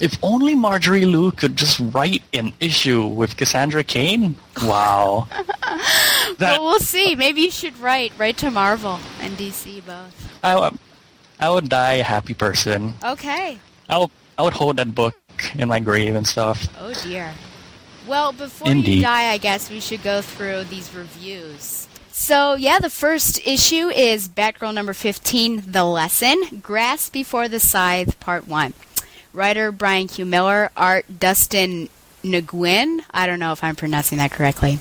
If only Marjorie Liu could just write an issue with Cassandra Cain. Wow. well, we'll see. Maybe you should write, write to Marvel and DC both. I would die a happy person. Okay. I would, I would hold that book in my grave and stuff. Oh dear. Well, before you die, I guess we should go through these reviews. So, yeah, the first issue is Batgirl number 15, The Lesson Grass Before the Scythe, Part 1. Writer Bryan Q. Miller, art Dustin Nguyen. I don't know if I'm pronouncing that correctly.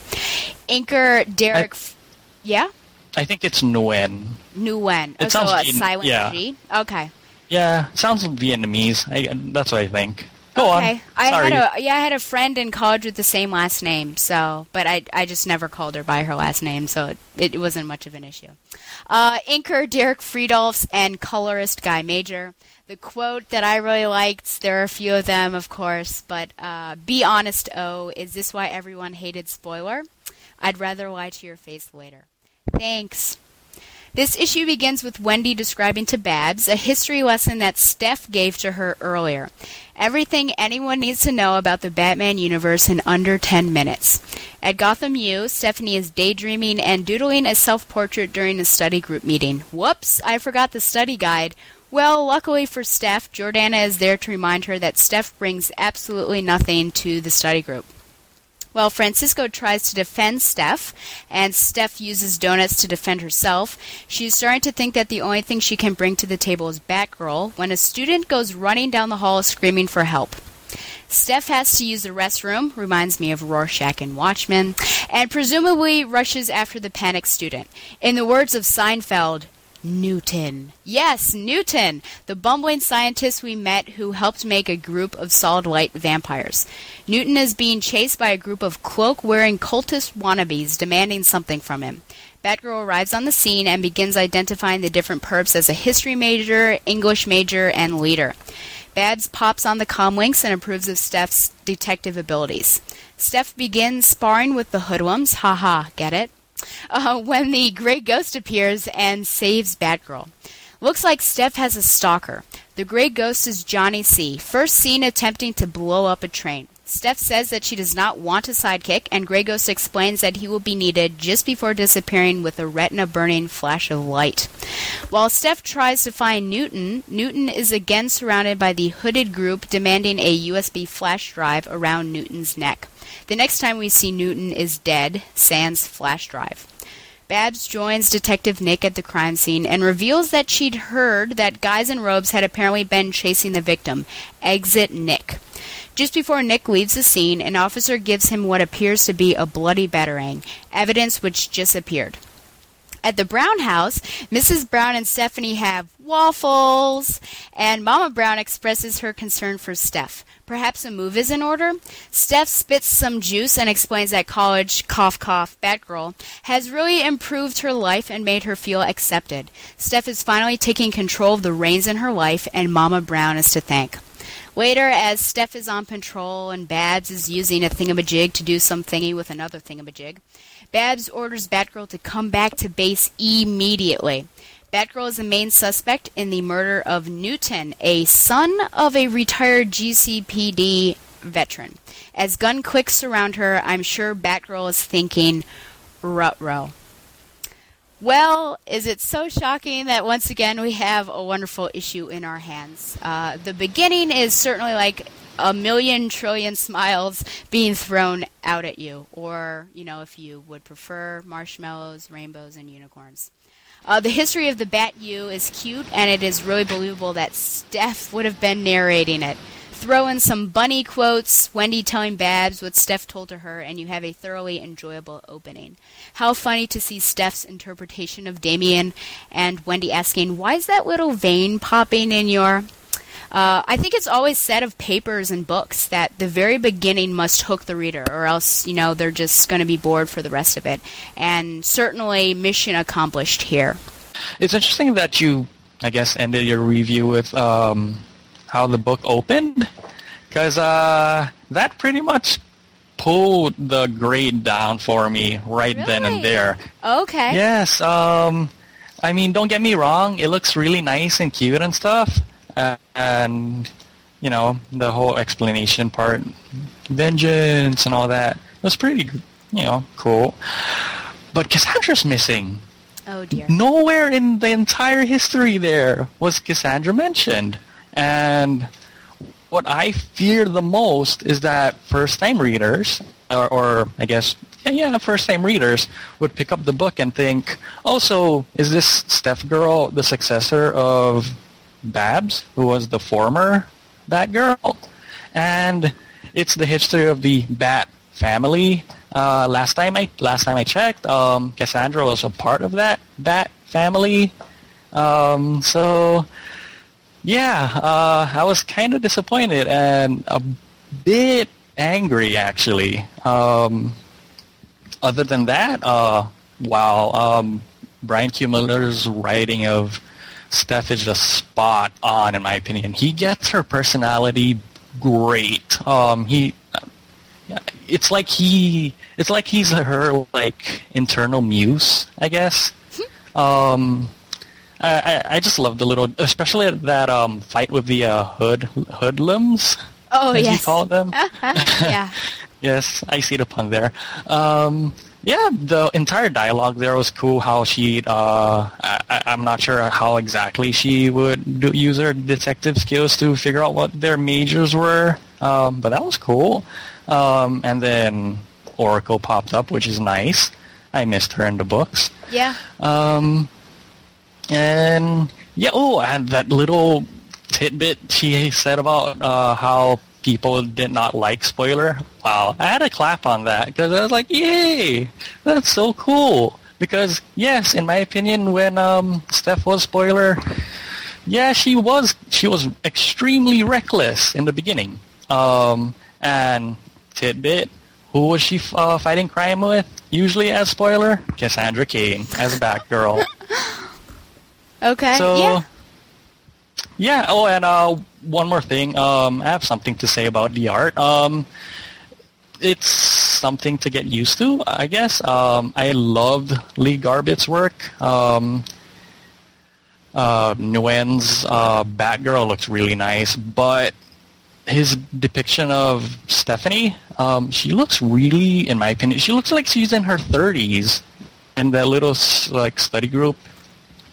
Inker Derek. F- yeah? I think it's Nguyen. Nguyen. Oh, It so sounds a in- silent yeah. G? Okay. Yeah, sounds Vietnamese. I, that's what I think. Go okay. on. I Sorry. had a yeah, I had a friend in college with the same last name, so but I I just never called her by her last name, so it, it wasn't much of an issue. Uh, inker Derek Fridolfs and colorist Guy Major. The quote that I really liked, there are a few of them, of course, but uh, be honest, oh, is this why everyone hated spoiler? I'd rather lie to your face later. Thanks. This issue begins with Wendy describing to Babs a history lesson that Steph gave to her earlier. Everything anyone needs to know about the Batman universe in under 10 minutes. At Gotham U, Stephanie is daydreaming and doodling a self portrait during a study group meeting. Whoops, I forgot the study guide. Well, luckily for Steph, Jordana is there to remind her that Steph brings absolutely nothing to the study group. Well, Francisco tries to defend Steph, and Steph uses donuts to defend herself. She's starting to think that the only thing she can bring to the table is Batgirl when a student goes running down the hall screaming for help. Steph has to use the restroom, reminds me of Rorschach and Watchmen, and presumably rushes after the panicked student. In the words of Seinfeld, Newton. Yes, Newton, the bumbling scientist we met who helped make a group of solid light vampires. Newton is being chased by a group of cloak wearing cultist wannabes demanding something from him. Batgirl arrives on the scene and begins identifying the different perps as a history major, English major, and leader. Babs pops on the comlinks and approves of Steph's detective abilities. Steph begins sparring with the hoodlums, haha, get it? Uh, when the Grey Ghost appears and saves Batgirl. Looks like Steph has a stalker. The Grey Ghost is Johnny C., first seen attempting to blow up a train. Steph says that she does not want a sidekick, and Grey Ghost explains that he will be needed just before disappearing with a retina burning flash of light. While Steph tries to find Newton, Newton is again surrounded by the hooded group demanding a USB flash drive around Newton's neck. The next time we see Newton is dead, sans flash drive. Babs joins Detective Nick at the crime scene and reveals that she'd heard that guys in robes had apparently been chasing the victim. Exit Nick. Just before Nick leaves the scene, an officer gives him what appears to be a bloody batarang, evidence which just appeared. At the Brown house, Mrs. Brown and Stephanie have waffles, and Mama Brown expresses her concern for Steph. Perhaps a move is in order? Steph spits some juice and explains that college, cough cough, Batgirl, has really improved her life and made her feel accepted. Steph is finally taking control of the reins in her life, and Mama Brown is to thank. Later, as Steph is on patrol and Babs is using a thingamajig to do some thingy with another thingamajig, Babs orders Batgirl to come back to base immediately. Batgirl is the main suspect in the murder of Newton, a son of a retired GCPD veteran. As gun clicks surround her, I'm sure Batgirl is thinking, Rutro. Well, is it so shocking that once again we have a wonderful issue in our hands? Uh, the beginning is certainly like a million trillion smiles being thrown out at you, or, you know, if you would prefer marshmallows, rainbows, and unicorns. Uh, the history of the Bat U is cute, and it is really believable that Steph would have been narrating it. Throw in some bunny quotes, Wendy telling Babs what Steph told to her, and you have a thoroughly enjoyable opening. How funny to see Steph's interpretation of Damian and Wendy asking, Why is that little vein popping in your. Uh, I think it's always said of papers and books that the very beginning must hook the reader, or else, you know, they're just going to be bored for the rest of it. And certainly, mission accomplished here. It's interesting that you, I guess, ended your review with um, how the book opened, because uh, that pretty much pulled the grade down for me right then and there. Okay. Yes. Um, I mean, don't get me wrong. It looks really nice and cute and stuff. Uh, and, you know, the whole explanation part, vengeance and all that, was pretty, you know, cool. But Cassandra's missing. Oh dear. Nowhere in the entire history there was Cassandra mentioned. And what I fear the most is that first-time readers, or, or I guess, yeah, yeah, first-time readers would pick up the book and think, oh, so is this Steph Girl the successor of Babs, who was the former Batgirl? And it's the history of the Bat family. Uh, last time I last time I checked, um, Cassandra was a part of that Bat family. Um, so yeah, uh, I was kind of disappointed and a bit angry actually. Um, other than that, uh, wow, um, Bryan Q. Miller's writing of Steph is just spot on in my opinion. He gets her personality great. Um, he, it's like he, it's like he's her like internal muse, I guess. Um, I, I, just love the little, especially that um, fight with the uh, hood hoodlums. Oh, as yes. you call them. yeah. Yes, I see the pun there. Um, yeah, the entire dialogue there was cool. How she, uh, I, I'm not sure how exactly she would do, use her detective skills to figure out what their majors were, um, but that was cool. Um, and then Oracle popped up, which is nice. I missed her in the books. Yeah. Um, and yeah, oh, and that little tidbit she said about uh, how people did not like spoiler. Wow, I had a clap on that because I was like, yay, that's so cool. Because yes, in my opinion, when um, Steph was spoiler, yeah, she was she was extremely reckless in the beginning. Um, and tidbit, who was she uh, fighting crime with? Usually as spoiler, Cassandra Cain as a Batgirl. Okay. So, yeah. yeah. Oh, and uh, one more thing. Um, I have something to say about the art. Um, it's something to get used to, I guess. Um, I loved Lee Garbett's work. Um, uh, Nguyen's uh, Batgirl looks really nice, but his depiction of Stephanie, um, she looks really, in my opinion, she looks like she's in her 30s in that little like study group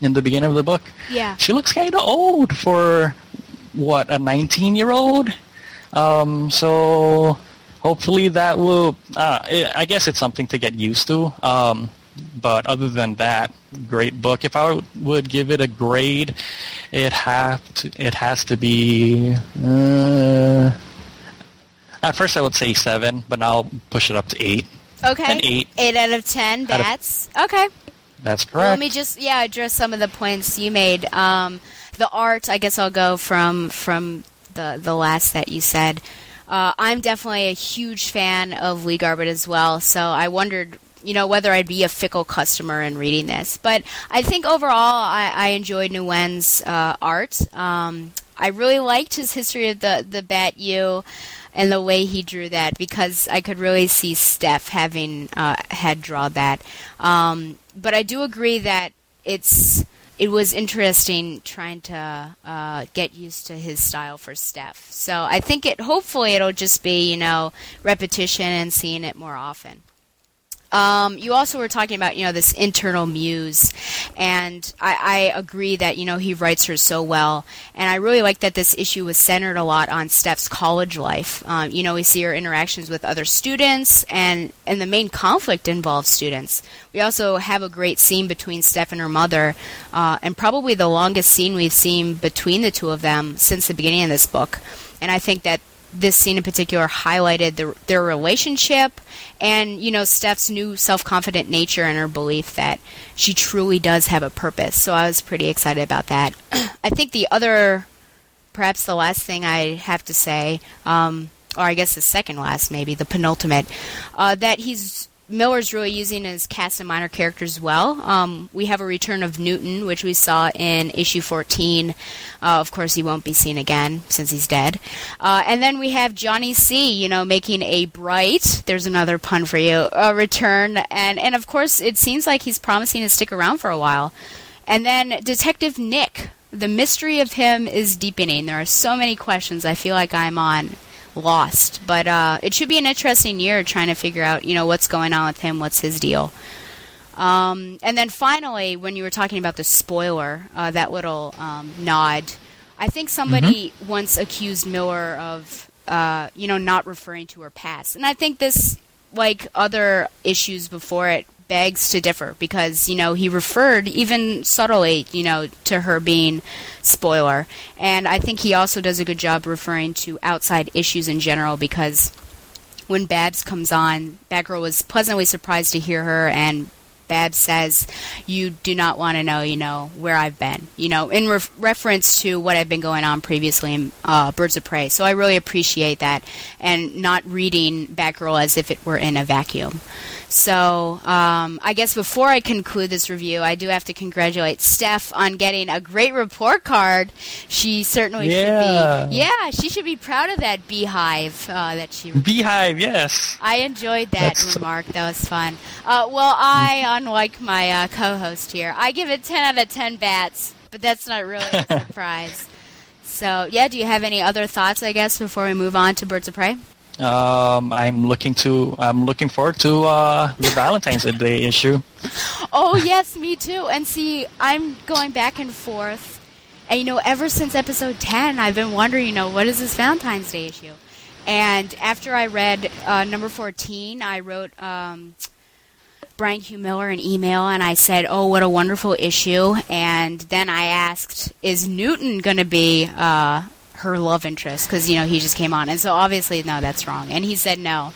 in the beginning of the book. Yeah. She looks kind of old for what a 19 year old. Um, so hopefully that will. Uh, I guess it's something to get used to. Um, but other than that, great book. If I would give it a grade, it have to. It has to be. Uh, at first, I would say seven, but now I'll push it up to eight. Okay. An eight. Eight out of ten Out of- Okay. That's Well, correct. let me just yeah address some of the points you made. Um, the art, I guess I'll go from from the the last that you said. Uh, I'm definitely a huge fan of Lee Garbett as well, so I wondered, you know, whether I'd be a fickle customer in reading this. But I think overall, I, I enjoyed Nguyen's uh, art. Um, I really liked his history of the the Bat U and the way he drew that because I could really see Steph having uh, had draw that. Um, but I do agree that it's it was interesting trying to uh, get used to his style for Steph. So I think it hopefully it'll just be you know repetition and seeing it more often. Um, you also were talking about, you know, this internal muse, and I, I agree that, you know, he writes her so well, and I really like that this issue was centered a lot on Steph's college life. Um, you know, we see her interactions with other students, and, and the main conflict involves students. We also have a great scene between Steph and her mother, uh, and probably the longest scene we've seen between the two of them since the beginning of this book. And I think that this scene in particular highlighted the, their relationship and you know Steph's new self-confident nature and her belief that she truly does have a purpose. So I was pretty excited about that. I think the other, perhaps the last thing I have to say, um, or I guess the second last, maybe the penultimate, uh, that he's Miller's really using his cast and minor characters well. Um, we have a return of Newton, which we saw in issue 14. Uh, of course, he won't be seen again since he's dead. Uh, and then we have Johnny C. You know, making a bright. There's another pun for you. A return, and and of course, it seems like he's promising to stick around for a while. And then Detective Nick. The mystery of him is deepening. There are so many questions. I feel like I'm on lost. But uh, it should be an interesting year trying to figure out, you know, what's going on with him, what's his deal. Um, and then finally, when you were talking about the spoiler, uh, that little um, nod, I think somebody once accused Miller of, uh, you know, not referring to her past. And I think this, like other issues before it, begs to differ because, you know, he referred even subtly, you know, to her being spoiler. And I think he also does a good job referring to outside issues in general because when Babs comes on, Batgirl was pleasantly surprised to hear her and Babs says, "You do not want to know, you know, where I've been." You know, in ref- reference to what had been going on previously in uh, Birds of Prey. So I really appreciate that, and not reading Batgirl as if it were in a vacuum. So um, I guess before I conclude this review, I do have to congratulate Steph on getting a great report card. She certainly Yeah. should be. Yeah, she should be proud of that beehive uh, that she. Beehive, yes. I enjoyed that That's- remark. That was fun. Uh, well, I, unlike my uh, co-host here, I give it 10 out of 10 bats, but that's not really a surprise. So, yeah, do you have any other thoughts, I guess, before we move on to Birds of Prey? Um, I'm looking to. I'm looking forward to uh, the Valentine's Day issue. Oh, yes, me too. And see, I'm going back and forth. And, you know, ever since episode 10, I've been wondering, you know, what is this Valentine's Day issue? And after I read uh, number 14, I wrote um, Bryan Q. Miller an email and I said, oh, what a wonderful issue. And then I asked, is Newton going to be uh, her love interest? Because, you know, he just came on. And so obviously, no, that's wrong. And he said no.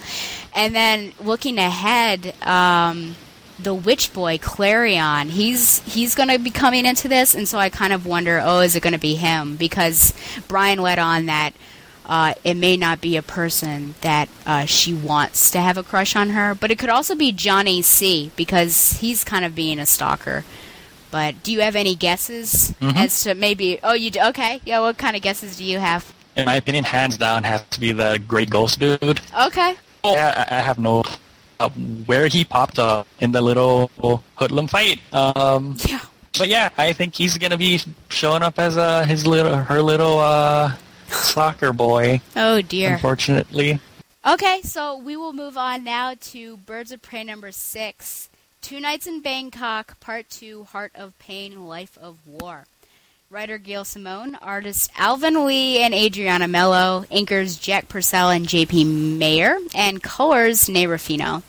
And then looking ahead, um, the witch boy Clarion, he's he's going to be coming into this, and so I kind of wonder, oh, is it going to be him? Because Bryan let on that uh, it may not be a person that uh, she wants to have a crush on her, but it could also be Johnny C because he's kind of being a stalker. But do you have any guesses Mhm. as to maybe? Oh, you do? Okay, yeah. What kind of guesses do you have? In my opinion, hands down, has to be the Great Ghost Dude. Okay. Yeah, I I have no uh, where he popped up in the little hoodlum fight. Um, yeah. But yeah, I think he's gonna be showing up as uh, his little her little uh, soccer boy. Oh dear. Unfortunately. Okay, so we will move on now to Birds of Prey number six Two Nights in Bangkok, Part Two Heart of Pain, Life of War. Writer Gail Simone, artist Alvin Lee and Adriana Melo, inkers Jack Purcell and JP Mayer, and colors Nei Ruffino.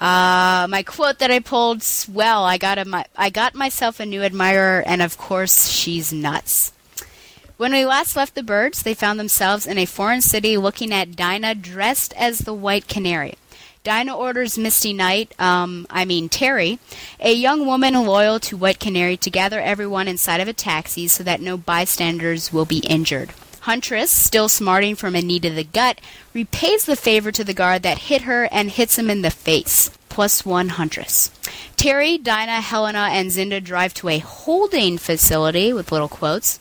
Uh, my quote that I pulled, well, I got, a, my, I got myself a new admirer, and of course, she's nuts. When we last left the birds, they found themselves in a foreign city looking at Dinah dressed as the White Canary. Dinah orders Misty Knight, um, I mean Terry, a young woman loyal to White Canary, to gather everyone inside of a taxi so that no bystanders will be injured. Huntress, still smarting from a knee to the gut, repays the favor to the guard that hit her and hits him in the face. Plus one Huntress. Terry, Dinah, Helena, and Zinda drive to a holding facility with little quotes.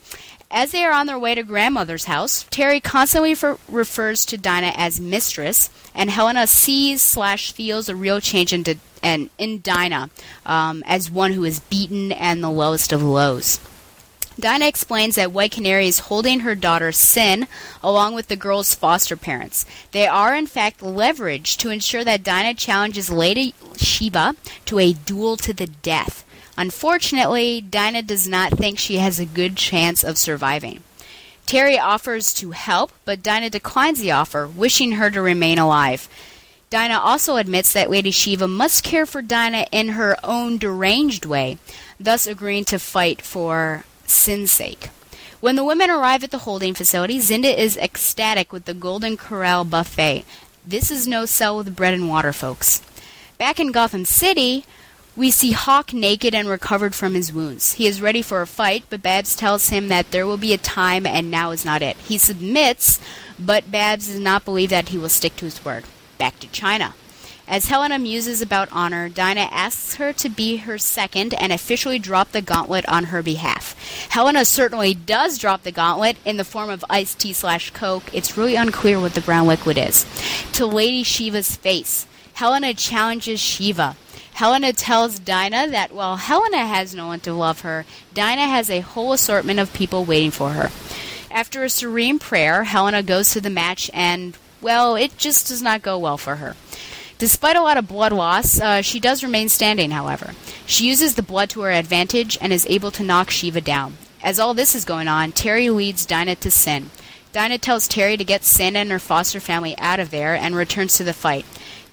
As they are on their way to grandmother's house, Terry constantly fer- refers to Dinah as mistress, and Helena sees slash feels a real change in, Di- and in Dinah um, as one who is beaten and the lowest of lows. Dinah explains that White Canary is holding her daughter Sin along with the girl's foster parents. They are, in fact, leveraged to ensure that Dinah challenges Lady Shiva to a duel to the death. Unfortunately, Dinah does not think she has a good chance of surviving. Terry offers to help, but Dinah declines the offer, wishing her to remain alive. Dinah also admits that Lady Shiva must care for Dinah in her own deranged way, thus agreeing to fight for Sin's sake. When the women arrive at the holding facility, Zinda is ecstatic with the Golden Corral buffet. This is no cell with bread and water, folks. Back in Gotham City, we see Hawk naked and recovered from his wounds. He is ready for a fight, but Babs tells him that there will be a time and now is not it. He submits, but Babs does not believe that he will stick to his word. Back to China. As Helena muses about honor, Dinah asks her to be her second and officially drop the gauntlet on her behalf. Helena certainly does drop the gauntlet in the form of iced tea slash coke. It's really unclear what the brown liquid is. To Lady Shiva's face. Helena challenges Shiva. Helena tells Dinah that while Helena has no one to love her, Dinah has a whole assortment of people waiting for her. After a serene prayer, Helena goes to the match and, well, it just does not go well for her. Despite a lot of blood loss, uh, she does remain standing, however. She uses the blood to her advantage and is able to knock Shiva down. As all this is going on, Terry leads Dinah to Sin. Dinah tells Terry to get Sin and her foster family out of there and returns to the fight.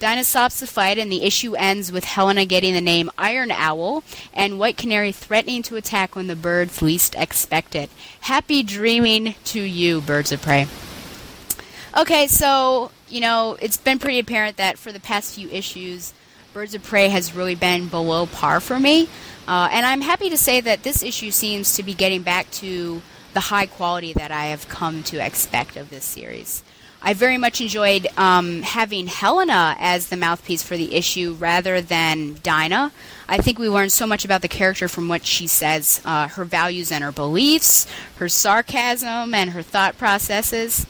Dinah stops the fight, and the issue ends with Helena getting the name Iron Owl and White Canary threatening to attack when the birds least expect it. Happy dreaming to you, birds of prey. Okay, so, you know, it's been pretty apparent that for the past few issues, Birds of Prey has really been below par for me. Uh, and I'm happy to say that this issue seems to be getting back to the high quality that I have come to expect of this series. I very much enjoyed um, having Helena as the mouthpiece for the issue rather than Dinah. I think we learned so much about the character from what she says, uh, her values and her beliefs, her sarcasm and her thought processes.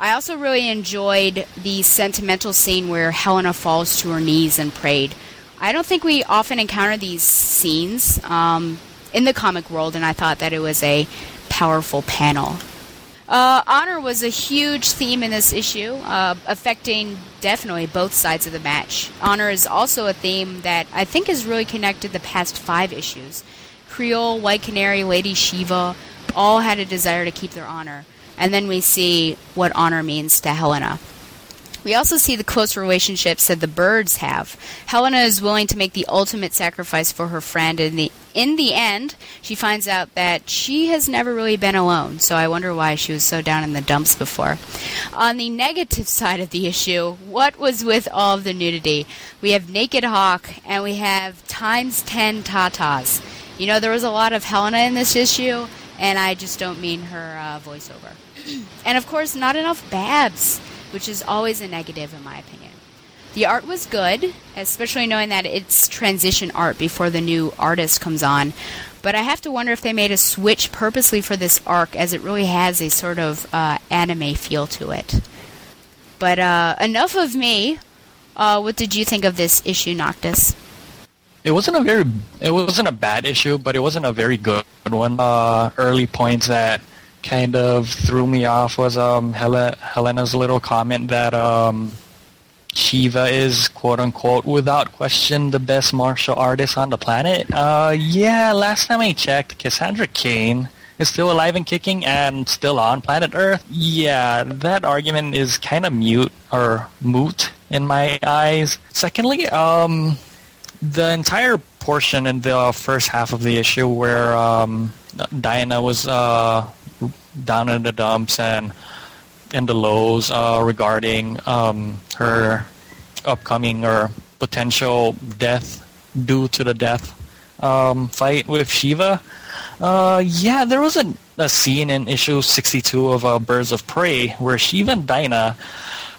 I also really enjoyed the sentimental scene where Helena falls to her knees and prayed. I don't think we often encounter these scenes um, in the comic world, and I thought that it was a powerful panel. Uh, honor was a huge theme in this issue, uh, affecting definitely both sides of the match. Honor is also a theme that I think has really connected the past five issues. Creote, White Canary, Lady Shiva all had a desire to keep their honor. And then we see what honor means to Helena. We also see the close relationships that the birds have. Helena is willing to make the ultimate sacrifice for her friend, and the, in the end, she finds out that she has never really been alone. So I wonder why she was so down in the dumps before. On the negative side of the issue, what was with all of the nudity? We have Naked Hawk, and we have times 10 tatas. You know, there was a lot of Helena in this issue, and I just don't mean her uh, voiceover. and of course, not enough Babs which is always a negative in my opinion. The art was good, especially knowing that it's transition art before the new artist comes on. But I have to wonder if they made a switch purposely for this arc, as it really has a sort of uh, anime feel to it. But uh, enough of me. Uh, what did you think of this issue, Noctis? It wasn't a very, it wasn't a bad issue, but it wasn't a very good one. Uh, early points that kind of threw me off was um, Hel- Helena's little comment that um, Shiva is quote unquote without question the best martial artist on the planet. Uh, yeah, last time I checked, Cassandra Cain is still alive and kicking and still on planet Earth. Yeah, that argument is kind of mute or moot in my eyes. Secondly, um, the entire portion in the first half of the issue where um, Diana was uh, down in the dumps and in the lows uh, regarding um, her upcoming or potential death due to the death um, fight with Shiva. Uh, yeah, there was a, a scene in issue 62 of uh, Birds of Prey where Shiva and Dinah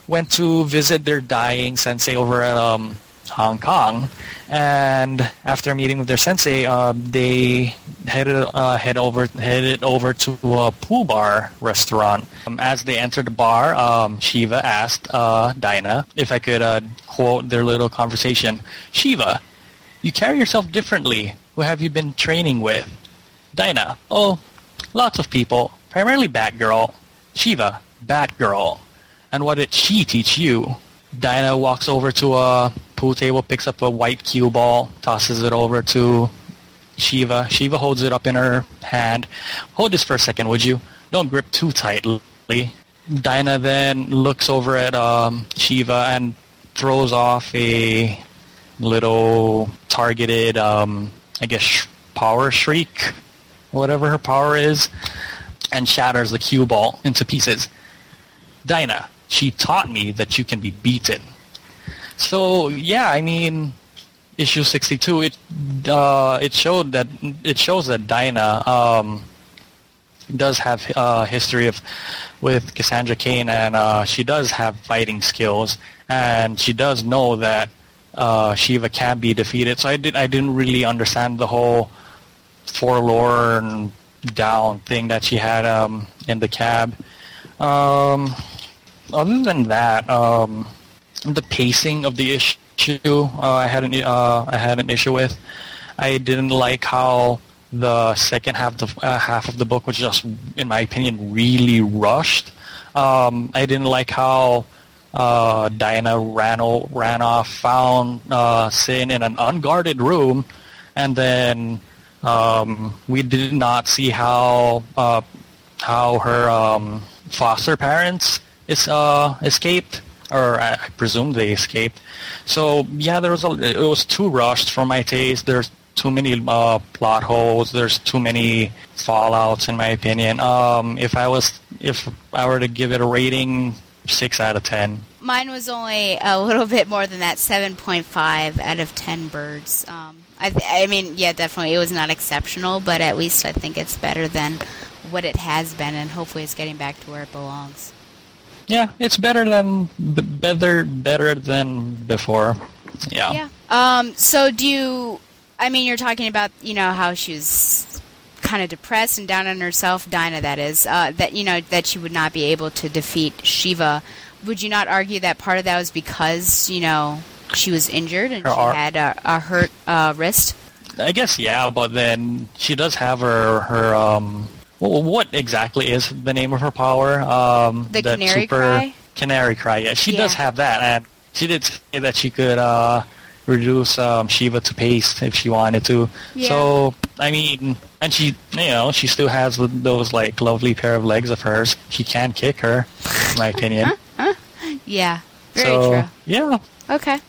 went to visit their dying sensei over at um, Hong Kong, and after meeting with their sensei, uh, they headed uh, head over headed over to a pool bar restaurant. Um, as they entered the bar, um, Shiva asked uh, Dinah if I could uh, quote their little conversation. Shiva, you carry yourself differently. Who have you been training with? Dinah, oh, lots of people, primarily Batgirl. Shiva, Batgirl. And what did she teach you? Dinah walks over to a pool table, picks up a white cue ball, tosses it over to Shiva. Shiva holds it up in her hand. Hold this for a second, would you? Don't grip too tightly. Dinah then looks over at um, Shiva and throws off a little targeted, um, I guess, power shriek, whatever her power is, and shatters the cue ball into pieces. Dinah, she taught me that you can be beaten. So yeah, I mean, issue 62 it uh, it showed that it shows that Dinah um, does have a uh, history of with Cassandra Cain and uh, she does have fighting skills and she does know that uh, Shiva can be defeated. So I did I didn't really understand the whole forlorn down thing that she had um, in the cab. Um, other than that, um, the pacing of the issue uh, I had an uh, I had an issue with. I didn't like how the second half of the uh, half of the book was just, in my opinion, really rushed. Um, I didn't like how uh, Diana ran o- ran off, found uh, Sin in an unguarded room, and then um, we did not see how uh, how her um, foster parents is uh, escaped, or I presume they escaped. So yeah, there was a it was too rushed for my taste. There's too many uh, plot holes. There's too many fallouts, in my opinion. Um, if I was if I were to give it a rating six out of ten. Mine was only a little bit more than that, 7.5 out of 10 birds. Um, I, th- I mean, yeah, definitely, it was not exceptional, but at least I think it's better than what it has been, and hopefully it's getting back to where it belongs. Yeah, it's better than better better than before. Yeah. Yeah. Um, so do you, I mean, you're talking about, you know, how she was kind of depressed and down on herself, Dinah, that is, uh, that, you know, that she would not be able to defeat Shiva. Would you not argue that part of that was because, you know, she was injured and Her she ar- had a, a hurt uh, wrist? I guess yeah, but then she does have her her um. Well, what exactly is the name of her power? Um, The canary super cry? Canary cry. Yeah, she does have that, and she did say that she could uh, reduce um, Shiva to paste if she wanted to. Yeah. So I mean, and she, you know, she still has those like lovely pair of legs of hers. She can kick her, in my opinion. Yeah, very so true. yeah. Okay.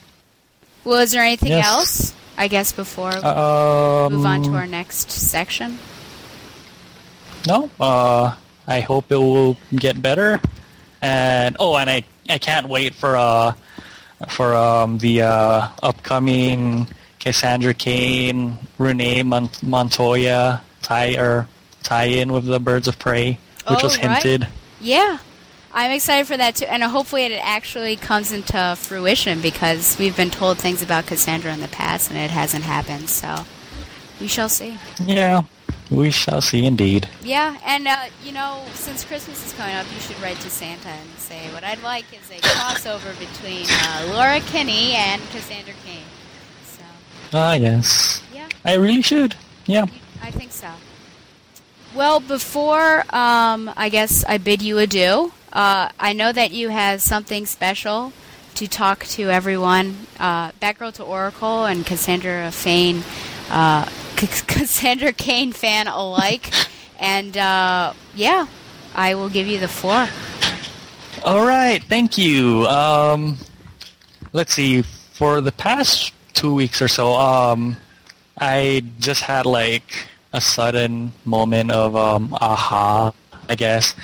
Well, is there anything Yes. else? I guess before we Um, move on to our next section. No, uh, I hope it will get better. And oh, and I I can't wait for uh for um the uh, upcoming Cassandra Cain, Renee Mon- Montoya tie or tie in with the Birds of Prey, which Oh, was right. hinted. Yeah, I'm excited for that too, and hopefully it actually comes into fruition because we've been told things about Cassandra in the past and it hasn't happened. So we shall see. Yeah, we shall see indeed. Yeah, and uh, you know, since Christmas is coming up, you should write to Santa and say what I'd like is a crossover between uh, Laura Kinney and Cassandra Cain. Ah, yes. Yeah. I really should. Yeah. I think so. Well, before um, I guess I bid you adieu, uh, I know that you have something special to talk to everyone. Uh, Batgirl to Oracle and Cassandra Fane, uh, Cassandra Cain fan alike, and uh, yeah, I will give you the floor. All right, thank you. Um, let's see. For the past two weeks or so, um, I just had like a sudden moment of um, aha, I guess,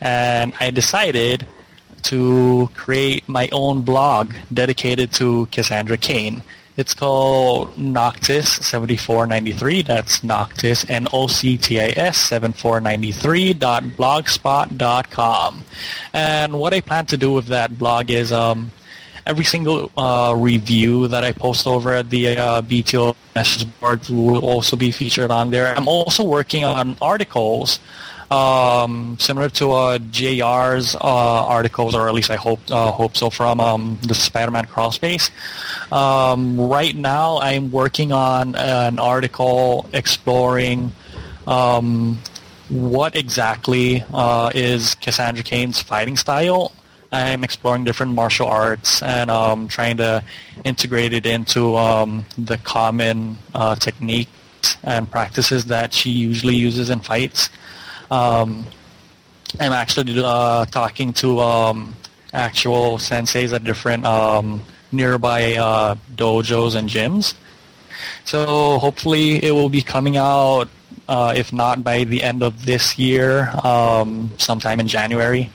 and I decided to create my own blog dedicated to Cassandra Cain. It's called Noctis seventy four ninety three. That's Noctis N O C T I S seven four ninety three dot blogspot dot com. And what I plan to do with that blog is um, every single uh, review that I post over at the uh, BTO message board will also be featured on there. I'm also working on articles um, similar to uh, JR's uh, articles, or at least I hope uh, hope so, from um, the Spider-Man crawlspace. Um, right now, I'm working on an article exploring um, what exactly uh, is Cassandra Cain's fighting style. I'm exploring different martial arts and um, trying to integrate it into um, the common uh, techniques and practices that she usually uses in fights. Um, I'm actually uh, talking to um, actual senseis at different um, nearby uh, dojos and gyms. So hopefully it will be coming out, uh, if not by the end of this year, um, sometime in January.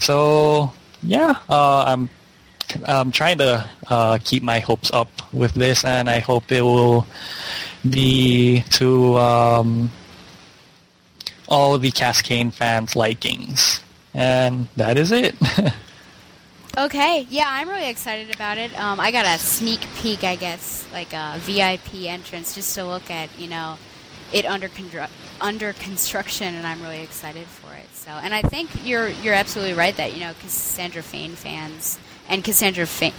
So yeah, uh, I'm I'm trying to uh, keep my hopes up with this, and I hope it will be to um, all of the Cascade fans' likings. And that is it. Okay, yeah, I'm really excited about it. Um, I got a sneak peek, I guess, like a VIP entrance, just to look at, you know, it under constru- under construction, and I'm really excited for it. So, and I think you're you're absolutely right that you know Cassandra Fane fans and Cassandra Fane,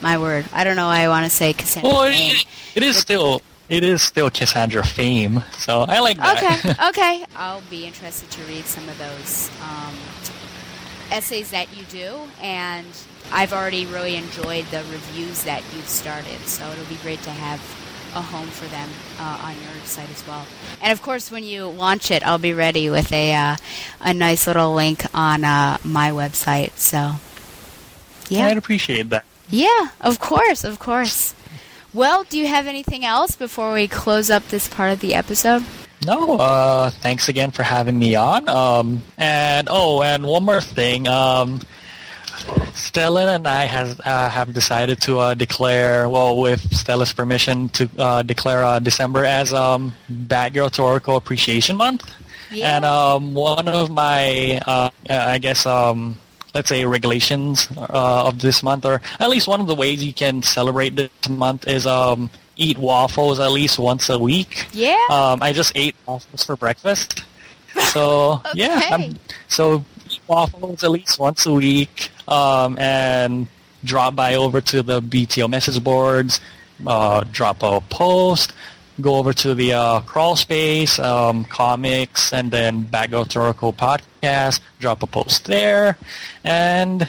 my word, I don't know why I want to say Cassandra well, Fane. it, it is still it is still Cassandra fame, so I like that. Okay, okay, I'll be interested to read some of those um, essays that you do, and I've already really enjoyed the reviews that you've started. So it'll be great to have a home for them uh, on your site as well. And of course, when you launch it, I'll be ready with a uh, a nice little link on uh, my website. So yeah, I'd appreciate that. yeah, of course, of course. Well, do you have anything else before we close up this part of the episode? No, uh, thanks again for having me on. Um, and oh, and one more thing. Um, Stella and I has uh, have decided to uh, declare, well, with Stella's permission, to uh, declare uh, December as um, Batgirl to Oracle Appreciation Month. Yeah. And um, one of my, uh, I guess, um, let's say regulations uh, of this month, or at least one of the ways you can celebrate this month is um, eat waffles at least once a week. Yeah. Um, I just ate waffles for breakfast. So yeah, I'm, so eat waffles at least once a week, um, and drop by over to the BTO message boards, uh, drop a post, go over to the uh, Crawlspace, um, comics, and then Batgirl to Oracle podcast, drop a post there, and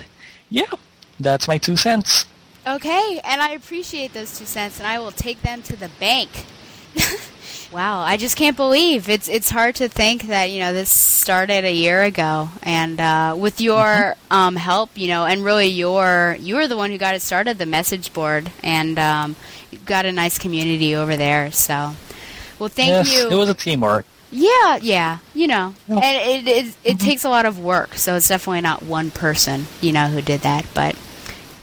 yeah, that's my two cents. Okay, and I appreciate those two cents, and I will take them to the bank. wow, I just can't believe it's it's hard to think that you know this started a year ago, and uh, with your um, help, you know, and really your you were the one who got it started, the message board, and um, got a nice community over there. So, well, thank yes, you. It was a teamwork. Yeah, yeah, you know, and it it, it takes a lot of work, so it's definitely not one person, you know, who did that. But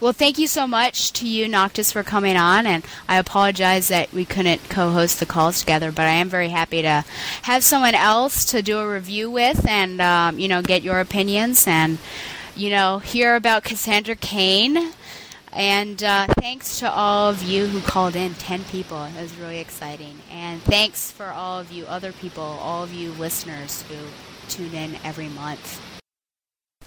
well, thank you so much to you, Noctis, for coming on, and I apologize that we couldn't co-host the calls together, but I am very happy to have someone else to do a review with, and um, you know, get your opinions and you know, hear about Cassandra Cain. And uh, thanks to all of you who called in, 10 people. It was really exciting. And thanks for all of you other people, all of you listeners who tune in every month.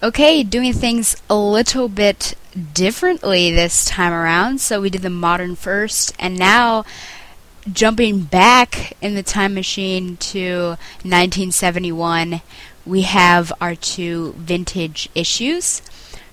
Okay, doing things a little bit differently this time around. So we did the modern first, and now jumping back in the time machine to 1971, we have our two vintage issues.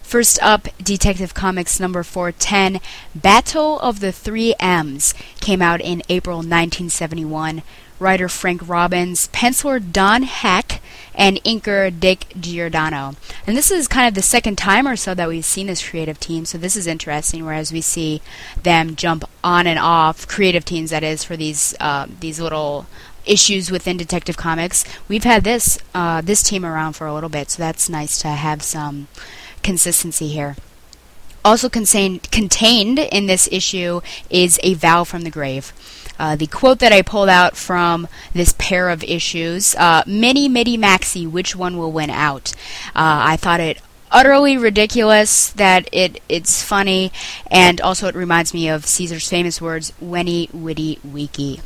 First up, Detective Comics number 410, Battle of the Three M's, came out in April 1971. Writer Frank Robbins, penciler Don Heck, and inker Dick Giordano. And this is kind of the second time or so that we've seen this creative team, so this is interesting. Whereas we see them jump on and off creative teams, that is, for these uh, these little issues within Detective Comics. We've had this uh, this team around for a little bit, so that's nice to have some consistency here. Also contained contained in this issue is a vow from the grave. Uh, the quote that I pulled out from this pair of issues: uh, "Mini, Midi, Maxi, which one will win out?" Uh, I thought it utterly ridiculous that it it's funny, and also it reminds me of Caesar's famous words: "Wenny, witty, weaky."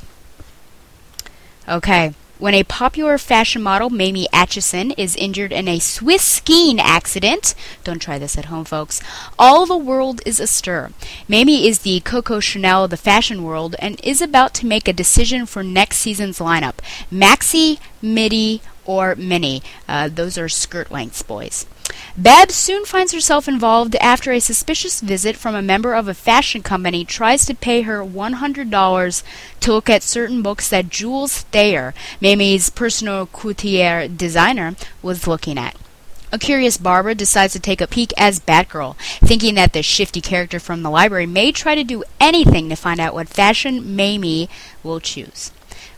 Okay. When a popular fashion model, Mamie Atchison, is injured in a Swiss skiing accident, don't try this at home, folks, all the world is astir. Mamie is the Coco Chanel of the fashion world and is about to make a decision for next season's lineup maxi, midi, or mini. Uh, those are skirt lengths, boys. Babs soon finds herself involved after a suspicious visit from a member of a fashion company tries to pay her $100 to look at certain books that Jules Thayer, Mamie's personal couturier designer, was looking at. A curious Barbara decides to take a peek as Batgirl, thinking that the shifty character from the library may try to do anything to find out what fashion Mamie will choose.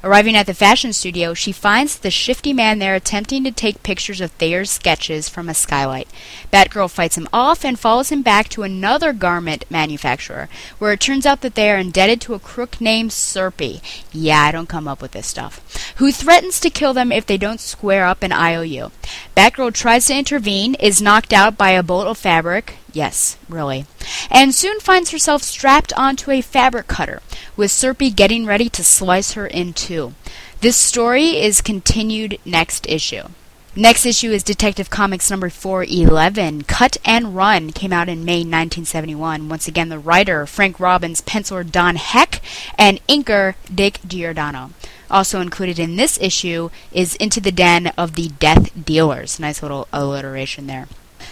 Arriving at the fashion studio, she finds the shifty man there attempting to take pictures of Thayer's sketches from a skylight. Batgirl fights him off and follows him back to another garment manufacturer, where it turns out that they are indebted to a crook named Serpy. Yeah, I don't come up with this stuff. Who threatens to kill them if they don't square up an IOU. Batgirl tries to intervene, is knocked out by a bolt of fabric. Yes, really. And soon finds herself strapped onto a fabric cutter, with Serpy getting ready to slice her in two. This story is continued next issue. Next issue is Detective Comics number 411. Cut and Run came out in May 1971. Once again, the writer, Frank Robbins, penciler Don Heck, and inker Dick Giordano. Also included in this issue is Into the Den of the Death Dealers. Nice little alliteration there.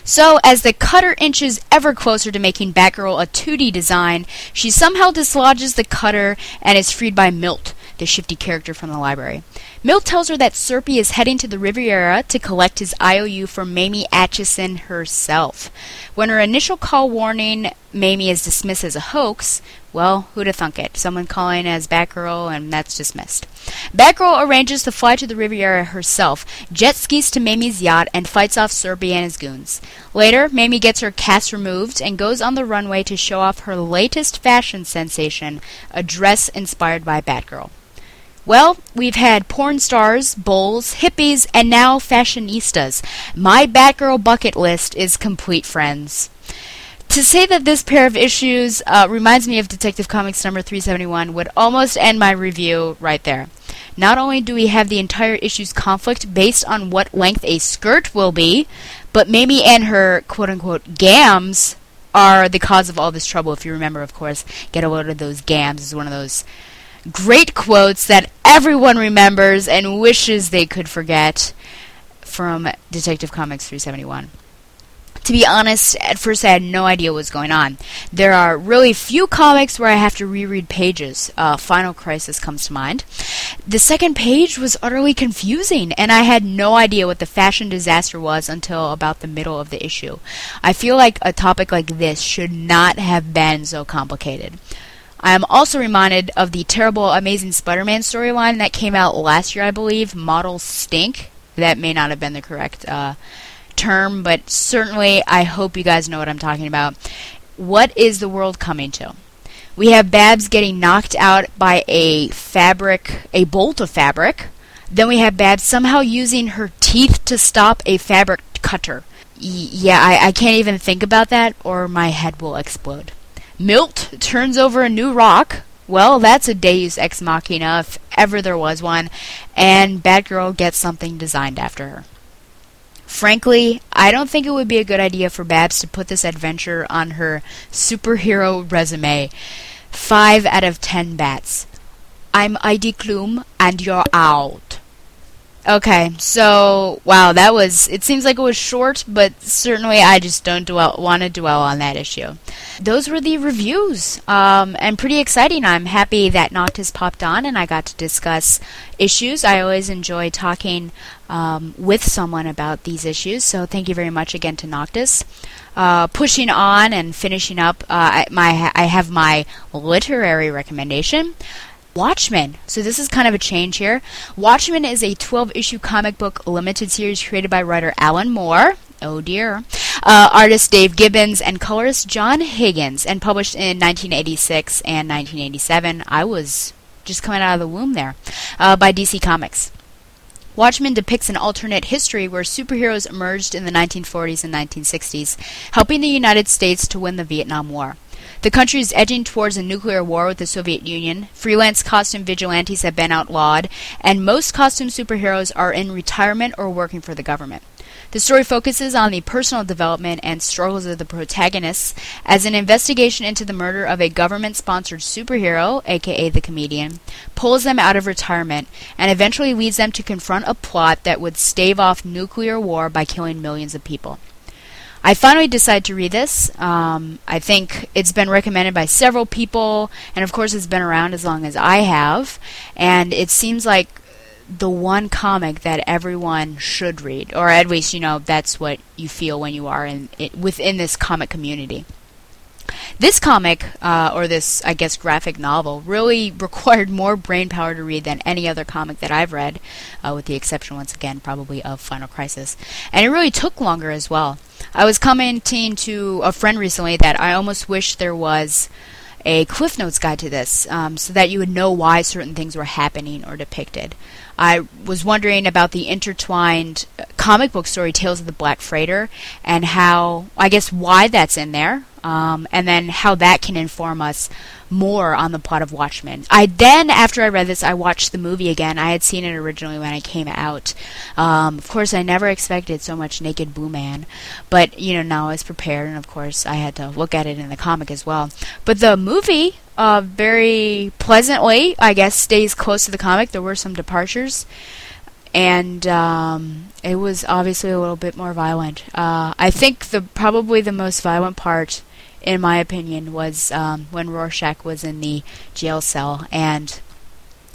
So, as the cutter inches ever closer to making Batgirl a 2D design, she somehow dislodges the cutter and is freed by Milt, the shifty character from the library. Milt tells her that Serpy is heading to the Riviera to collect his IOU from Mamie Atchison herself. When her initial call warning Mamie is dismissed as a hoax, well, who'd have thunk it? Someone calling as Batgirl, and that's dismissed. Batgirl arranges to fly to the Riviera herself, jet skis to Mamie's yacht, and fights off Serpy and his goons. Later, Mamie gets her cast removed and goes on the runway to show off her latest fashion sensation, a dress inspired by Batgirl. Well, we've had porn stars, bulls, hippies, and now fashionistas. My Batgirl bucket list is complete, friends. To say that this pair of issues uh, reminds me of Detective Comics number 371 would almost end my review right there. Not only do we have the entire issue's conflict based on what length a skirt will be, but Mamie and her quote unquote gams are the cause of all this trouble. If you remember, of course, get a load of those gams is one of those great quotes that everyone remembers and wishes they could forget from Detective Comics 371. To be honest, at first I had no idea what was going on. There are really few comics where I have to reread pages. Uh, Final Crisis comes to mind. The second page was utterly confusing, and I had no idea what the fashion disaster was until about the middle of the issue. I feel like a topic like this should not have been so complicated. I am also reminded of the terrible Amazing Spider Man storyline that came out last year, I believe, Model Stink. That may not have been the correct uh, term, but certainly I hope you guys know what I'm talking about. What is the world coming to? We have Babs getting knocked out by a fabric, a bolt of fabric. Then we have Babs somehow using her teeth to stop a fabric cutter. Y- yeah, I, I can't even think about that, or my head will explode. Milt turns over a new rock. Well, that's a Deus Ex Machina, if ever there was one, and Batgirl gets something designed after her. Frankly, I don't think it would be a good idea for Babs to put this adventure on her superhero resume. 5 out of 10 bats. I'm Heidi Klum and you're out. Okay, so wow, that was. It seems like it was short, but certainly I just don't dwell, want to dwell on that issue. Those were the reviews, um, and pretty exciting. I'm happy that Noctis popped on and I got to discuss issues. I always enjoy talking um, with someone about these issues, so thank you very much again to Noctis. Uh, pushing on and finishing up, uh, I, my I have my literary recommendation. Watchmen. So this is kind of a change here. Watchmen is a 12 issue comic book limited series created by writer Alan Moore. Oh dear. Uh, artist Dave Gibbons and colorist John Higgins, and published in 1986 and 1987. I was just coming out of the womb there. Uh, by DC Comics. Watchmen depicts an alternate history where superheroes emerged in the 1940s and 1960s, helping the United States to win the Vietnam War. The country is edging towards a nuclear war with the Soviet Union. Freelance costume vigilantes have been outlawed, and most costume superheroes are in retirement or working for the government. The story focuses on the personal development and struggles of the protagonists as an investigation into the murder of a government sponsored superhero, aka the comedian, pulls them out of retirement and eventually leads them to confront a plot that would stave off nuclear war by killing millions of people. I finally decided to read this. Um, I think it's been recommended by several people, and of course, it's been around as long as I have. And it seems like the one comic that everyone should read, or at least you know that's what you feel when you are in it, within this comic community. This comic, uh, or this, I guess, graphic novel, really required more brain power to read than any other comic that I've read, uh, with the exception, once again, probably of Final Crisis. And it really took longer as well. I was commenting to a friend recently that I almost wish there was a Cliff Notes guide to this, um, so that you would know why certain things were happening or depicted. I was wondering about the intertwined uh, comic book story Tales of the Black Freighter and how, I guess, why that's in there, um, and then how that can inform us more on the plot of Watchmen. I then, after I read this, I watched the movie again. I had seen it originally when it came out. Um, of course, I never expected so much naked Boo Man, but you know now I was prepared, and of course I had to look at it in the comic as well. But the movie, uh, very pleasantly, I guess, stays close to the comic. There were some departures and um, it was obviously a little bit more violent. Uh, I think the probably the most violent part, in my opinion, was um, when Rorschach was in the jail cell. And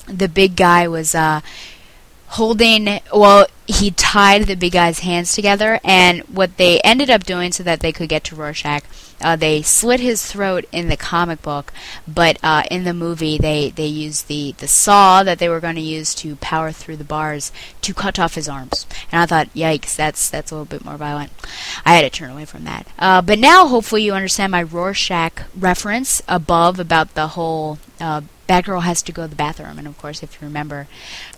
the big guy was uh, holding. Well, he tied the big guy's hands together, and what they ended up doing so that they could get to Rorschach, uh, they slit his throat in the comic book, but uh, in the movie they they used the the saw that they were going to use to power through the bars to cut off his arms. And I thought, yikes, that's that's a little bit more violent. I had to turn away from that. Uh, but now, hopefully, you understand my Rorschach reference above about the whole. Batgirl has to go to the bathroom, and of course, if you remember,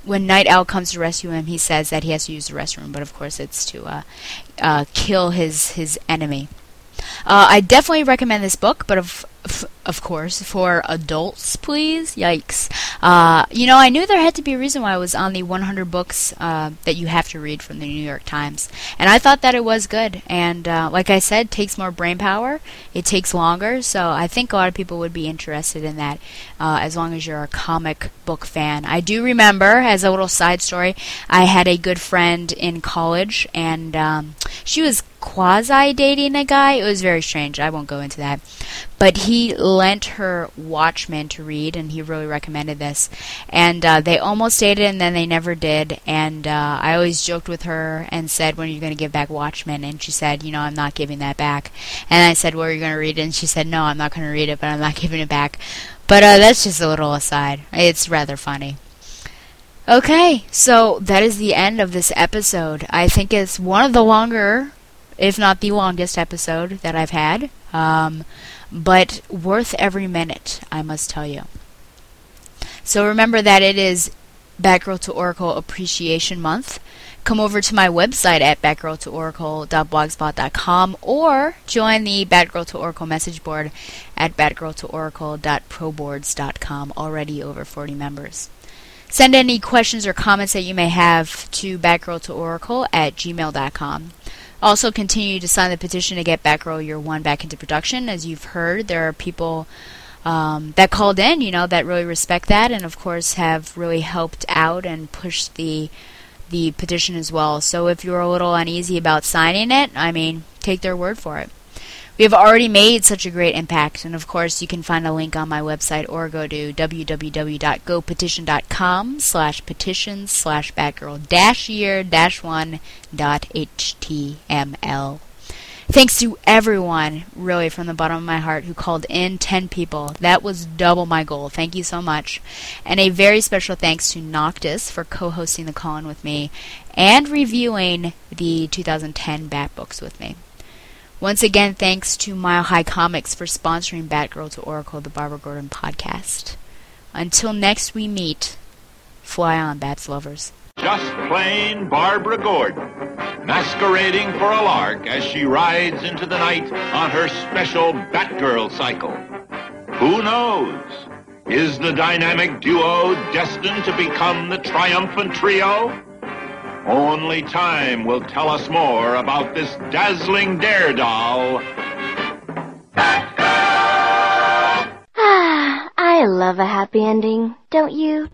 when Nite Owl comes to rescue him, he says that he has to use the restroom, but of course, it's to uh, uh, kill his his enemy. Uh, I definitely recommend this book, but of of course for adults, please. Yikes! Uh, you know, I knew there had to be a reason why I was on the 100 books uh, that you have to read from the New York Times, and I thought that it was good. And uh, like I said, takes more brain power. It takes longer, so I think a lot of people would be interested in that, uh, as long as you're a comic book fan. I do remember, as a little side story, I had a good friend in college, and um, she was quasi dating a guy. It was very strange. I won't go into that. But he lent her Watchmen to read, and he really recommended this. And uh, they almost dated, and then they never did. And uh, I always joked with her and said, "When are you going to give back Watchmen?" And she said, "You know, I'm not giving that back." And I said, "Where are you going to read it?" And she said, "No, I'm not going to read it, but I'm not giving it back." But uh, that's just a little aside. It's rather funny. Okay, so that is the end of this episode. I think it's one of the longer, if not the longest episode that I've had, um, but worth every minute, I must tell you. So remember that it is Batgirl to Oracle Appreciation Month. Come over to my website at batgirltooracle.blogspot.com or join the Batgirl to Oracle message board at batgirltooracle.proboards.com. Already over 40 members. Send any questions or comments that you may have to batgirltooracle at gmail.com. Also, continue to sign the petition to get Batgirl Year 1 back into production. As you've heard, there are people um, that called in, you know, that really respect that and, of course, have really helped out and pushed the the petition as well. So if you're a little uneasy about signing it, I mean, take their word for it. We have already made such a great impact, and of course, you can find a link on my website or go to www.gopetition.com slash petitions slash batgirl dash year dash one dot html. Thanks to everyone, really from the bottom of my heart, who called in 10 people. That was double my goal. Thank you so much. And a very special thanks to Noctis for co hosting the call in with me and reviewing the 2010 Bat books with me. Once again, thanks to Mile High Comics for sponsoring Batgirl to Oracle, the Barbara Gordon podcast. Until next we meet, fly on, Bats lovers. Just plain Barbara Gordon, masquerading for a lark as she rides into the night on her special Batgirl cycle. Who knows? Is the dynamic duo destined to become the triumphant trio? Only time will tell us more about this dazzling daredoll. Ah, I love a happy ending, don't you?